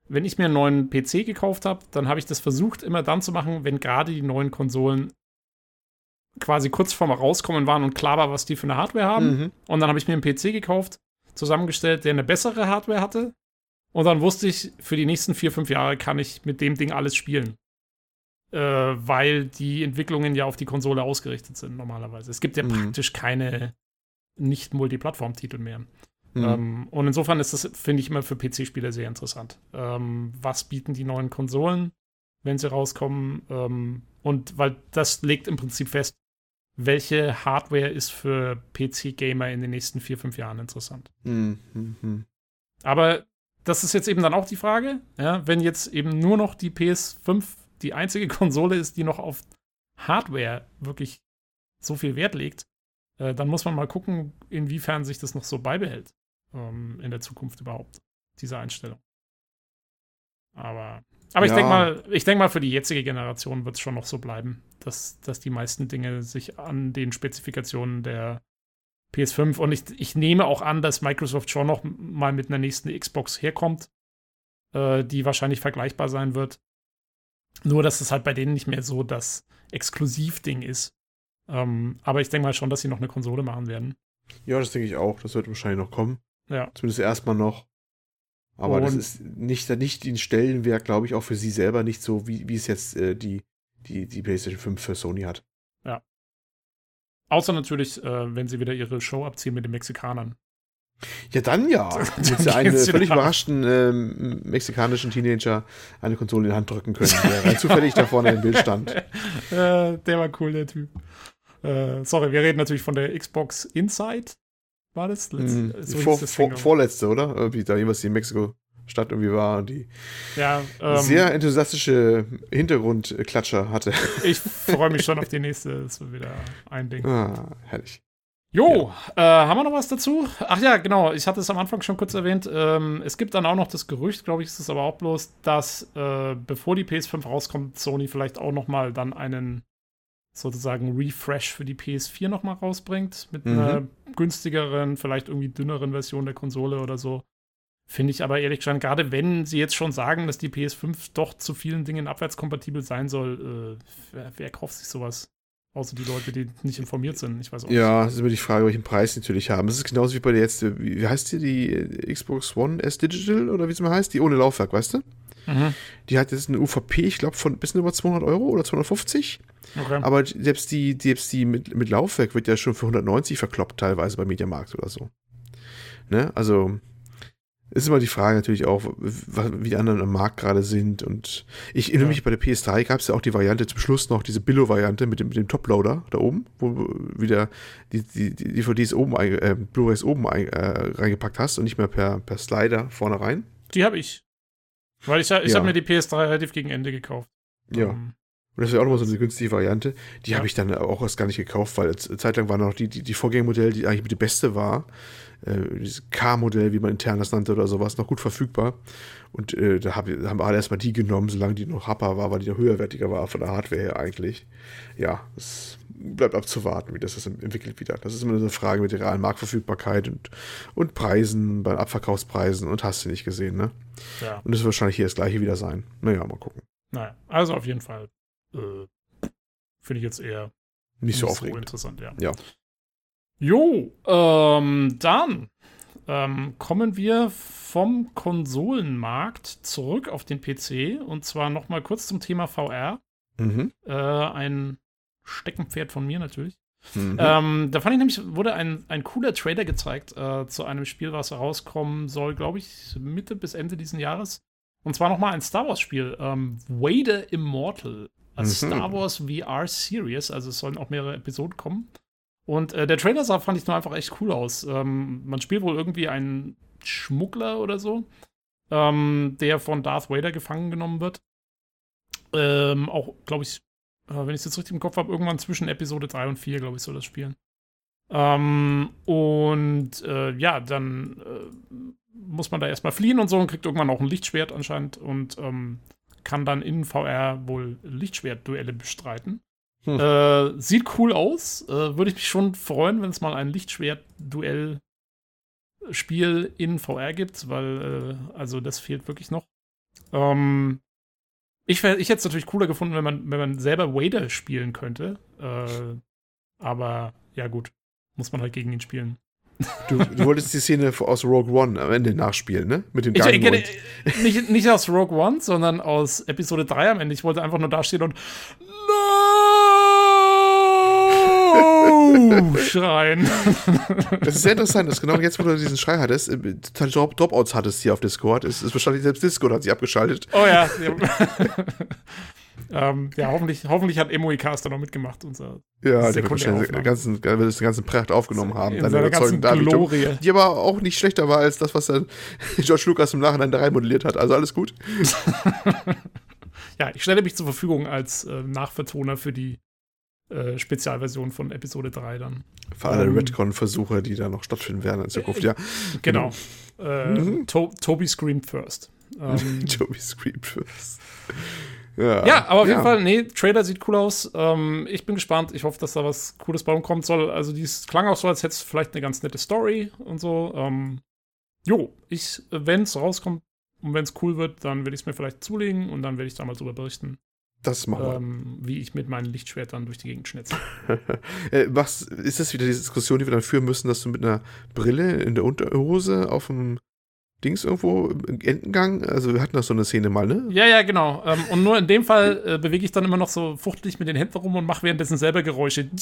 Wenn ich mir einen neuen PC gekauft habe, dann habe ich das versucht, immer dann zu machen, wenn gerade die neuen Konsolen quasi kurz vorm Rauskommen waren und klar war, was die für eine Hardware haben. Mhm. Und dann habe ich mir einen PC gekauft, zusammengestellt, der eine bessere Hardware hatte. Und dann wusste ich, für die nächsten vier, fünf Jahre kann ich mit dem Ding alles spielen. Äh, weil die Entwicklungen ja auf die Konsole ausgerichtet sind, normalerweise. Es gibt ja mhm. praktisch keine nicht-Multiplattform-Titel mehr. Mhm. Ähm, und insofern ist das, finde ich, immer für PC-Spieler sehr interessant. Ähm, was bieten die neuen Konsolen, wenn sie rauskommen? Ähm, und weil das legt im Prinzip fest, welche Hardware ist für PC-Gamer in den nächsten vier, fünf Jahren interessant. Mhm. Aber das ist jetzt eben dann auch die Frage, ja, wenn jetzt eben nur noch die PS5 die einzige Konsole ist, die noch auf Hardware wirklich so viel Wert legt, äh, dann muss man mal gucken, inwiefern sich das noch so beibehält ähm, in der Zukunft überhaupt, diese Einstellung. Aber, aber ja. ich denke mal, ich denke mal, für die jetzige Generation wird es schon noch so bleiben, dass, dass die meisten Dinge sich an den Spezifikationen der PS5 und ich, ich nehme auch an, dass Microsoft schon noch mal mit einer nächsten Xbox herkommt, äh, die wahrscheinlich vergleichbar sein wird. Nur, dass es halt bei denen nicht mehr so das Exklusivding ist. Ähm, aber ich denke mal schon, dass sie noch eine Konsole machen werden. Ja, das denke ich auch. Das wird wahrscheinlich noch kommen. Ja. Zumindest erstmal noch. Aber und das ist nicht, nicht den Stellenwert, glaube ich, auch für sie selber nicht so, wie, wie es jetzt äh, die, die, die PlayStation 5 für Sony hat. Ja. Außer natürlich, äh, wenn sie wieder ihre Show abziehen mit den Mexikanern. Ja, dann ja. Mit ja einen völlig überraschten äh, mexikanischen Teenager eine Konsole in die Hand drücken können, der rein zufällig da vorne im Bild stand. äh, der war cool, der Typ. Äh, sorry, wir reden natürlich von der Xbox Inside. War das? Letz mm, so vor, vor, vorletzte, oder? Irgendwie da irgendwas in Mexiko Stadt irgendwie war und die Ja, ähm, sehr enthusiastische Hintergrundklatscher hatte. ich freue mich schon auf die nächste. Das wird wieder ein Ding. Ah, herrlich. Jo, äh, haben wir noch was dazu? Ach ja, genau, ich hatte es am Anfang schon kurz erwähnt. Ähm, es gibt dann auch noch das Gerücht, glaube ich, ist es aber auch bloß, dass äh, bevor die PS5 rauskommt, Sony vielleicht auch noch mal dann einen sozusagen Refresh für die PS4 noch mal rausbringt mit Mhm. einer günstigeren, vielleicht irgendwie dünneren Version der Konsole oder so. Finde ich aber ehrlich gesagt, gerade wenn sie jetzt schon sagen, dass die PS5 doch zu vielen Dingen abwärtskompatibel sein soll, äh, wer, wer kauft sich sowas? Außer die Leute, die nicht informiert sind. Ich weiß auch Ja, es ist immer die Frage, welchen Preis die natürlich haben. Es ist genauso wie bei der jetzt, wie heißt die, die Xbox One S Digital oder wie es mal heißt, die ohne Laufwerk, weißt du? Mhm. Die hat jetzt eine UVP, ich glaube, von ein bisschen über 200 Euro oder 250. Okay. Aber selbst die, selbst die mit, mit Laufwerk wird ja schon für 190 verkloppt, teilweise bei Mediamarkt oder so. Ne? Also ist immer die Frage natürlich auch, wie die anderen am Markt gerade sind. Und ich erinnere Ja. mich, bei der PS3 gab es ja auch die Variante zum Schluss noch, diese Billo-Variante mit dem, mit dem Toploader da oben, wo wieder die, die, die DVDs oben, äh, Blu-rays oben ein, äh, reingepackt hast und nicht mehr per, per Slider vorne rein. Die habe ich. Weil ich, ich Ja. habe mir die PS3 relativ gegen Ende gekauft. Ja. Ähm, Und das wäre auch nochmal so eine günstige Variante. Die Ja. habe ich dann auch erst gar nicht gekauft, weil eine Zeit lang war noch die, die, die Vorgängermodell, die eigentlich die beste war. Äh, dieses K-Modell, wie man intern das nannte oder sowas, noch gut verfügbar. Und äh, da, hab, haben alle erstmal die genommen, solange die noch happer war, weil die noch höherwertiger war von der Hardware her eigentlich. Ja, es bleibt abzuwarten, wie das sich entwickelt wieder. Das ist immer eine Frage mit der realen Marktverfügbarkeit und, und Preisen, bei Abverkaufspreisen und hast du nicht gesehen, ne? ja. Und das wird wahrscheinlich hier das gleiche wieder sein. Naja, mal gucken. Naja, also auf jeden Fall äh, finde ich jetzt eher Nicht so aufregend. interessant, ja. Ja. Jo, ähm, dann ähm, kommen wir vom Konsolenmarkt zurück auf den PC und zwar noch mal kurz zum Thema VR. Mhm. Äh, ein Steckenpferd von mir natürlich. Mhm. Ähm, da fand ich nämlich, wurde ein, ein cooler Trailer gezeigt äh, zu einem Spiel, was herauskommen soll, glaube ich, Mitte bis Ende diesen Jahres. Und zwar nochmal ein Star Wars-Spiel. Ähm, Vader Immortal. A Mhm. Star Wars VR Series. Also es sollen auch mehrere Episoden kommen. Und äh, der Trailer sah, fand ich nur einfach echt cool aus. Ähm, man spielt wohl irgendwie einen Schmuggler oder so, ähm, der von Darth Vader gefangen genommen wird. Ähm, auch, glaube ich, wenn ich es jetzt richtig im Kopf habe, irgendwann zwischen Episode 3 und 4, glaube ich, soll das spielen. Ähm, und äh, ja, dann äh, muss man da erstmal fliehen und so und kriegt irgendwann auch ein Lichtschwert anscheinend und ähm, kann dann in VR wohl Lichtschwertduelle bestreiten. Hm. Äh, sieht cool aus. Äh, Würde ich mich schon freuen, wenn es mal ein Lichtschwert-Duell-Spiel in VR gibt, weil, äh, also das fehlt wirklich noch. Ähm, ich, ich hätte es natürlich cooler gefunden, wenn man, wenn man selber Vader spielen könnte. Äh, aber ja, gut. Muss man halt gegen ihn spielen. Du, du wolltest die Szene aus Rogue One am Ende nachspielen, ne? Mit dem Ich, ich, und- nicht, nicht aus Rogue One, sondern aus Episode 3 am Ende. Ich wollte einfach nur dastehen und Schreien. Das ist sehr interessant, dass genau jetzt, wo du diesen Schrei hattest, äh, total Drop Dropouts hattest hier auf Discord, ist, ist wahrscheinlich selbst Discord hat sich abgeschaltet. Oh ja. ähm, ja, hoffentlich, hoffentlich hat Emoi Cast noch mitgemacht. Unser Ja, der wird wahrscheinlich den ganzen, der wird das ganze Pracht aufgenommen haben. in seiner ganzen. Glorie. Die aber auch nicht schlechter war als das, was dann George Lucas im Nachhinein da reinmodelliert hat. Also alles gut. Ja, ich stelle mich zur Verfügung als äh, Nachvertoner für die äh, Spezialversion von Episode 3 dann. Für alle Ähm. Redcon-Versuche, die da noch stattfinden werden in Zukunft, ja. Genau. Äh, Mhm. to Toby screamed first. Ähm, Joey screamed first. Ja, ja, aber auf jeden Fall, nee, Trailer sieht cool aus. Ähm, ich bin gespannt. Ich hoffe, dass da was Cooles bei rumkommen soll. Also, dies klang auch so, als hätte es vielleicht eine ganz nette Story und so. Ähm, jo, ich, wenn es rauskommt und wenn es cool wird, dann werde ich es mir vielleicht zulegen und dann werde ich da mal drüber berichten, Das machen wir. ähm, wie ich mit meinen Lichtschwertern durch die Gegend schnitze. Äh, was, ist das wieder diese Diskussion, die wir dann führen müssen, dass du mit einer Brille in der Unterhose auf dem Dings irgendwo im Entengang, also wir hatten das so eine Szene mal, ne? Ja, ja, genau. Ähm, und nur in dem Fall äh, bewege ich dann immer noch so fuchtelig mit den Händen rum und mache währenddessen selber Geräusche.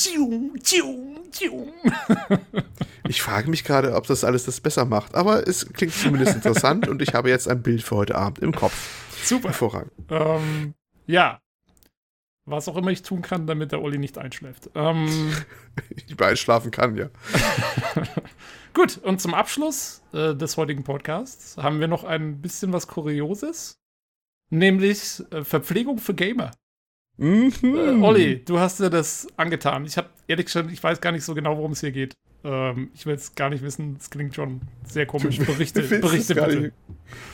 Ich frage mich gerade, ob das alles das besser macht, aber es klingt zumindest interessant und ich habe jetzt ein Bild für heute Abend im Kopf. Super. Hervorragend. Ähm, ja. Was auch immer ich tun kann, damit der Olli nicht einschläft. Ähm, die einschlafen kann, ja. Gut, und zum Abschluss äh, des heutigen Podcasts haben wir noch ein bisschen was Kurioses, nämlich äh, Verpflegung für Gamer. Mhm. Äh, Olli, du hast dir das angetan. Ich habe ehrlich gesagt, ich weiß gar nicht so genau, worum es hier geht. Ähm, ich will es gar nicht wissen. Es klingt schon sehr komisch. Berichte, du Berichte bitte. Nicht,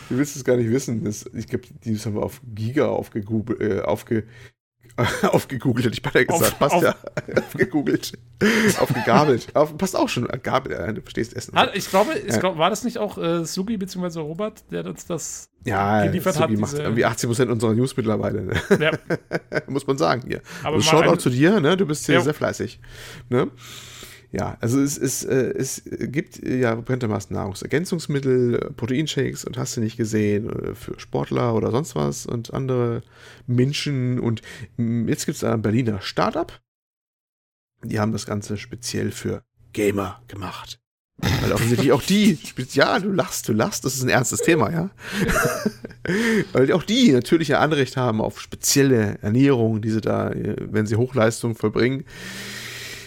du willst es gar nicht wissen. Das, ich glaube, die haben wir auf Giga aufgegoogelt, äh, aufge, aufgegoogelt, hätte ich beinahe gesagt. Auf, passt auf, ja. aufgegoogelt. Aufgegabelt. Auf, passt auch schon. Gabel, äh, du verstehst Essen. Hat, ich glaube, ich glaub, war das nicht auch äh, Sugi bzw. Robert, der uns das ja, geliefert Sugi hat? macht irgendwie 80% unserer News mittlerweile. Ne? Ja. Muss man sagen hier. Aber also Shoutout zu dir, ne? Du bist hier ja. sehr fleißig. Ne? Ja, also es, es, äh, es gibt äh, ja bekanntermaßen Nahrungsergänzungsmittel, äh, Proteinshakes und hast du nicht gesehen, für Sportler oder sonst was und andere Menschen. Und mm, jetzt gibt es ein Berliner Startup. Die haben das Ganze speziell für Gamer gemacht. Weil offensichtlich auch die, ja, du lachst, du lachst, das ist ein ernstes Thema, ja. Weil auch die natürlich ein Anrecht haben auf spezielle Ernährung, die sie da, wenn sie Hochleistung vollbringen.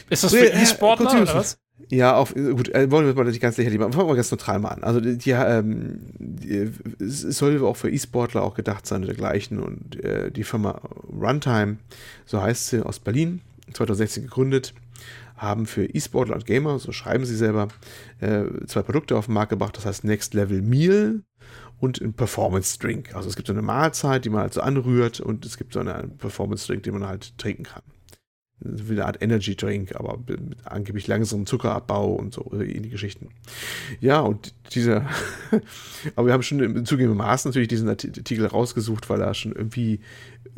Ist das für E-Sportler oder was? Ja, auf, gut, äh, wollen wir mal nicht ganz lächerlich machen. Fangen wir ganz neutral mal an. Also, die, die, ähm, die, es soll auch für E-Sportler auch gedacht sein und dergleichen. Und äh, die Firma Runtime, so heißt sie, aus Berlin, 2016 gegründet, haben für E-Sportler und Gamer, so schreiben sie selber, äh, zwei Produkte auf den Markt gebracht. Das heißt Next Level Meal und ein Performance Drink. Also, es gibt so eine Mahlzeit, die man halt so anrührt und es gibt so einen Performance Drink, den man halt trinken kann wie eine Art Energy Drink, aber mit angeblich langsamem Zuckerabbau und so ähnliche Geschichten. Ja, und dieser, aber wir haben schon im zugegebenermaßen natürlich diesen Artikel rausgesucht, weil er schon irgendwie,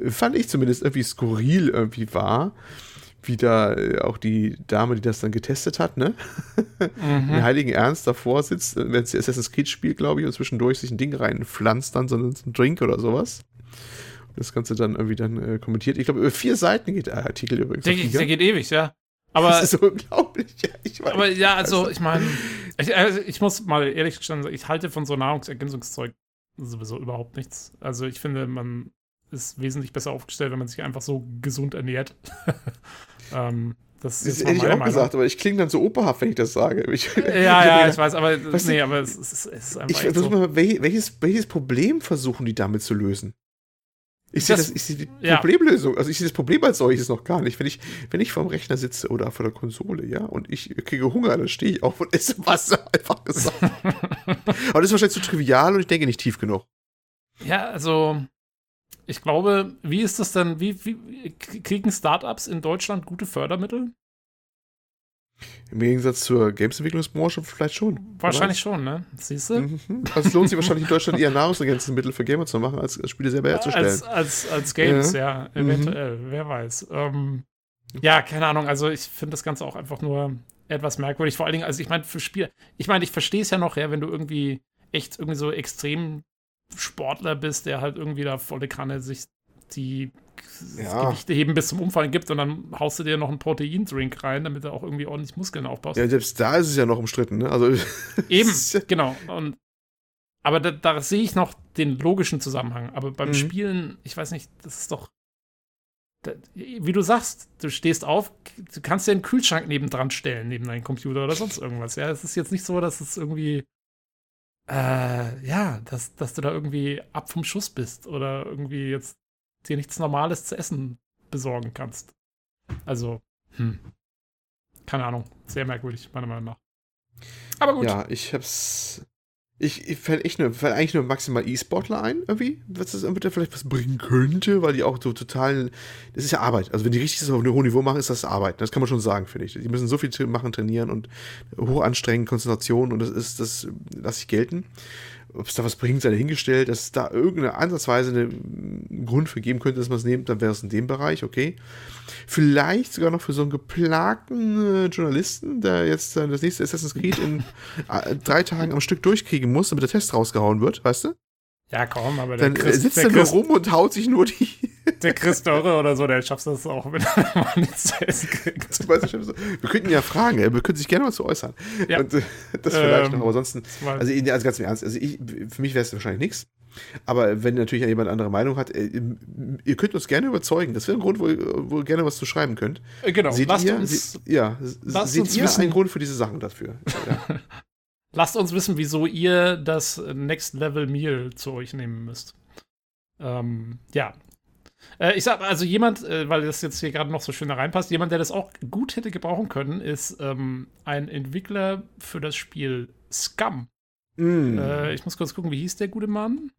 fand ich zumindest irgendwie skurril irgendwie war, wie da äh, auch die Dame, die das dann getestet hat, ne? Mhm. Den heiligen Ernst davor sitzt, wenn sie Assassin's Creed spielt, glaube ich, und zwischendurch sich ein Ding reinpflanzt, dann so ein Drink oder sowas das Ganze dann irgendwie dann äh, kommentiert. Ich glaube, über vier Seiten geht der Artikel übrigens. Der, der geht ewig, ja. Aber, das ist unglaublich. Ja, ich mein, aber ja, also ich meine, ich, also ich, muss mal ehrlich gestanden sagen, ich halte von so Nahrungsergänzungszeug sowieso überhaupt nichts. Also ich finde, man ist wesentlich besser aufgestellt, wenn man sich einfach so gesund ernährt. ähm, das ist das hätte ich auch Meinung. gesagt, aber ich klinge dann so operhaft, wenn ich das sage. Ich, ja, ja, gedacht, ich weiß, aber, nee, aber es, es, es ist einfach. Ich so. mal, welches, welches Problem versuchen die damit zu lösen? Ich sehe das, ich sehe die ja. Problemlösung, also ich sehe das Problem als solches noch gar nicht. Wenn ich, wenn ich vorm Rechner sitze oder vor der Konsole, ja, und ich kriege Hunger, dann stehe ich auf und esse Wasser, einfach gesagt. Aber das ist wahrscheinlich zu trivial und ich denke nicht tief genug. Ja, also ich glaube, wie ist das denn, wie, wie kriegen Startups in Deutschland gute Fördermittel? Im Gegensatz zur Games-Entwicklungsbranche vielleicht schon. Wahrscheinlich schon, ne? Siehst du? Mhm. Also es lohnt sich wahrscheinlich in Deutschland eher Nahrungsergänzungsmittel für Gamer zu machen, als, als Spiele selber herzustellen. Als, als, als Games, ja, ja eventuell, mhm. wer weiß. Ähm, ja, keine Ahnung, also ich finde das Ganze auch einfach nur etwas merkwürdig. Vor allen Dingen, also ich meine, für Spiele, ich meine, ich verstehe es ja noch, ja, wenn du irgendwie echt irgendwie so extrem Sportler bist, der halt irgendwie da volle Kanne sich die ja. Gewichte heben bis zum Umfallen gibt und dann haust du dir noch einen Proteindrink rein, damit du auch irgendwie ordentlich Muskeln aufbaust. Ja, selbst da ist es ja noch umstritten, ne? Also Eben, genau. Und, aber da, da sehe ich noch den logischen Zusammenhang. Aber beim mhm. Spielen, ich weiß nicht, das ist doch. Da, wie du sagst, du stehst auf, du kannst dir einen Kühlschrank nebendran stellen, neben deinem Computer oder sonst irgendwas. Ja, es ist jetzt nicht so, dass es irgendwie. Äh, ja, dass, dass du da irgendwie ab vom Schuss bist oder irgendwie jetzt dir nichts Normales zu essen besorgen kannst. Also, hm. Keine Ahnung. Sehr merkwürdig, meiner Meinung nach. Aber gut. Ja, ich hab's. Ich, ich fällt echt nur, fällt eigentlich nur maximal E-Sportler ein, irgendwie, was das irgendwie vielleicht was bringen könnte, weil die auch so total, das ist ja Arbeit. Also wenn die richtig das auf einem hohen Niveau machen, ist das Arbeit. Das kann man schon sagen, finde ich. Die müssen so viel machen, trainieren und hoch anstrengen, Konzentration und das ist, das lasse ich gelten ob es da was bringt, sei dahingestellt, dass es da irgendeine ansatzweise einen Grund für geben könnte, dass man es nimmt, dann wäre es in dem Bereich, okay. Vielleicht sogar noch für so einen geplagten äh, Journalisten, der jetzt äh, das nächste Assassin's Creed in äh, drei Tagen am Stück durchkriegen muss, damit der Test rausgehauen wird, weißt du? Ja, komm, aber der Dann Chris, sitzt er nur rum und haut sich nur die. Der Chris Dörre oder so, der schafft das auch, wenn er mal nichts zu essen kriegt. Wir könnten ja fragen, wir könnten sich gerne mal zu äußern. Ja. Und, äh, das vielleicht ähm, noch, aber ansonsten, also, also ganz im Ernst, also ich, für mich wäre es wahrscheinlich nichts. Aber wenn natürlich jemand andere Meinung hat, äh, ihr könnt uns gerne überzeugen. Das wäre ein Grund, wo ihr, wo ihr gerne was zu schreiben könnt. Äh, Genau, seht lasst ihr, uns, se, ja, lasst seht uns ihr wissen- einen Grund für diese Sachen dafür? Ja. lasst uns wissen, wieso ihr das Next Level Meal zu euch nehmen müsst. Ähm, ja. Äh, ich sag, also jemand, äh, weil das jetzt hier gerade noch so schön da reinpasst, jemand, der das auch gut hätte gebrauchen können, ist ähm, ein Entwickler für das Spiel Scum. Mm. Äh, ich muss kurz gucken, wie hieß der gute Mann?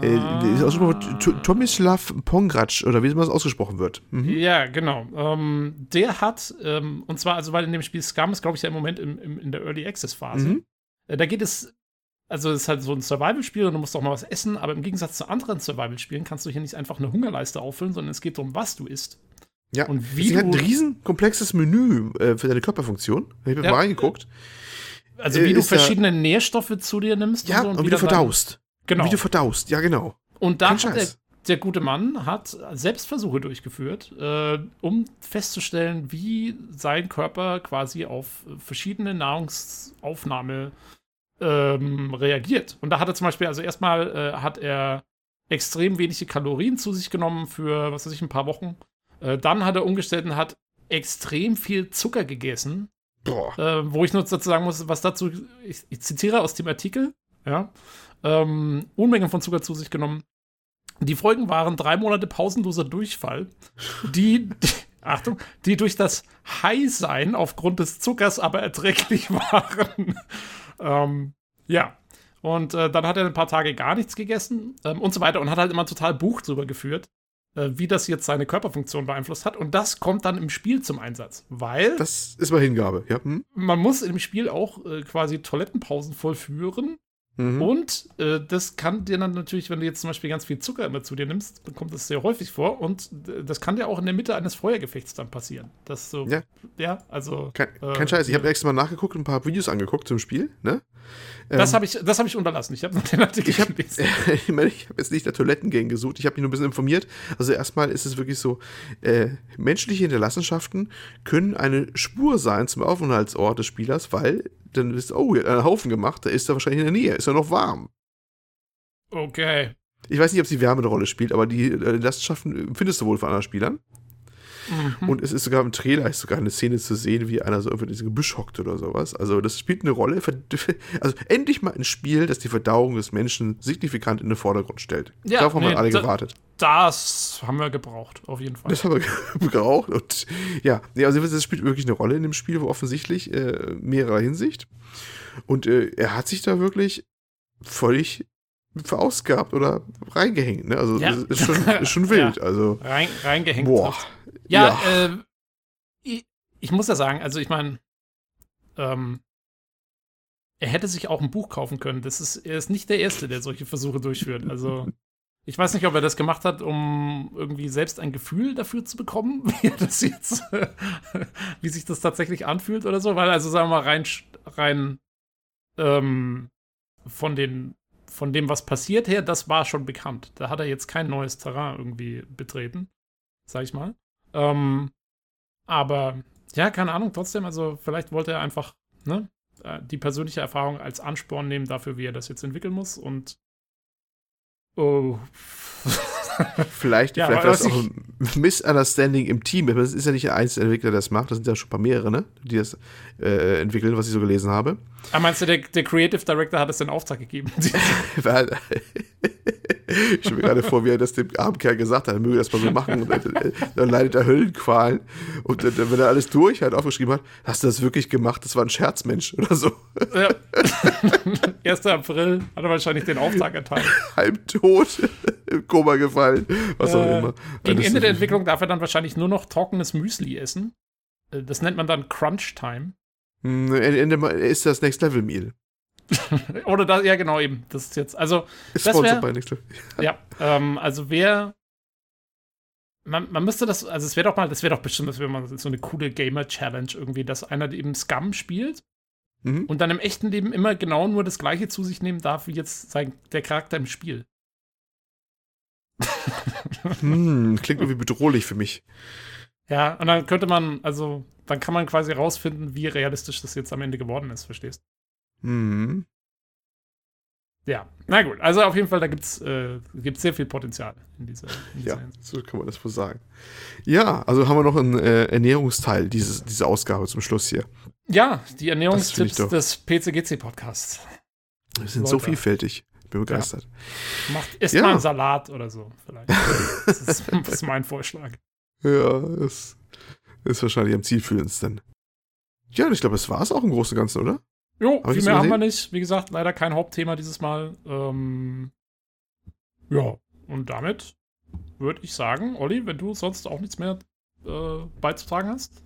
Äh, ist ausgesprochen T- Tomislav Pongratsch oder wie immer das ausgesprochen wird. Mhm. Ja, genau. Ähm, der hat, ähm, und zwar, also weil in dem Spiel Scum ist, glaube ich, ja im Moment im, im, in der Early Access Phase. Mhm. Äh, da geht es, also es ist halt so ein Survival-Spiel und du musst auch mal was essen, aber im Gegensatz zu anderen Survival-Spielen kannst du hier nicht einfach eine Hungerleiste auffüllen, sondern es geht darum, was du isst. Ja, Und wie Sie hat ein du- riesen komplexes Menü äh, für deine Körperfunktion. Hab ich mir Ja. mal reingeguckt. Also Äh, wie du ist da- verschiedene Nährstoffe zu dir nimmst. Ja, so und wie du dann- verdaust. Genau. Wie du verdaust, ja, genau. Und da hat der, der gute Mann hat Selbstversuche durchgeführt, äh, um festzustellen, wie sein Körper quasi auf verschiedene Nahrungsaufnahme ähm, reagiert. Und da hat er zum Beispiel, also erstmal äh, hat er extrem wenige Kalorien zu sich genommen für, was weiß ich, ein paar Wochen. Äh, dann hat er umgestellt und hat extrem viel Zucker gegessen, Boah. äh, wo ich nur dazu sagen muss, was dazu, ich, ich zitiere aus dem Artikel, ja, ähm, Unmengen von Zucker zu sich genommen. Die Folgen waren drei Monate pausenloser Durchfall, die, die Achtung, die durch das High-Sein aufgrund des Zuckers aber erträglich waren. Ähm, ja. Und äh, dann hat er ein paar Tage gar nichts gegessen ähm, und so weiter und hat halt immer total Buch drüber geführt, äh, wie das jetzt seine Körperfunktion beeinflusst hat. Und das kommt dann im Spiel zum Einsatz, weil Das ist mal Hingabe, ja. Hm? man muss im Spiel auch äh, quasi Toilettenpausen vollführen. Mhm. Und äh, das kann dir dann natürlich, wenn du jetzt zum Beispiel ganz viel Zucker immer zu dir nimmst, dann kommt das sehr häufig vor. Und äh, das kann dir auch in der Mitte eines Feuergefechts dann passieren. Das so, Ja. ja, also. Kein, äh, kein Scheiß, ich habe extra mal nachgeguckt und ein paar Videos angeguckt zum Spiel, ne? Das Ähm, habe ich, das hab ich unterlassen. Ich habe noch den Artikel Ich habe gelesen. ich meine, ich habe jetzt nicht nach Toilettengängen gesucht, ich habe mich nur ein bisschen informiert. Also erstmal ist es wirklich so, äh, menschliche Hinterlassenschaften können eine Spur sein zum Aufenthaltsort des Spielers, weil dann ist, oh, er hat einen Haufen gemacht, da ist er wahrscheinlich in der Nähe, ist er noch warm. Okay. Ich weiß nicht, ob die Wärme eine Rolle spielt, aber die äh, Hinterlassenschaften findest du wohl von anderen Spielern. Mhm. Und es ist sogar im Trailer ist sogar eine Szene zu sehen, wie einer so irgendwie in diesem Gebüsch hockt oder sowas. Also das spielt eine Rolle. Also endlich mal ein Spiel, das die Verdauung des Menschen signifikant in den Vordergrund stellt. Ja, Darauf haben nee, wir alle gewartet. Das haben wir gebraucht, auf jeden Fall. Das haben wir gebraucht. Und ja, nee, also das spielt wirklich eine Rolle in dem Spiel, wo offensichtlich äh, mehrerer Hinsicht. Und äh, er hat sich da wirklich völlig verausgabt oder reingehängt. Ne? Also Ja. ist schon, ist schon wild. Also, Rein, reingehängt. boah. trifft's. Ja, Äh, ich, ich muss ja sagen, also ich meine, ähm, er hätte sich auch ein Buch kaufen können. Das ist, er ist nicht der Erste, der solche Versuche durchführt. Also, ich weiß nicht, ob er das gemacht hat, um irgendwie selbst ein Gefühl dafür zu bekommen, wie er das jetzt, wie sich das tatsächlich anfühlt oder so. Weil, also sagen wir mal, rein, rein ähm, von den von dem, was passiert her, das war schon bekannt. Da hat er jetzt kein neues Terrain irgendwie betreten, sag ich mal. Ähm, aber ja, keine Ahnung, trotzdem, also vielleicht wollte er einfach ne, äh, die persönliche Erfahrung als Ansporn nehmen dafür, wie er das jetzt entwickeln muss und oh. Vielleicht, Ja, vielleicht aber war das auch ein Misunderstanding im Team. Aber Es ist ja nicht der einzige Entwickler, der das macht. Das sind ja schon ein paar mehrere, ne? die das äh, entwickeln, was ich so gelesen habe. Ah, meinst du, der, der Creative Director hat es den Auftrag gegeben? Ich stelle mir gerade vor, wie er das dem armen Kerl gesagt hat, er möge das mal so machen. Und dann, dann leidet er Höllenqualen. Und dann, wenn er alles durch hat, aufgeschrieben hat, hast du das wirklich gemacht? Das war ein Scherzmensch oder so. ja. 1. April hat er wahrscheinlich den Auftrag erteilt. Halbtot, im Koma gefallen, was auch Äh, immer. Gegen Das- Ende der Entwicklung darf er dann wahrscheinlich nur noch trockenes Müsli essen. Äh, Das nennt man dann Crunch Time. Hm, Ende ist das Next Level Meal. Oder da, ja, genau eben. Das ist jetzt, also, Ist Das wär- bei Next Level. ja, ähm, also wer. Man, man müsste das, also es wäre doch mal, das wäre doch bestimmt, das wäre mal so eine coole Gamer-Challenge irgendwie, dass einer eben Scum spielt Mhm. und dann im echten Leben immer genau nur das gleiche zu sich nehmen darf, wie jetzt sein, der Charakter im Spiel. Hm, klingt irgendwie bedrohlich für mich. Ja, und dann könnte man, also, dann kann man quasi rausfinden, wie realistisch das jetzt am Ende geworden ist, verstehst Hm. Ja, na gut. Also auf jeden Fall, da gibt es äh, gibt's sehr viel Potenzial in dieser, in dieser Ja, so kann man das wohl sagen. Ja, also haben wir noch einen äh, Ernährungsteil, dieses, diese Ausgabe zum Schluss hier. Ja, die Ernährungstipps ich des PCGC-Podcasts. Wir sind so Leute. vielfältig. Bin begeistert. Macht, isst Ja. mal einen Salat oder so, vielleicht. das, ist, das ist mein Vorschlag. Ja, das ist wahrscheinlich am zielführendsten. Ja, ich glaube, das war es auch im Großen und Ganzen, oder? Jo, Hab ich viel mehr haben wir nicht. Wie gesagt, leider kein Hauptthema dieses Mal. Ähm, ja, und damit würde ich sagen, Olli, wenn du sonst auch nichts mehr äh, beizutragen hast,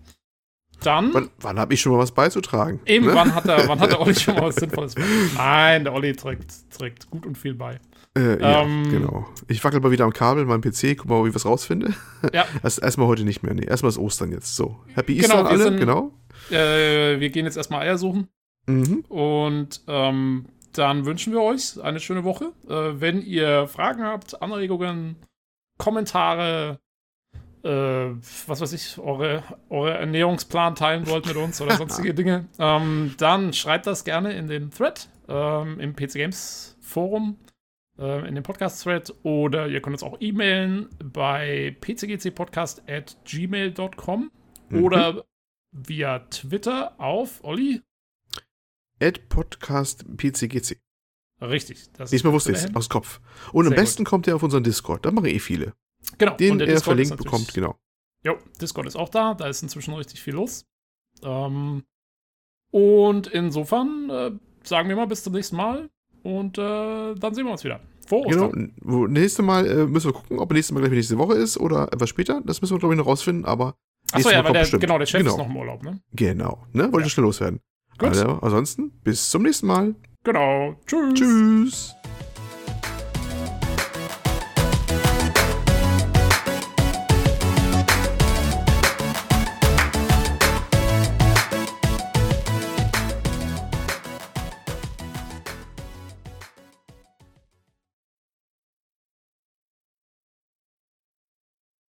dann Wann, wann habe ich schon mal was beizutragen? eben, ne? wann, hat der, wann hat der Olli schon mal was Sinnvolles bei? Nein, der Olli trägt, trägt gut und viel bei. Äh, ja, Ähm, genau. Ich wackel mal wieder am Kabel in meinem PC, guck mal, ob ich was rausfinde. Ja, Erst, erstmal heute nicht mehr. Nee, erstmal ist Ostern jetzt. So. Happy Genau, Easter an alle, sind- genau. äh, wir gehen jetzt erstmal Eier suchen. Mhm. Und ähm, dann wünschen wir euch eine schöne Woche. Äh, wenn ihr Fragen habt, Anregungen, Kommentare, was weiß ich, eure, eure Ernährungsplan teilen wollt mit uns oder sonstige Dinge, ähm, dann schreibt das gerne in den Thread ähm, im PC Games Forum, äh, in den Podcast-Thread oder ihr könnt uns auch e-mailen bei pcgcpodcast at gmail.com Mhm. oder via Twitter auf Olli. Ad Podcast PCGC. Richtig. Das Diesmal wusste ich es aus Kopf. Und am Sehr besten kommt er auf unseren Discord. Da machen eh viele. Genau. und Den der er verlinkt bekommt, genau. Jo, Discord ist auch da. Da ist inzwischen richtig viel los. Ähm, und insofern äh, sagen wir mal bis zum nächsten Mal. Und äh, dann sehen wir uns wieder. Vor Genau. Ostern. n- wo- Nächste Mal äh, müssen wir gucken, ob nächstes Mal gleich nächste Woche ist oder etwas später. Das müssen wir, glaube ich, noch rausfinden, aber Achso, nächstes ja, Mal weil der, bestimmt. genau, der Chef genau. ist noch im Urlaub, ne? Genau. Ne? Wollte Ja. ich schnell loswerden. Gut. Also, ansonsten, bis zum nächsten Mal. Genau. Tschüss. Tschüss.